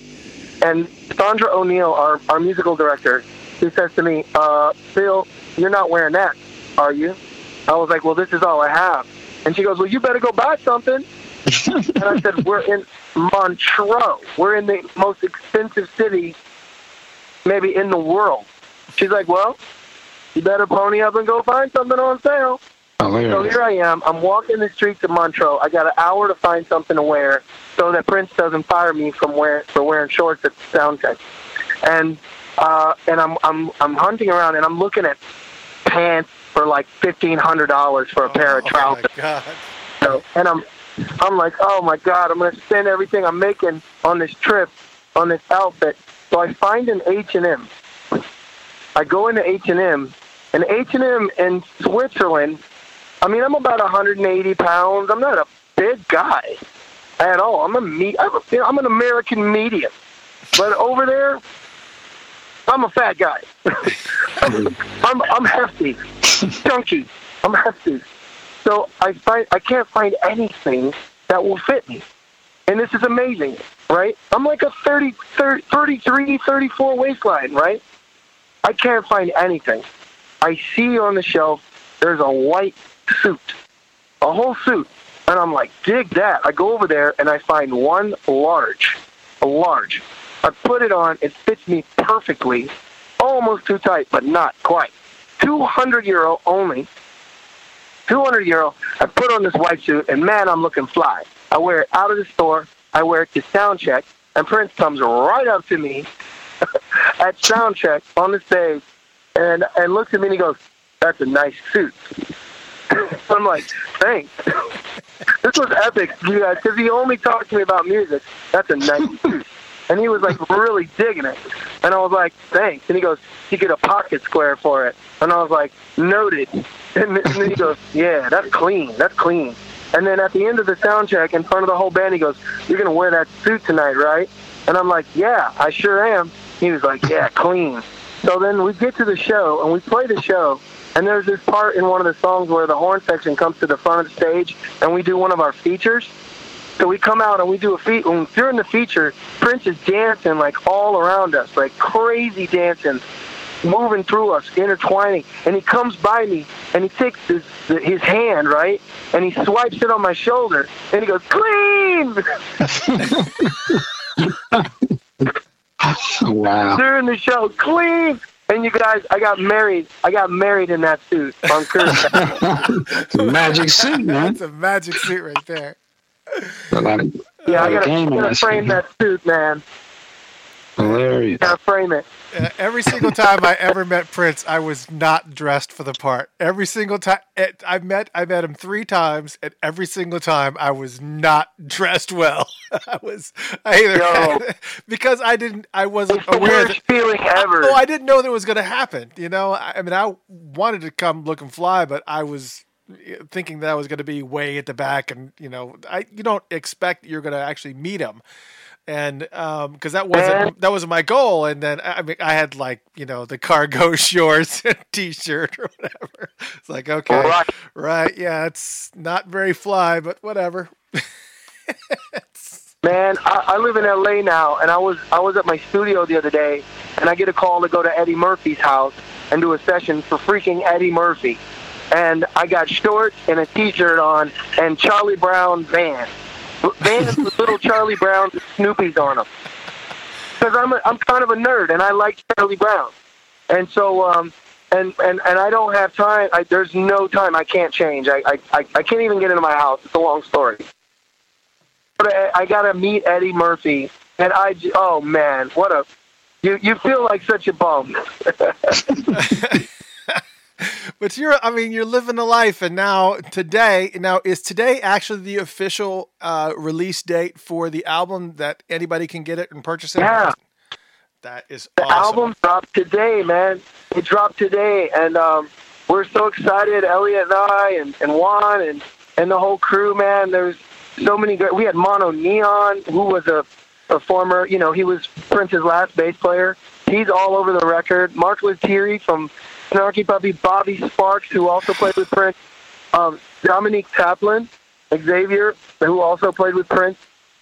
Speaker 5: and Sandra O'Neal, our our musical director, she says to me, uh, "Phil, you're not wearing that, are you?" I was like, "Well, this is all I have." And she goes, "Well, you better go buy something." And I said, "We're in Montreux. We're in the most expensive city, maybe in the world." She's like, "Well, you better pony up and go find something on sale." So
Speaker 4: Hilarious.
Speaker 5: here I am. I'm walking the streets of Montreux. I got an hour to find something to wear so that Prince doesn't fire me from wear, for wearing shorts at the sound check. And uh, and I'm I'm I'm hunting around and I'm looking at pants for like fifteen hundred dollars for a pair of
Speaker 1: Oh,
Speaker 5: trousers.
Speaker 1: my God.
Speaker 5: So, and I'm, I'm like, oh my god, I'm gonna spend everything I'm making on this trip, on this outfit. So I find an H and M, I go into H and M, and H and M in Switzerland. I mean, I'm about 180 pounds. I'm not a big guy at all. I'm a me. I'm, a, you know, I'm an American medium, but over there, I'm a fat guy. I'm I'm hefty, chunky. I'm hefty. So I find I can't find anything that will fit me. And this is amazing, right? I'm like a 30, 30 33, 34 waistline, right? I can't find anything. I see on the shelf there's a white suit, a whole suit. And I'm like, dig that. I go over there and I find one large, a large. I put it on. It fits me perfectly, almost too tight, but not quite. 200 euro only. 200 euro. I put on this white suit, and man, I'm looking fly. I wear it out of the store. I wear it to sound check, and Prince comes right up to me at sound check on the stage, and and looks at me and he goes, "That's a nice suit." I'm like, "Thanks." this was epic, you guys, because he only talked to me about music. That's a nice suit. And he was like really digging it. And I was like, thanks. And he goes, you get a pocket square for it. And I was like, noted. And then he goes, yeah, that's clean. That's clean. And then at the end of the sound check, in front of the whole band, he goes, "You're gonna wear that suit tonight, right?" And I'm like, "Yeah, I sure am." He was like, "Yeah, clean." So then we get to the show and we play the show, and there's this part in one of the songs where the horn section comes to the front of the stage, and we do one of our features. So we come out and we do a feat. During the feature, Prince is dancing like all around us, like crazy dancing moving through us, intertwining. And he comes by me and he takes his his hand, right? And he swipes it on my shoulder and he goes, clean!
Speaker 4: wow.
Speaker 5: During the show, clean! And you guys, I got married. I got married in that suit on
Speaker 4: It's a magic suit, man.
Speaker 1: It's a magic suit right there.
Speaker 4: A lot of,
Speaker 5: yeah, I
Speaker 4: lot of
Speaker 5: gotta,
Speaker 4: game in
Speaker 5: gotta frame that suit, man.
Speaker 4: Hilarious.
Speaker 5: Gotta frame it.
Speaker 1: Uh, every single time I ever met Prince, I was not dressed for the part. Every single time I met, I met him three times, and every single time I was not dressed well. I was I either
Speaker 5: Yo.
Speaker 1: because I didn't, I wasn't
Speaker 5: It's the
Speaker 1: aware
Speaker 5: worst
Speaker 1: that.
Speaker 5: feeling ever.
Speaker 1: Oh, I didn't know that was going to happen. You know, I, I mean, I wanted to come looking fly, but I was thinking that I was going to be way at the back, and you know, I you don't expect you're going to actually meet him, and um, because that wasn't that wasn't my goal. And then I mean, I had like you know the cargo shorts, and t-shirt or whatever. It's like okay,
Speaker 5: Right.
Speaker 1: right, yeah, it's not very fly, but whatever.
Speaker 5: Man, I, I live in LA now, and I was I was at my studio the other day, and I get a call to go to Eddie Murphy's house and do a session for freaking Eddie Murphy, and I got shorts and a T-shirt on and Charlie Brown Vans, Vans with little Charlie Browns and Snoopy's on them, because I'm a, I'm kind of a nerd and I like Charlie Brown, and so um and and and I don't have time. I, there's no time. I can't change. I, I I can't even get into my house. It's a long story but I, I got to meet Eddie Murphy, and I oh man, what a you you feel like such a bum.
Speaker 1: But you're, I mean, you're living a life, and now today, now is today actually the official uh, release date for the album that anybody can get it and purchase it?
Speaker 5: Yeah.
Speaker 1: That is
Speaker 5: The
Speaker 1: awesome.
Speaker 5: album dropped today, man. It dropped today, and um, we're so excited. Elliott and I, and, and Juan, and and the whole crew, man. There's so many great. We had Mono Neon, who was a, a former, you know, he was Prince's last bass player. He's all over the record. Mark Lettieri from Snarky Puppy, Bobby Sparks, who also played with Prince. Um, Dominique Taplin, Xavier, who also played with Prince.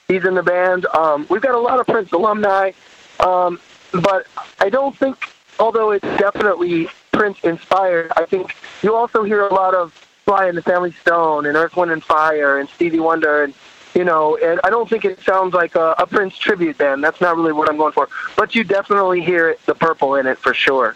Speaker 5: He's in the band. Um, we've got a lot of Prince alumni. Um, but I don't think, although it's definitely Prince inspired, I think you also hear a lot of Sly and the Family Stone and Earth, Wind and Fire and Stevie Wonder and you know, and I don't think it sounds like a, a Prince tribute band. That's not really what I'm going for. But you definitely hear it, the purple in it for sure.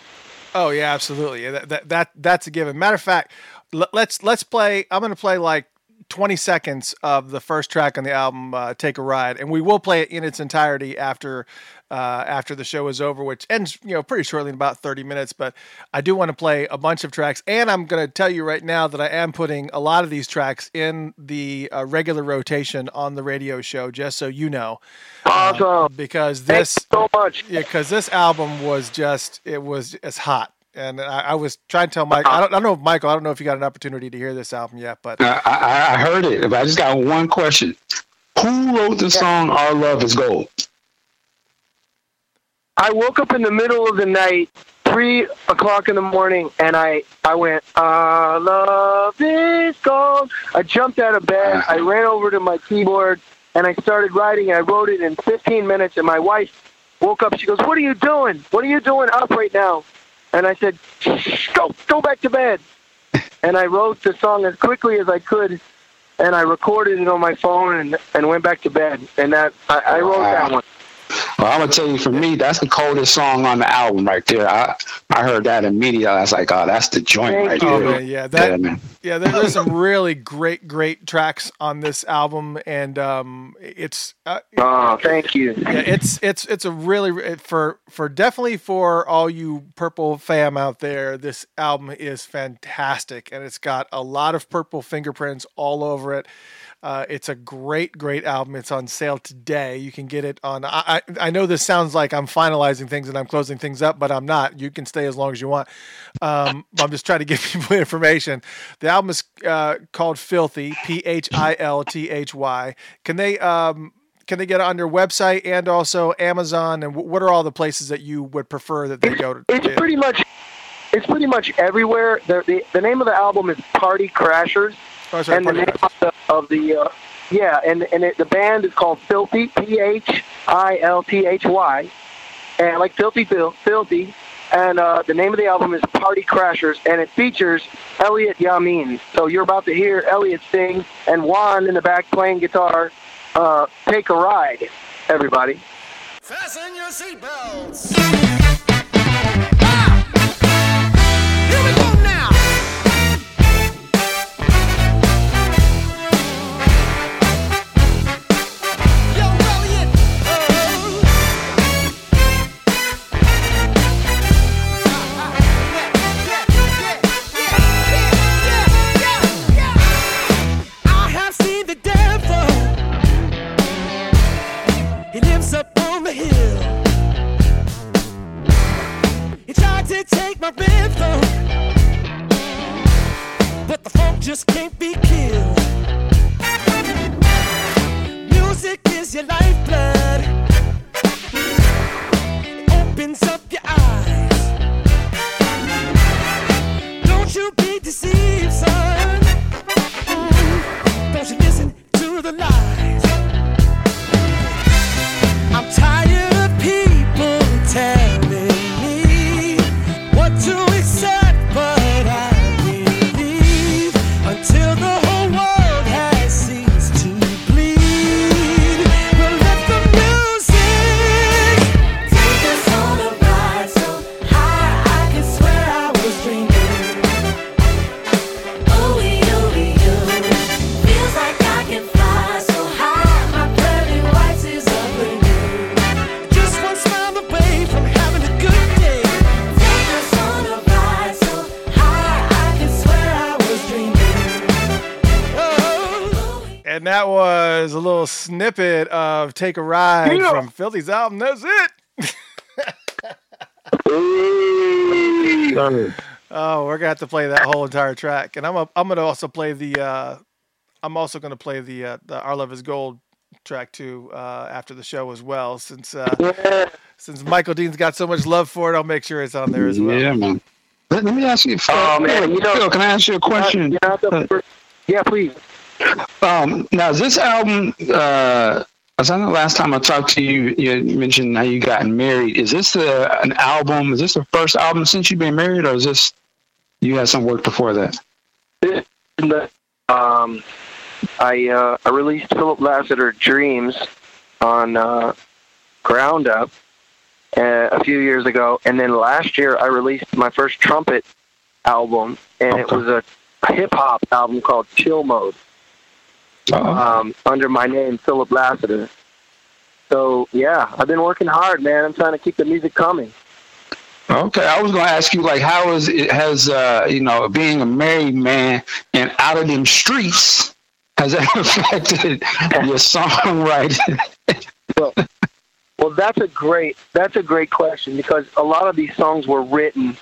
Speaker 1: Oh yeah, absolutely. That, that that that's a given. Matter of fact, let's let's play. I'm going to play like 20 seconds of the first track on the album, uh, "Take a Ride," and we will play it in its entirety after uh, after the show is over, which ends you know pretty shortly in about 30 minutes. But I do want to play a bunch of tracks, and I'm going to tell you right now that I am putting a lot of these tracks in the uh, regular rotation on the radio show, just so you know.
Speaker 5: Awesome.
Speaker 1: Uh, because this
Speaker 5: so much.
Speaker 1: Yeah, because this album was just it was as hot. And I, I, was trying to tell Mike. I don't, I don't know if Michael. I don't know if you got an opportunity to hear this album yet, but
Speaker 4: I, I, I heard it. But I just got one question: Who wrote the song "Our Love Is Gold"?
Speaker 5: I woke up in the middle of the night, three o'clock in the morning, and I I went, "Our love is gold." I jumped out of bed. I uh-huh. ran over to my keyboard and I started writing. I wrote it in 15 minutes, and my wife woke up. She goes, "What are you doing? What are you doing up right now?" And I said, "Go, go back to bed." and I wrote the song as quickly as I could, and I recorded it on my phone and and went back to bed. And that I, I wrote that one.
Speaker 4: Well, I'm gonna tell you, for me, that's the coldest song on the album right there. I I heard that immediately. I was like, oh, that's the joint
Speaker 5: Thank
Speaker 4: right
Speaker 5: you.
Speaker 1: oh
Speaker 4: there.
Speaker 1: man, yeah, that
Speaker 4: Yeah, man.
Speaker 1: yeah, there, there's some really great, great tracks on this album, and um, it's uh,
Speaker 5: Oh, thank you.
Speaker 1: yeah, it's it's it's a really for for definitely for all you purple fam out there. This album is fantastic, and it's got a lot of purple fingerprints all over it. Uh, it's a great, great album. It's on sale today. You can get it on. I, I I know this sounds like I'm finalizing things and I'm closing things up, but I'm not. You can stay as long as you want. Um, I'm just trying to give people information. The album is uh, called Filthy, P H I L T H Y. Can they um, can they get it on your website and also Amazon? And wh- what are all the places that you would prefer that they go to?
Speaker 5: It's pretty much it's pretty much everywhere. The the, the name of the album is Party Crashers,
Speaker 1: Oh, sorry,
Speaker 5: and the name of the, of the uh, yeah, and and it, the band is called Filthy, P H I L T H Y, and like Filthy Phil, Filthy. And uh, the name of the album is Party Crashers, and it features Elliott Yamin. So you're about to hear Elliott sing, and Juan in the back playing guitar. Uh, take a ride, everybody.
Speaker 6: Fasten your seatbelts. Take my rhythm, but the funk just can't be killed. Music is your lifeblood. It opens up your eyes. Don't you be deceived, son. Don't you listen to the lies. I'm tired
Speaker 1: And that was a little snippet of Take a Ride
Speaker 5: Yeah.
Speaker 1: from Filthy's album. That's it. Oh, we're gonna have to play that whole entire track, and I'm a, I'm gonna also play the uh, I'm also gonna play the uh, the Our Love Is Gold track too uh, after the show as well. Since uh,
Speaker 5: Yeah.
Speaker 1: since Michael Dean's got so much love for it, I'll make sure it's on there as well.
Speaker 4: Yeah, man. Let, let me ask you,
Speaker 5: Oh, man, you know-
Speaker 4: Phil, can I ask you a question?
Speaker 5: You're first- yeah, please.
Speaker 4: Um, now, this album, uh, I know last time I talked to you, you mentioned how you got married. Is this a, an album? Is this the first album since you've been married, or is this you had some work before that?
Speaker 5: The- um, I uh, I released Philip Lassiter Dreams on uh, Ground Up uh, a few years ago, and then last year I released my first trumpet album, and it was a hip hop album called Chill Mode. Um, under my name, Philip Lassiter. So yeah, I've been working hard, man. I'm trying to keep the music coming.
Speaker 4: Okay, I was gonna ask you like, how is it has uh you know being a married man and out of them streets has that affected your songwriting?
Speaker 5: Well, well, that's a great that's a great question because a lot of these songs were written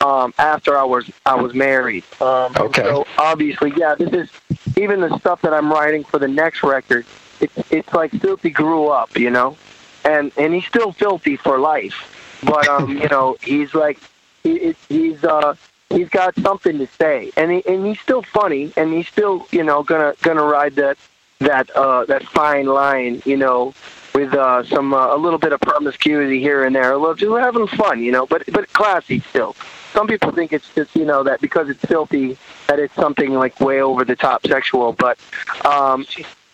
Speaker 5: um, after I was I was married. Um,
Speaker 4: Okay.
Speaker 5: So obviously, yeah, this is even the stuff that I'm writing for the next record. It's it's like Filthy grew up, you know, and and he's still filthy for life. But um, you know, he's like he, he's uh he's got something to say, and he, and he's still funny, and he's still you know gonna gonna ride that that uh that fine line, you know, with uh some uh, a little bit of promiscuity here and there, a little just having fun, you know, but but classy still. Some people think it's just you know that because it's filthy that it's something like way over the top sexual, but um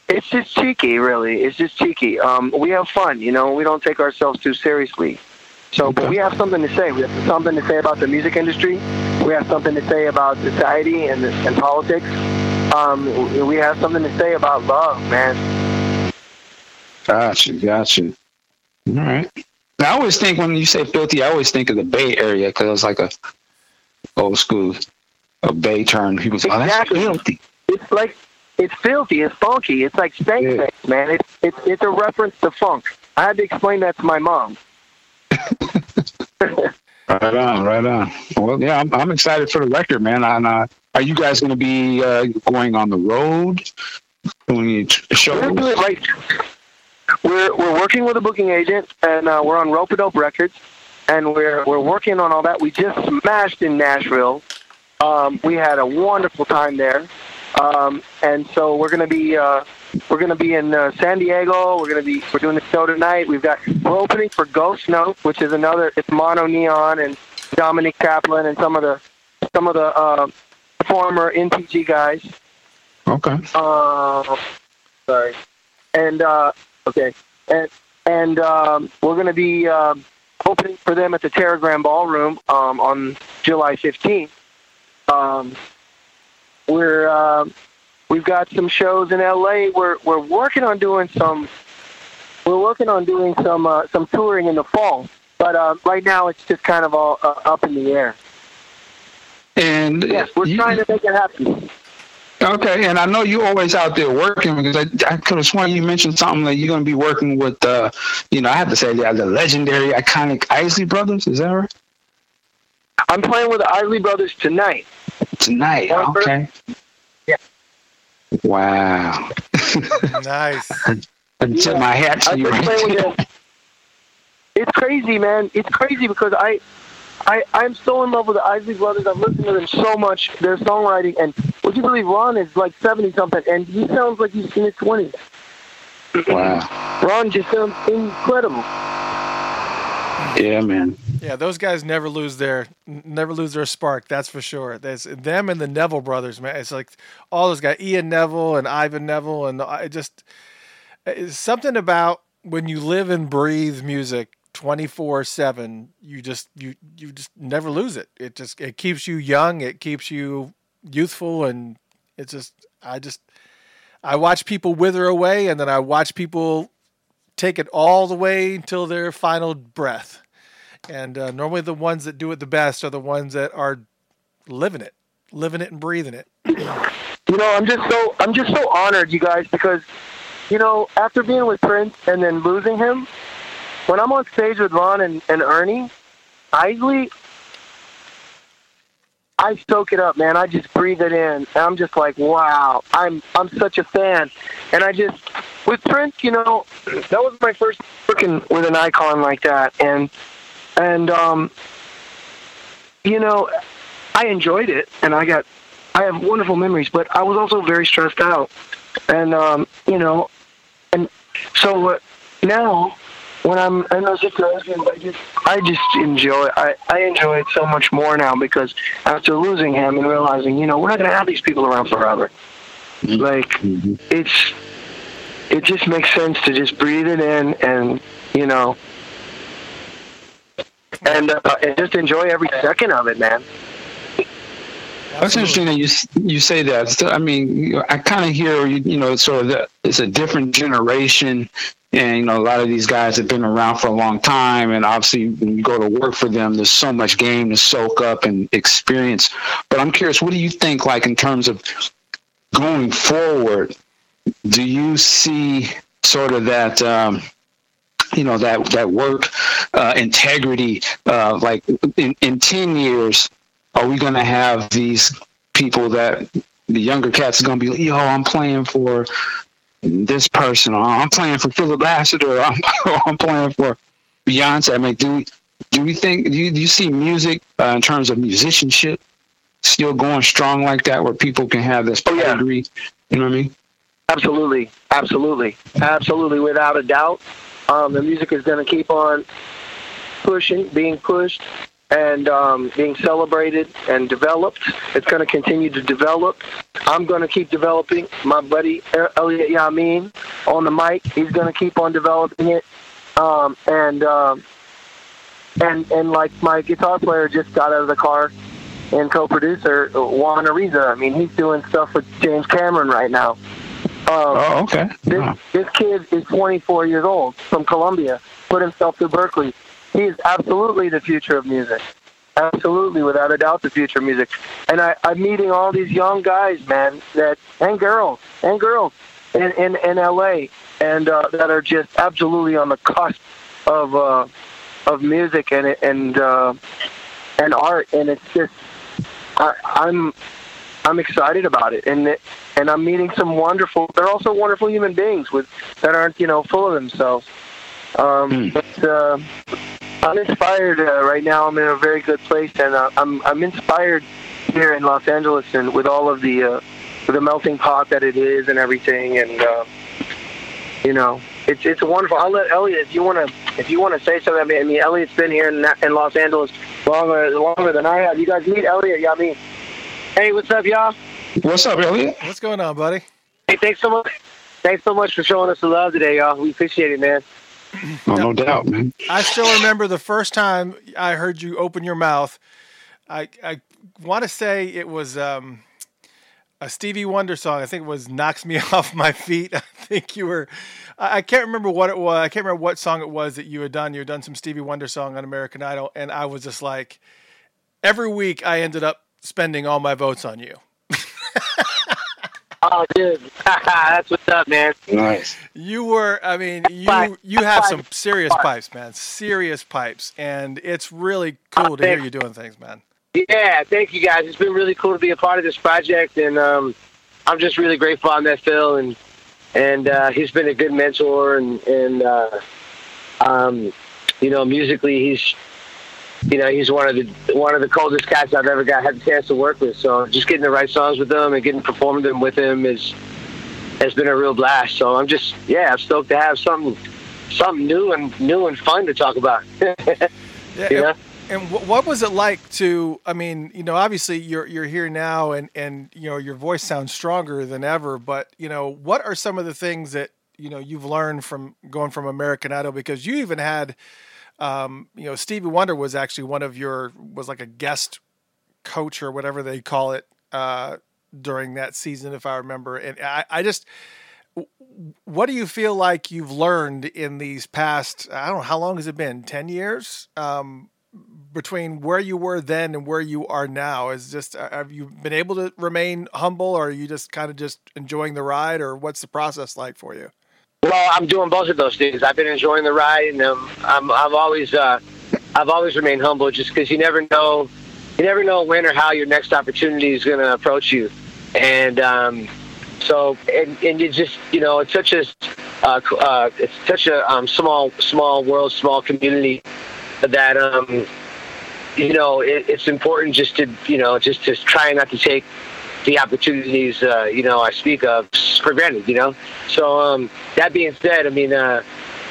Speaker 5: it's just cheeky, really. It's just cheeky. Um, we have fun, you know. We don't take ourselves too seriously. So, but we have something to say. We have something to say about the music industry. We have something to say about society and and politics. Um, we have something to say about love, man.
Speaker 4: Gotcha, gotcha. All right. I always think when you say filthy, I always think of the Bay Area because it's like a old school a Bay term. People say, "Oh,
Speaker 5: Exactly.
Speaker 4: filthy."
Speaker 5: It's like it's filthy. It's funky. It's like stank
Speaker 4: Yeah.
Speaker 5: man. It's it's it's a reference to funk. I had to explain that to my mom.
Speaker 4: Right on, right on. Well, yeah, I'm, I'm excited for the record, man. And, uh, are you guys going to be uh, going on the road, doing
Speaker 5: We're
Speaker 4: shows?
Speaker 5: like we're we're working with a booking agent, and uh, we're on Ropeadope Records, and we're we're working on all that. We just smashed in Nashville. Um, we had a wonderful time there, um, and so we're gonna be uh, we're gonna be in uh, San Diego. We're gonna be we're doing the show tonight. We've got we're opening for Ghost Note, which is another it's MonoNeon and Dominique Taplin and some of the some of the uh, former NPG guys.
Speaker 4: Okay.
Speaker 5: Uh, sorry. And uh, okay, and and um, we're going to be um, opening for them at the Teragram Ballroom um, on July fifteenth. Um, we're um we've got some shows in LA. We're we're working on doing some. We're working on doing some uh, some touring in the fall, but uh, right now it's just kind of all uh, up in the air.
Speaker 4: And
Speaker 5: Yes, we're
Speaker 4: you-
Speaker 5: trying to make it happen.
Speaker 4: Okay, and I know you're always out there working because I, I could have sworn you mentioned something that you're going to be working with, uh, you know, I have to say the, the legendary, iconic Isley Brothers. Is that right?
Speaker 5: I'm playing with the Isley Brothers tonight.
Speaker 4: Tonight.
Speaker 5: One
Speaker 4: Okay.
Speaker 5: Yeah.
Speaker 4: Wow.
Speaker 1: Nice.
Speaker 4: I tip my hat to
Speaker 5: I've
Speaker 4: you.
Speaker 5: been playing with them. It's crazy, man. It's crazy because I, I, I'm so in love with the Isley Brothers. I've listened to them so much, their songwriting, and would you believe Ron is like seventy something, and he sounds like he's in his twenties.
Speaker 4: wow.
Speaker 5: Ron just sounds incredible.
Speaker 4: Yeah, man.
Speaker 1: Yeah, those guys never lose their never lose their spark. That's for sure. That's them and the Neville brothers, man. It's like all those guys, Ian Neville and Ivan Neville, and uh, I just it's something about when you live and breathe music twenty four seven. You just you you just never lose it. It just it keeps you young. It keeps you youthful, and it's just I just I watch people wither away, and then I watch people take it all the way until their final breath. And uh, normally, the ones that do it the best are the ones that are living it, living it and breathing it.
Speaker 5: You know, I'm just so I'm just so honored, you guys, because you know, after being with Prince and then losing him, when I'm on stage with Ron and, and Ernie, Isley, I soak it up, man. I just breathe it in. And I'm just like, wow, I'm I'm such a fan. And I just with Prince, you know, that was my first working with an icon like that, and and um, you know, I enjoyed it, and I got I have wonderful memories, but I was also very stressed out, and um, you know, and so uh, now when I'm in those situations, I just I just enjoy I I enjoy it so much more now because after losing him and realizing you know we're not gonna have these people around forever, like it's it just makes sense to just breathe it in and you know. And, uh, and just enjoy every second of it, man.
Speaker 4: That's interesting that you you say that. So, I mean, I kind of hear you, you know sort of that it's a different generation, and you know a lot of these guys have been around for a long time, and obviously when you go to work for them, there's so much game to soak up and experience. But I'm curious, what do you think, like in terms of going forward? Do you see sort of that? Um, you know that that work uh, integrity uh, like in, in 10 years are we going to have these people that the younger cats are going to be yo i'm playing for this person or i'm playing for philip Lassiter, or I'm, or I'm playing for beyonce. I mean do do we think do you, do you see music uh, in terms of musicianship still going strong like that where people can have this
Speaker 5: Oh, yeah.
Speaker 4: pedigree? You know what i mean?
Speaker 5: Absolutely, absolutely, absolutely, without a doubt. Um, the music is going to keep on pushing, being pushed, and um, being celebrated and developed. It's going to continue to develop. I'm going to keep developing. My buddy Elliott Yamin on the mic, he's going to keep on developing it. Um, and um, and and like my guitar player just got out of the car and co-producer Juan Ariza. I mean, he's doing stuff with James Cameron right now. Um,
Speaker 4: oh okay
Speaker 5: this,
Speaker 4: Wow.
Speaker 5: this kid is 24 years old from Colombia, put himself through Berklee. He is absolutely the future of music. Absolutely, without a doubt, the future of music. And I, I'm meeting all these young guys, man, that and girls and girls in in, in LA, and uh, that are just absolutely on the cusp of uh, of music and and uh, and art. And it's just I, I'm I'm excited about it, and it, and I'm meeting some wonderful. They're also wonderful human beings with that aren't you know full of themselves. Um, But uh, I'm inspired uh, right now. I'm in a very good place, and uh, I'm I'm inspired here in Los Angeles and with all of the uh, the melting pot that it is and everything, and uh, you know. It's it's wonderful. I'll let Elliott if you want to if you want to say something. I mean, I mean, Elliott's been here in, in Los Angeles longer longer than I have. You guys meet Elliott? Yeah, I mean, hey, what's up, y'all?
Speaker 4: what's up elliot
Speaker 1: What's going on, buddy?
Speaker 5: Hey, thanks so much. Thanks so much for showing us the love today, y'all. We appreciate it, man.
Speaker 4: Oh, no doubt man
Speaker 1: I still remember the first time I heard you open your mouth. I I want to say it was um, a Stevie Wonder song. I think it was "Knocks Me Off My Feet." I think you were. I I can't remember what it was. I can't remember what song it was that you had done. You had done some Stevie Wonder song on American Idol, and I was just like, every week I ended up spending all my votes on you.
Speaker 5: Oh, dude. That's what's up, man.
Speaker 4: nice
Speaker 1: You were, I mean, you you have some serious pipes, man. Serious pipes, and it's really cool to hear you doing things, man.
Speaker 5: Yeah, thank you guys. It's been really cool to be a part of this project, and um, I'm just really grateful I met Phil, and and uh, he's been a good mentor, and and uh, um, you know, musically, he's you know he's one of the one of the coldest cats I've ever got had the chance to work with. So just getting the right songs with him and getting performing them with him is has been a real blast. So I'm just yeah, I'm stoked to have something something new and new and fun to talk about.
Speaker 1: Yeah.
Speaker 5: You know?
Speaker 1: And, and what was it like to? I mean, you know, obviously you're you're here now, and and you know your voice sounds stronger than ever. But you know, what are some of the things that you know you've learned from going from American Idol? Because you even had, um, you know, Stevie Wonder was actually one of your was like a guest coach or whatever they call it uh, during that season, if I remember. And I, I just what do you feel like you've learned in these past i don't know how long has it been? 10 years? Um, between where you were then and where you are now? Is just uh, have you been able to remain humble or are you just kind of just enjoying the ride or what's the process like for you
Speaker 5: Well, I'm doing both of those things. I've been enjoying the ride, and um, I'm I've always uh, I've always remained humble, just because you never know you never know when or how your next opportunity is going to approach you, and um, so and, and you just you know it's such a uh, uh, it's such a um, small small world, small community that um, you know it, it's important just to you know just to try not to take the opportunities uh, you know I speak of for granted. You know, so um, that being said, I mean, uh,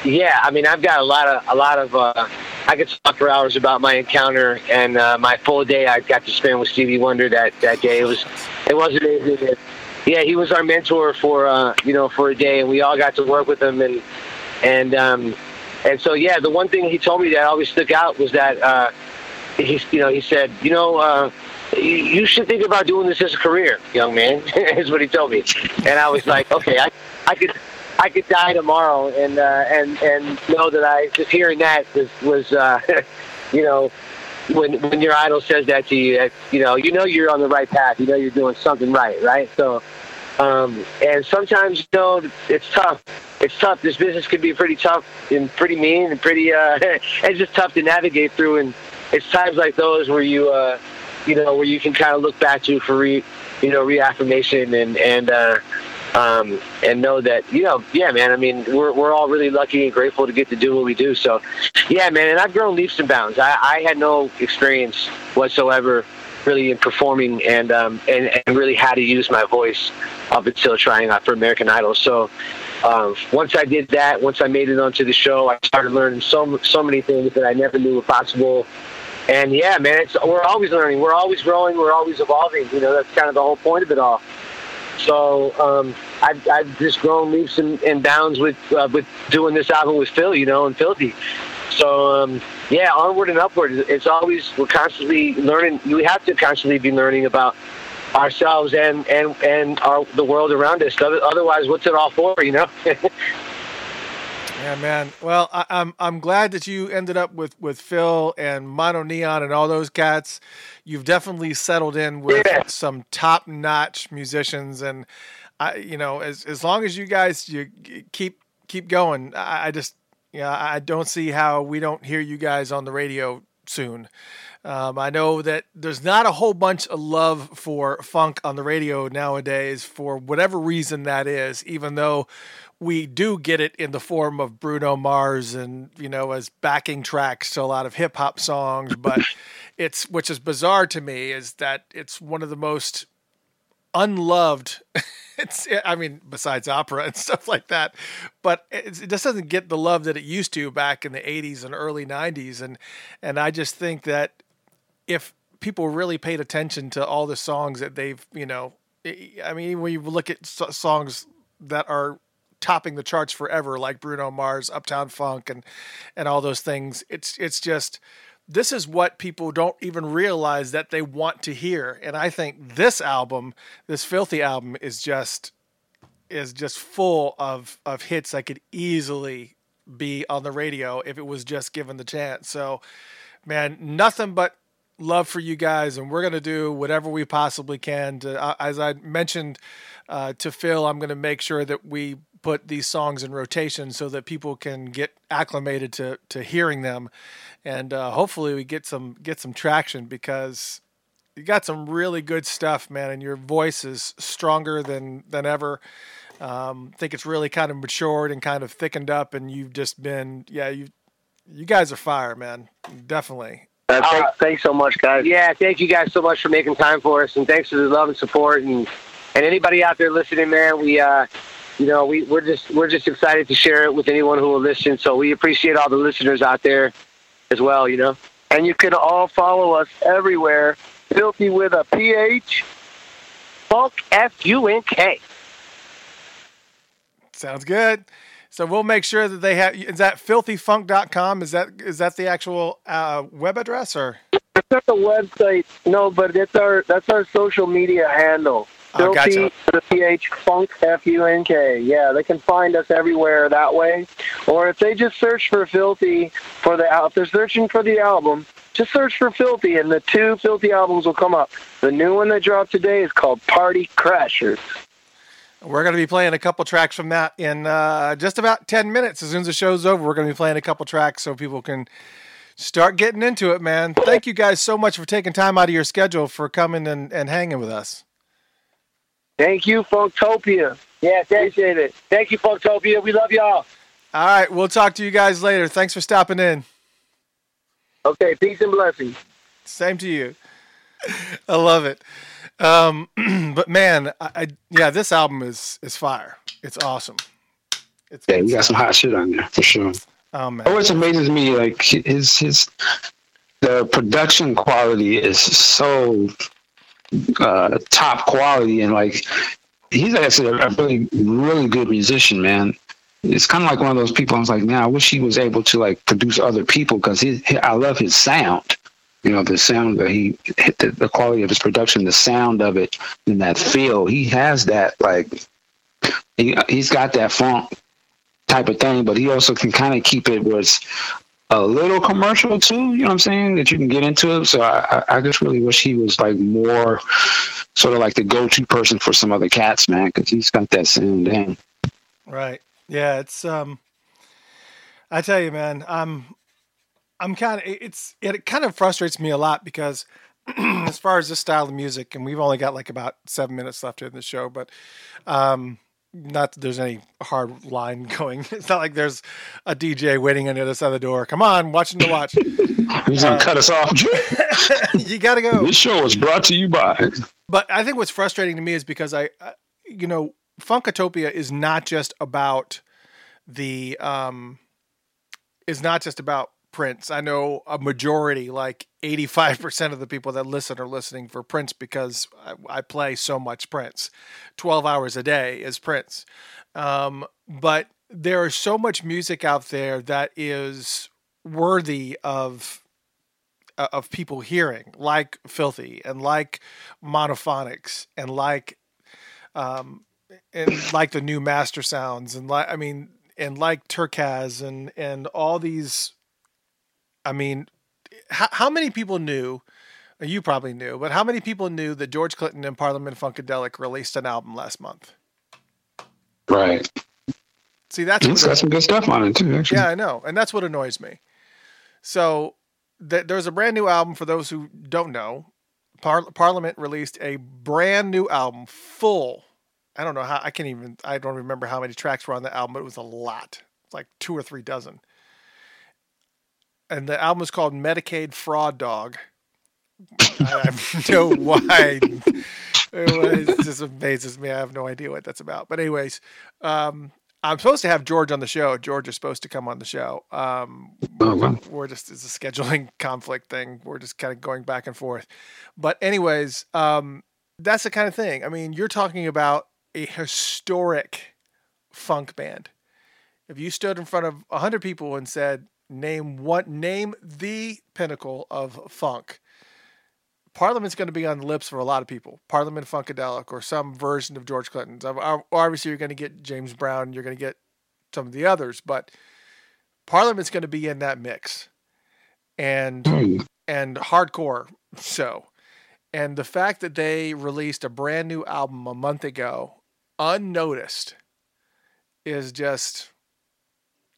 Speaker 5: yeah, I mean I've got a lot of a lot of uh, I could talk for hours about my encounter and uh, my full day I got to spend with Stevie Wonder that that day. It was it was amazing. It- yeah, he was our mentor for uh, you know for a day, and we all got to work with him and and um, and so yeah, the one thing he told me that always stuck out was that uh, he you know he said you know uh,
Speaker 7: you, should think about doing this as a career, young man. is what he told me, and I was like, okay, I, I could. I could die tomorrow, and uh, and and know that I just hearing that was was uh, you know when when your idol says that to you, you know you know you're on the right path. You know you're doing something right, right? So, um, and sometimes you know it's tough. It's tough. This business can be pretty tough and pretty mean and pretty. Uh, it's just tough to navigate through. And it's times like those where you, uh, you know, where you can kind of look back to for re, you know, reaffirmation and and. Uh, um, and know that you know, yeah, man. I mean, we're we're all really lucky and grateful to get to do what we do. So, yeah, man. And I've grown leaps and bounds. I, I had no experience whatsoever, really in performing, and um, and and really how to use my voice up until trying out for American Idol. So. Um, once I did that, once I made it onto the show, I started learning so so many things that I never knew were possible. And yeah, man, it's we're always learning, we're always growing, we're always evolving. You know, that's kind of the whole point of it all. So um, I've, I've just grown leaps and, and bounds with uh, with doing this album with Phil, you know, and Philthy. So um, yeah, onward and upward. It's always we're constantly learning. We have to constantly be learning about ourselves and and and our the world around us. Otherwise, what's it all for? You know.
Speaker 1: Yeah, man. Well, I, I'm I'm glad that you ended up with with Phil and Mono Neon and all those cats. You've definitely settled in with
Speaker 7: Yeah.
Speaker 1: some top notch musicians, and I, you know, as as long as you guys you keep keep going, I, I just yeah, I don't see how we don't hear you guys on the radio soon. Um, I know that there's not a whole bunch of love for funk on the radio nowadays for whatever reason that is, even though we do get it in the form of Bruno Mars and, you know, as backing tracks to a lot of hip hop songs. But it's, which is bizarre to me, is that it's one of the most unloved. It's, I mean, besides opera and stuff like that, but it's, it just doesn't get the love that it used to back in the '80s and early '90s, and and I just think that if people really paid attention to all the songs that they've, you know, I I mean, when you look at songs that are topping the charts forever, like Bruno Mars, Uptown Funk, and and all those things, it's it's just this is what people don't even realize that they want to hear. And I think this album, this filthy album, is just is just full of of hits that could easily be on the radio if it was just given the chance. So, man, nothing but love for you guys, and we're gonna do whatever we possibly can to. Uh, as I mentioned uh, to Phil, I'm gonna make sure that we put these songs in rotation so that people can get acclimated to to hearing them, and uh, hopefully we get some get some traction because you got some really good stuff, man, and your voice is stronger than than ever. Um, I think it's really kind of matured and kind of thickened up, and you've just been, yeah, you you guys are fire, man, definitely.
Speaker 7: Uh, thank, thanks so much, guys. Yeah, thank you guys so much for making time for us, and thanks for the love and support, and and anybody out there listening, man. We, uh, you know, we we're just we're just excited to share it with anyone who will listen. So we appreciate all the listeners out there as well. You know, and you can all follow us everywhere. Philthy with a PH, Funk F U N K.
Speaker 1: Sounds good. So we'll make sure that they have. Is that filthyfunk.com? Is that is that the actual uh, web address or?
Speaker 7: It's not the website, no, but it's our that's our social media handle.
Speaker 1: Oh, gotcha.
Speaker 7: Philthy the PH Funk F U N K. Yeah, they can find us everywhere that way. Or if they just search for Philthy for the al- if they're searching for the album, just search for Philthy and the two Philthy albums will come up. The new one that dropped today is called Party Crashers.
Speaker 1: We're going to be playing a couple tracks from that in uh, just about 10 minutes. As soon as the show's over, we're going to be playing a couple tracks so people can start getting into it, man. Thank you guys so much for taking time out of your schedule for coming and, and hanging with us.
Speaker 7: Thank you, Funkatopia. Yeah, appreciate it. Thank you, Funkatopia. We love y'all.
Speaker 1: All right, we'll talk to you guys later. Thanks for stopping in.
Speaker 7: Okay, peace and blessings.
Speaker 1: Same to you. I love it. Um, but man, I, I yeah, this album is is fire. It's awesome. It's
Speaker 4: Yeah, you got some hot shit on there for sure.
Speaker 1: Oh man,
Speaker 4: Always amazes me, like his his the production quality is so uh, top quality, and like he's actually a really really good musician, man. It's kind of like one of those people. I was like, man, I wish he was able to like produce other people because he, he, I love his sound. You know, the sound that he, the, the quality of his production, the sound of it, and that feel. He has that like, he, he's got that funk type of thing, but he also can kind of keep it where it's a little commercial too. You know what I'm saying? That you can get into it. So I, I just really wish he was like more sort of like the go-to person for some other cats, man, because he's got that sound down.
Speaker 1: Right. Yeah, it's um I tell you man, I'm I'm kind of it's it kind of frustrates me a lot because as far as this style of music and we've only got like about 7 minutes left in the show, but um not that there's any hard line going. It's not like there's a DJ waiting on the other side of the door. Come on, watching the watch.
Speaker 4: He's gonna cut us off.
Speaker 1: you got to go.
Speaker 4: this show is brought to you by.
Speaker 1: But I think what's frustrating to me is because I, I you know, Funkatopia is not just about the um is not just about Prince. I know a majority, like 85% of the people that listen are listening for Prince because I, I play so much Prince. 12 hours a day is Prince. Um, but there is so much music out there that is worthy of uh, of people hearing, like Filthy and like Monophonics and like um and like the new Mastersounds and like I mean and like Turkuaz and and all these I mean how, how many people knew uh, you probably knew, but how many people knew that George Clinton and Parliament Funkadelic released an album last month?
Speaker 4: Right.
Speaker 1: See, that's
Speaker 4: It's got some good stuff on it too, actually.
Speaker 1: Yeah, I know, and that's what annoys me. So th- there's a brand new album for those who don't know. Par- Parliament released a brand new album, full. I don't know how. I can't even. I don't remember how many tracks were on the album, but it was a lot, like two or three dozen. And the album is called Medicaid Fraud Dog. I have no why. It just amazes me. I have no idea what that's about. But anyways, um, I'm supposed to have George on the show. George is supposed to come on the show. Um,
Speaker 4: Oh, wow.
Speaker 1: we're just it's a scheduling conflict thing. We're just kind of going back and forth. But anyways, um, that's the kind of thing. I mean, you're talking about a historic funk band. If you stood in front of hundred people and said, "Name what? Name the pinnacle of funk," Parliament's going to be on the lips for a lot of people. Parliament Funkadelic or some version of George Clinton's. Ob- ob- Obviously, you're going to get James Brown. You're going to get some of the others, but Parliament's going to be in that mix, and
Speaker 4: Hmm.
Speaker 1: and hardcore. So, and the fact that they released a brand new album a month ago, unnoticed, is just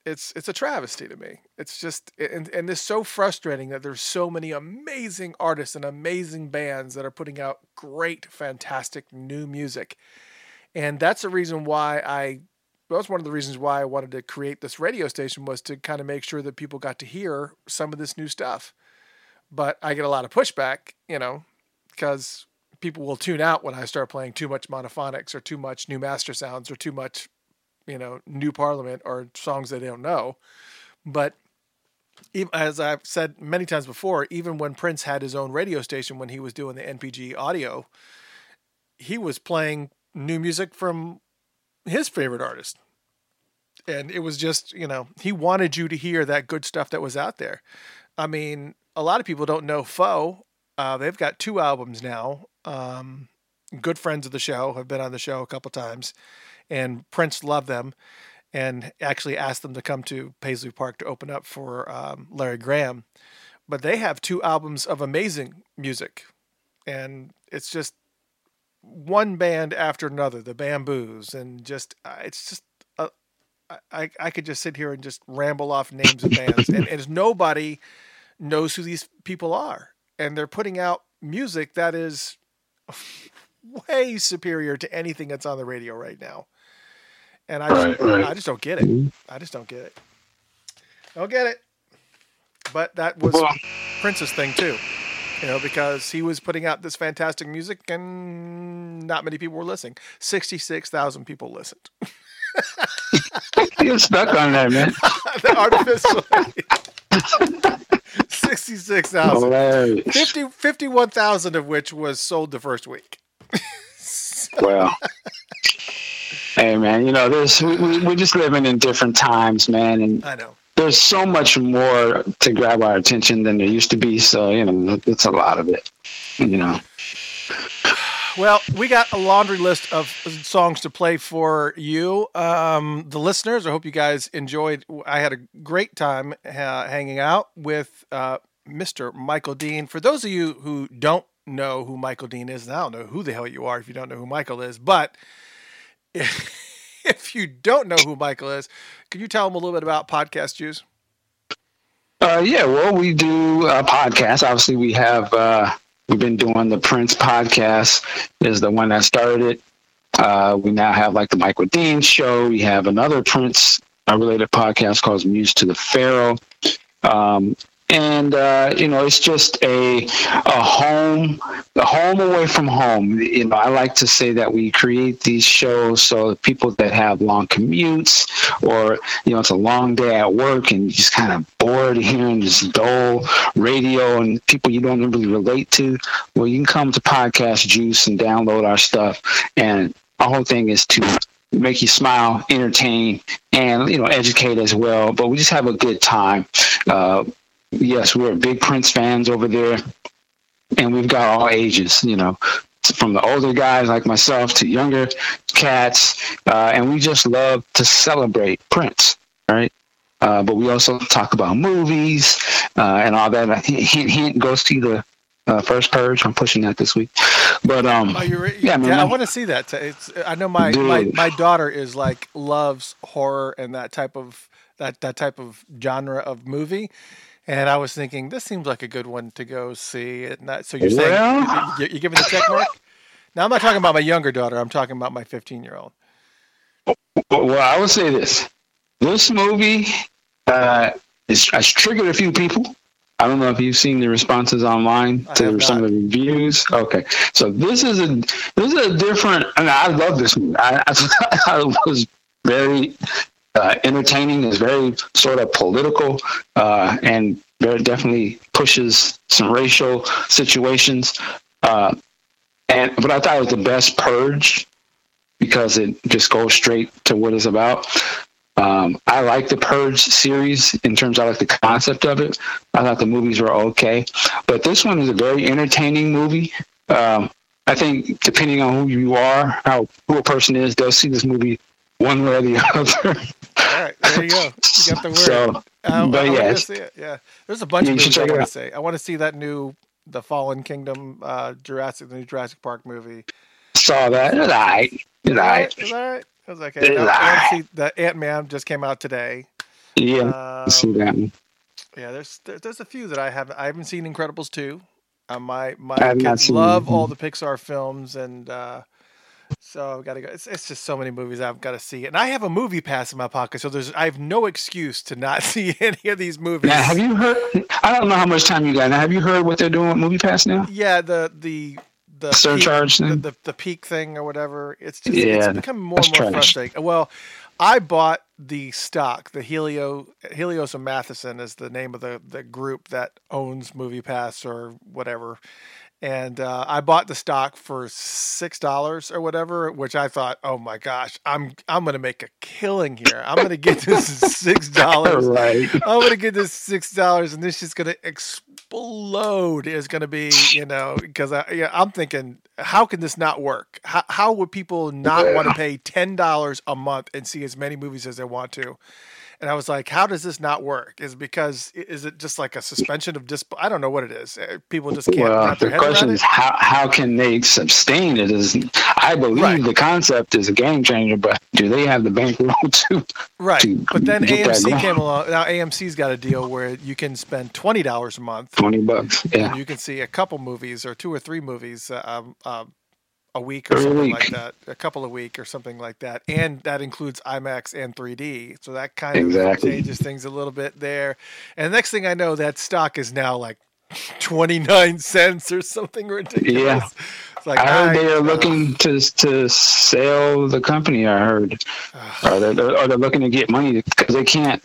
Speaker 1: it's it's a travesty to me. It's just and and it's so frustrating that there's so many amazing artists and amazing bands that are putting out great, fantastic new music, and that's the reason why I. Well, that's one of the reasons why I wanted to create this radio station was to kind of make sure that people got to hear some of this new stuff. But I get a lot of pushback, you know, because people will tune out when I start playing too much monophonics or too much new master sounds or too much you know, new Parliament or songs they don't know. But as I've said many times before, even when Prince had his own radio station when he was doing the NPG audio, he was playing new music from his favorite artist. And it was just, you know, he wanted you to hear that good stuff that was out there. I mean, a lot of people don't know Foe. Uh, they've got two albums now. Um, good friends of the show have been on the show a couple times and Prince loved them and actually asked them to come to Paisley Park to open up for um, Larry Graham. But they have two albums of amazing music, and it's just one band after another. The Bamboos, and just uh, it's just. Uh, I, I could just sit here and just ramble off names of bands, and, and nobody knows who these people are, and they're putting out music that is way superior to anything that's on the radio right now. And I just,
Speaker 4: Right, right.
Speaker 1: I just don't get it. I just don't get it. Don't get it. But that was
Speaker 4: Well-
Speaker 1: Prince's thing too, you know, because he was putting out this fantastic music and not many people were listening. Sixty-six thousand people listened.
Speaker 4: You're stuck on that, man.
Speaker 1: Artificially. Sixty-six thousand.
Speaker 4: Hilarious.
Speaker 1: 50, 51,000 of which was sold the first week.
Speaker 4: Well, hey, man, you know, there's we, we, we're just living in different times, man, and
Speaker 1: I know.
Speaker 4: there's so much more to grab our attention than there used to be. So you know, it's a lot of it. You know.
Speaker 1: Well, we got a laundry list of songs to play for you, um, the listeners. I hope you guys enjoyed. I had a great time uh, hanging out with uh, Mr. Michael Dean. For those of you who don't know who Michael Dean is, and I don't know who the hell you are if you don't know who Michael is, but if you don't know who Michael is, can you tell them a little bit about Podcast Juice?
Speaker 4: Uh, yeah, well, we do a podcast. Obviously, we have uh, we've been doing the Prince podcast. Is the one that started it. Uh, we now have like the Michael Dean show. We have another Prince related podcast called Muse to the Pharaoh. Um, and uh, you know, it's just a a home, a home away from home. You know, I like to say that we create these shows so people that have long commutes, or you know, it's a long day at work and you're just kind of bored hearing this dull radio and people you don't really relate to. Well, you can come to Podcast Juice and download our stuff. And our whole thing is to make you smile, entertain, and you know, educate as well. But we just have a good time. Uh, yes, we're big Prince fans over there, and we've got all ages, you know, from the older guys like myself to younger cats, uh, and we just love to celebrate Prince, right? Uh, but we also talk about movies uh, and all that. Hint, hint, go see the uh, first Purge. I'm pushing that this week, but um,
Speaker 1: Oh, you're re-
Speaker 4: yeah,
Speaker 1: yeah,
Speaker 4: man,
Speaker 1: I
Speaker 4: I'm-
Speaker 1: want to see that. It's I know my, my my daughter is like loves horror and that type of that that type of genre of movie. And I was thinking this seems like a good one to go see. So you're saying
Speaker 4: Well-
Speaker 1: you're giving the check mark? Now I'm not talking about my younger daughter. I'm talking about my 15 year old.
Speaker 4: Well, I would say this: this movie uh, is, has triggered a few people. I don't know if you've seen the responses online to some
Speaker 1: not.
Speaker 4: of the reviews. Okay, so this is a this is a different. I, mean, I love this movie. I, I, I was very uh, entertaining. It's very sort of political uh, and very definitely pushes some racial situations. Uh, and but I thought it was the best purge because it just goes straight to what it's about. Um, I like the Purge series in terms of I like the concept of it. I thought the movies were okay, but this one is a very entertaining movie. Um, I think depending on who you are, how who a person is, they'll see this movie one way or the other.
Speaker 1: All right, there you go. You got the word.
Speaker 4: So,
Speaker 1: Uh,
Speaker 4: but
Speaker 1: I
Speaker 4: yeah,
Speaker 1: see it. Yeah, there's a bunch of movies I want to see. I want to see that new, the Fallen Kingdom, uh, Jurassic, the new Jurassic Park movie.
Speaker 4: saw that. It's all right. It's all right.
Speaker 1: Is that right? It was okay.
Speaker 4: It's
Speaker 1: I see the Ant Man just came out today.
Speaker 4: Yeah,
Speaker 1: Um,
Speaker 4: see that one.
Speaker 1: yeah, there's there, there's a few that I haven't I haven't seen Incredibles two. Uh, my my
Speaker 4: I
Speaker 1: kids love all the Pixar films, and uh, so I've got to go. It's, it's just so many movies I've got to see, and I have a movie pass in my pocket, so there's I have no excuse to not see any of these movies.
Speaker 4: Now, have you heard? I don't know how much time you got. Now, have you heard what they're doing with MoviePass now?
Speaker 1: Yeah, the the the
Speaker 4: Surcharge
Speaker 1: peak, the, the the peak thing or whatever. It's just
Speaker 4: Yeah,
Speaker 1: it's becoming more and more
Speaker 4: trash.
Speaker 1: frustrating. Well, I bought the stock, the Helio Helios and Matheson is the name of the the group that owns MoviePass or whatever. And uh, I bought the stock for six dollars or whatever, which I thought, oh my gosh, I'm I'm gonna make a killing here. I'm gonna get this six dollars.
Speaker 4: right.
Speaker 1: I'm gonna get this six dollars, and this is gonna explode. Is gonna be, you know, because I, yeah, I'm thinking, how can this not work? How, how would people not want to pay ten dollars a month and see as many movies as they want to? And I was like, how does this not work? Is it because is it just like a suspension of dis? I don't know what it is. Uh, People just can't
Speaker 4: Well, the question is how how can they sustain it? Is I believe
Speaker 1: Right.
Speaker 4: the concept is a game changer, but do they have the bankroll to?
Speaker 1: Right,
Speaker 4: to
Speaker 1: but then AMC came along. Now AMC's got a deal where you can spend twenty dollars a month
Speaker 4: Twenty bucks. Yeah.
Speaker 1: and you can see a couple movies or two or three movies uh, um, um, a week or something
Speaker 4: week.
Speaker 1: like that, a couple of week or something like that, and that includes IMAX and 3D. So that kind of changes things a little bit there. And the next thing I know, that stock is now like 29 cents or something ridiculous.
Speaker 4: Yeah.
Speaker 1: It's like
Speaker 4: I heard they are
Speaker 1: uh,
Speaker 4: looking to to sell the company. I heard, or they're, or they're looking to get money because they can't.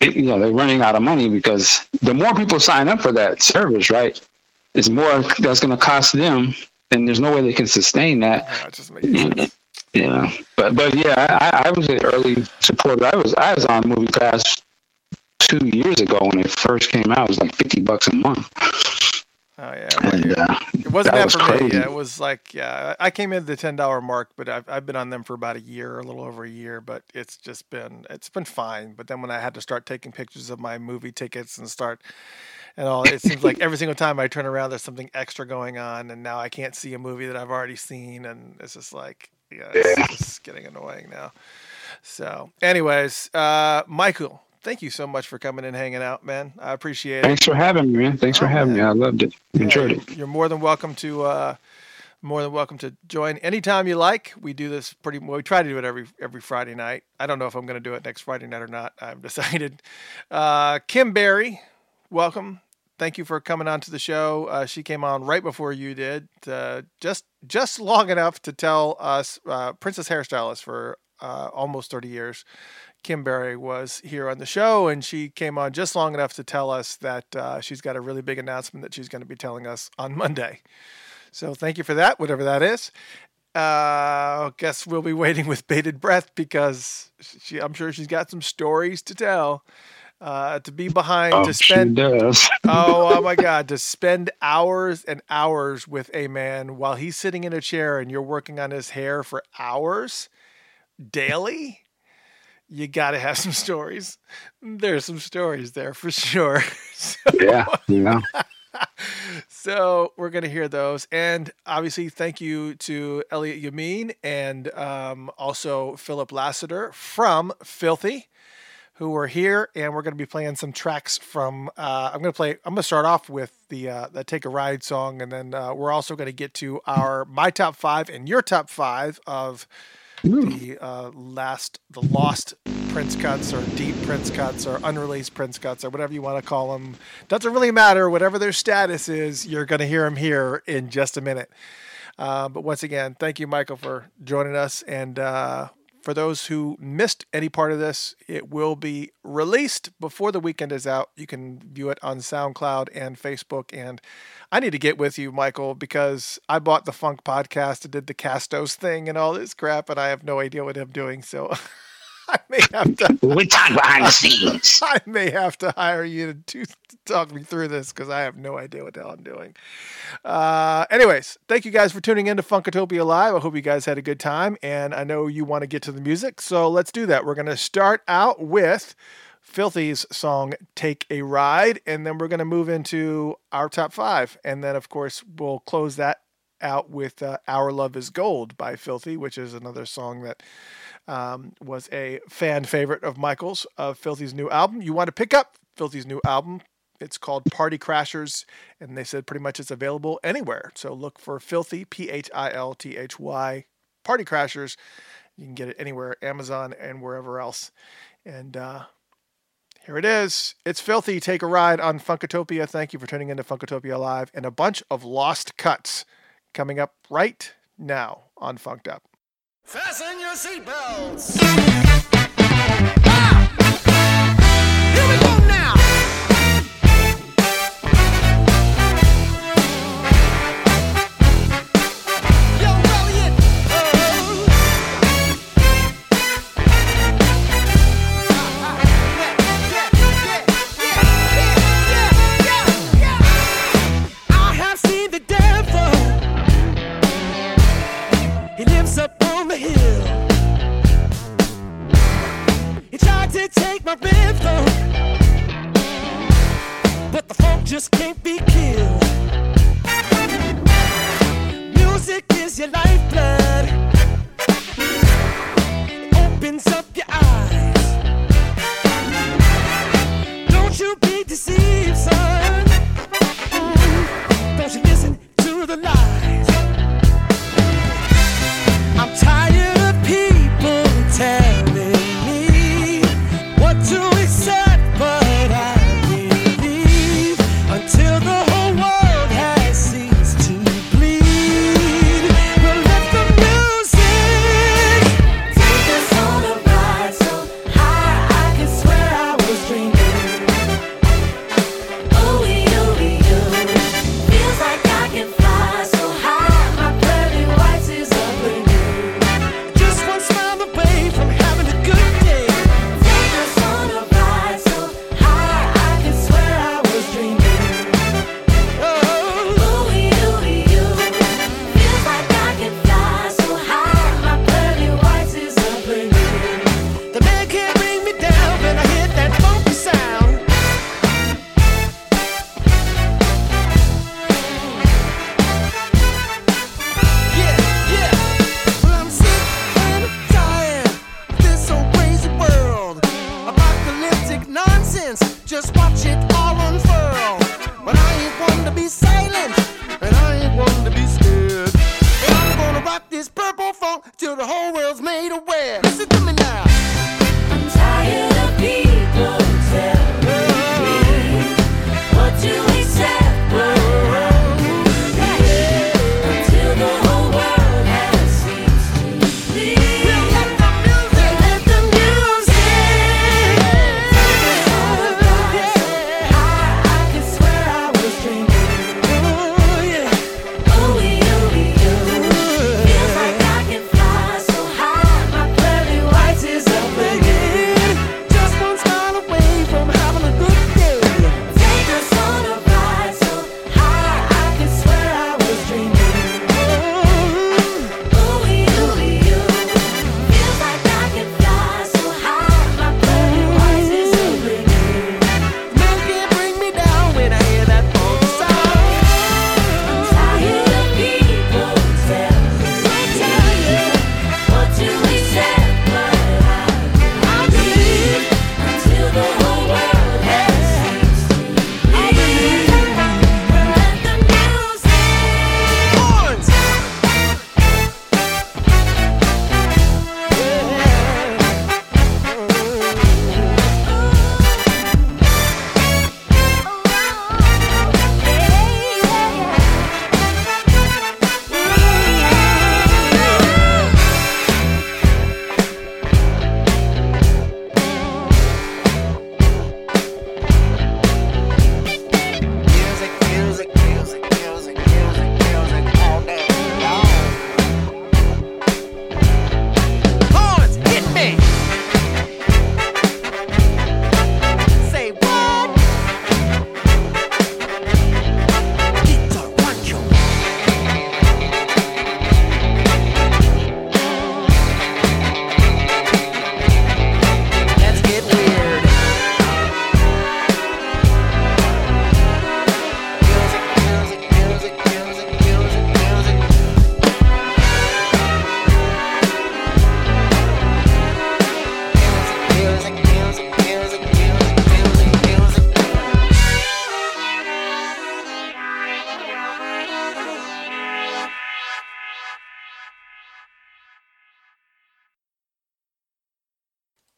Speaker 4: you know, they're running out of money because the more people sign up for that service, right, it's more that's going to cost them, and there's no way they can sustain that.
Speaker 1: it just makes sense.
Speaker 4: Yeah, but but yeah, I, I was an early supporter. I was I was on MoviePass two years ago when it first came out. It was like fifty bucks a month,
Speaker 1: Oh yeah.
Speaker 4: and uh,
Speaker 1: It wasn't
Speaker 4: that
Speaker 1: that,
Speaker 4: was
Speaker 1: for me.
Speaker 4: crazy.
Speaker 1: Yeah, it was like yeah, I came in the ten dollar mark, but I've I've been on them for about a year, a little over a year. But it's just been it's been fine. But then when I had to start taking pictures of my movie tickets and start and all, it seems like every single time I turn around, there's something extra going on, and now I can't see a movie that I've already seen, and it's just like yeah, it's just getting annoying now. So, anyways, uh, Michael, thank you so much for coming and hanging out, man. I appreciate it.
Speaker 4: thanks for having me, man. Thanks for
Speaker 1: Oh,
Speaker 4: having
Speaker 1: man.
Speaker 4: me. I loved it.
Speaker 1: Yeah,
Speaker 4: Enjoyed it.
Speaker 1: You're more than welcome to uh, more than welcome to join anytime you like. We do this pretty. Well, we try to do it every every Friday night. I don't know if I'm going to do it next Friday night or not. I've decided. Uh, Kim Berry, welcome. Thank you for coming on to the show. Uh, she came on right before you did, uh, just just long enough to tell us uh, Prince's Hairstylist for uh, almost 30 years. Kim Berry was here on the show, and she came on just long enough to tell us that uh, she's got a really big announcement that she's going to be telling us on Monday. So thank you for that, whatever that is. Uh, I guess we'll be waiting with bated breath because she, I'm sure she's got some stories to tell. Uh, to be behind,
Speaker 4: Oh,
Speaker 1: to spend oh, oh my God, to spend hours and hours with a man while he's sitting in a chair and you're working on his hair for hours daily, you got to have some stories. There's some stories there for sure. So,
Speaker 4: yeah, yeah.
Speaker 1: so we're going to hear those. And obviously, thank you to Elliott Yamin and um, also Philip Lassiter from Philthy who are here, and we're going to be playing some tracks from. Uh, I'm going to play. I'm going to start off with the uh, the "Take a Ride" song, and then uh, we're also going to get to our my top five and your top five of the uh, last, the lost Prince cuts, or deep Prince cuts, or unreleased Prince cuts, or whatever you want to call them. Doesn't really matter. Whatever their status is, you're going to hear them here in just a minute. Uh, but once again, thank you, Michael, for joining us. And uh, for those who missed any part of this, it will be released before the weekend is out. You can view it on SoundCloud and Facebook. And I need to get with you, Michael, because I bought the Funk podcast and did the Castos thing and all this crap, and I have no idea what I'm doing. So I may have to.
Speaker 4: We talk behind the scenes.
Speaker 1: I may have to hire you to, to talk me through this because I have no idea what the hell I'm doing. Uh, anyways, thank you guys for tuning in to Funkatopia Live. I hope you guys had a good time, and I know you want to get to the music, so let's do that. We're going to start out with Philthy's song "Take a Ride," and then we're going to move into our top five, and then of course we'll close that out with uh, "Our Love Is Gold" by Philthy, which is another song that um, was a fan favorite of Michael's of Philthy's new album. You want to pick up Philthy's new album? It's called Party Crashers, and they said pretty much it's available anywhere. So look for Philthy, P H I L T H Y, Party Crashers. You can get it anywhere, Amazon and wherever else. And uh, here it is. It's Philthy. Take a ride on Funkatopia. Thank you for tuning into Funkatopia Live and a bunch of lost cuts coming up right now on Funked Up.
Speaker 6: Fasten your seatbelts.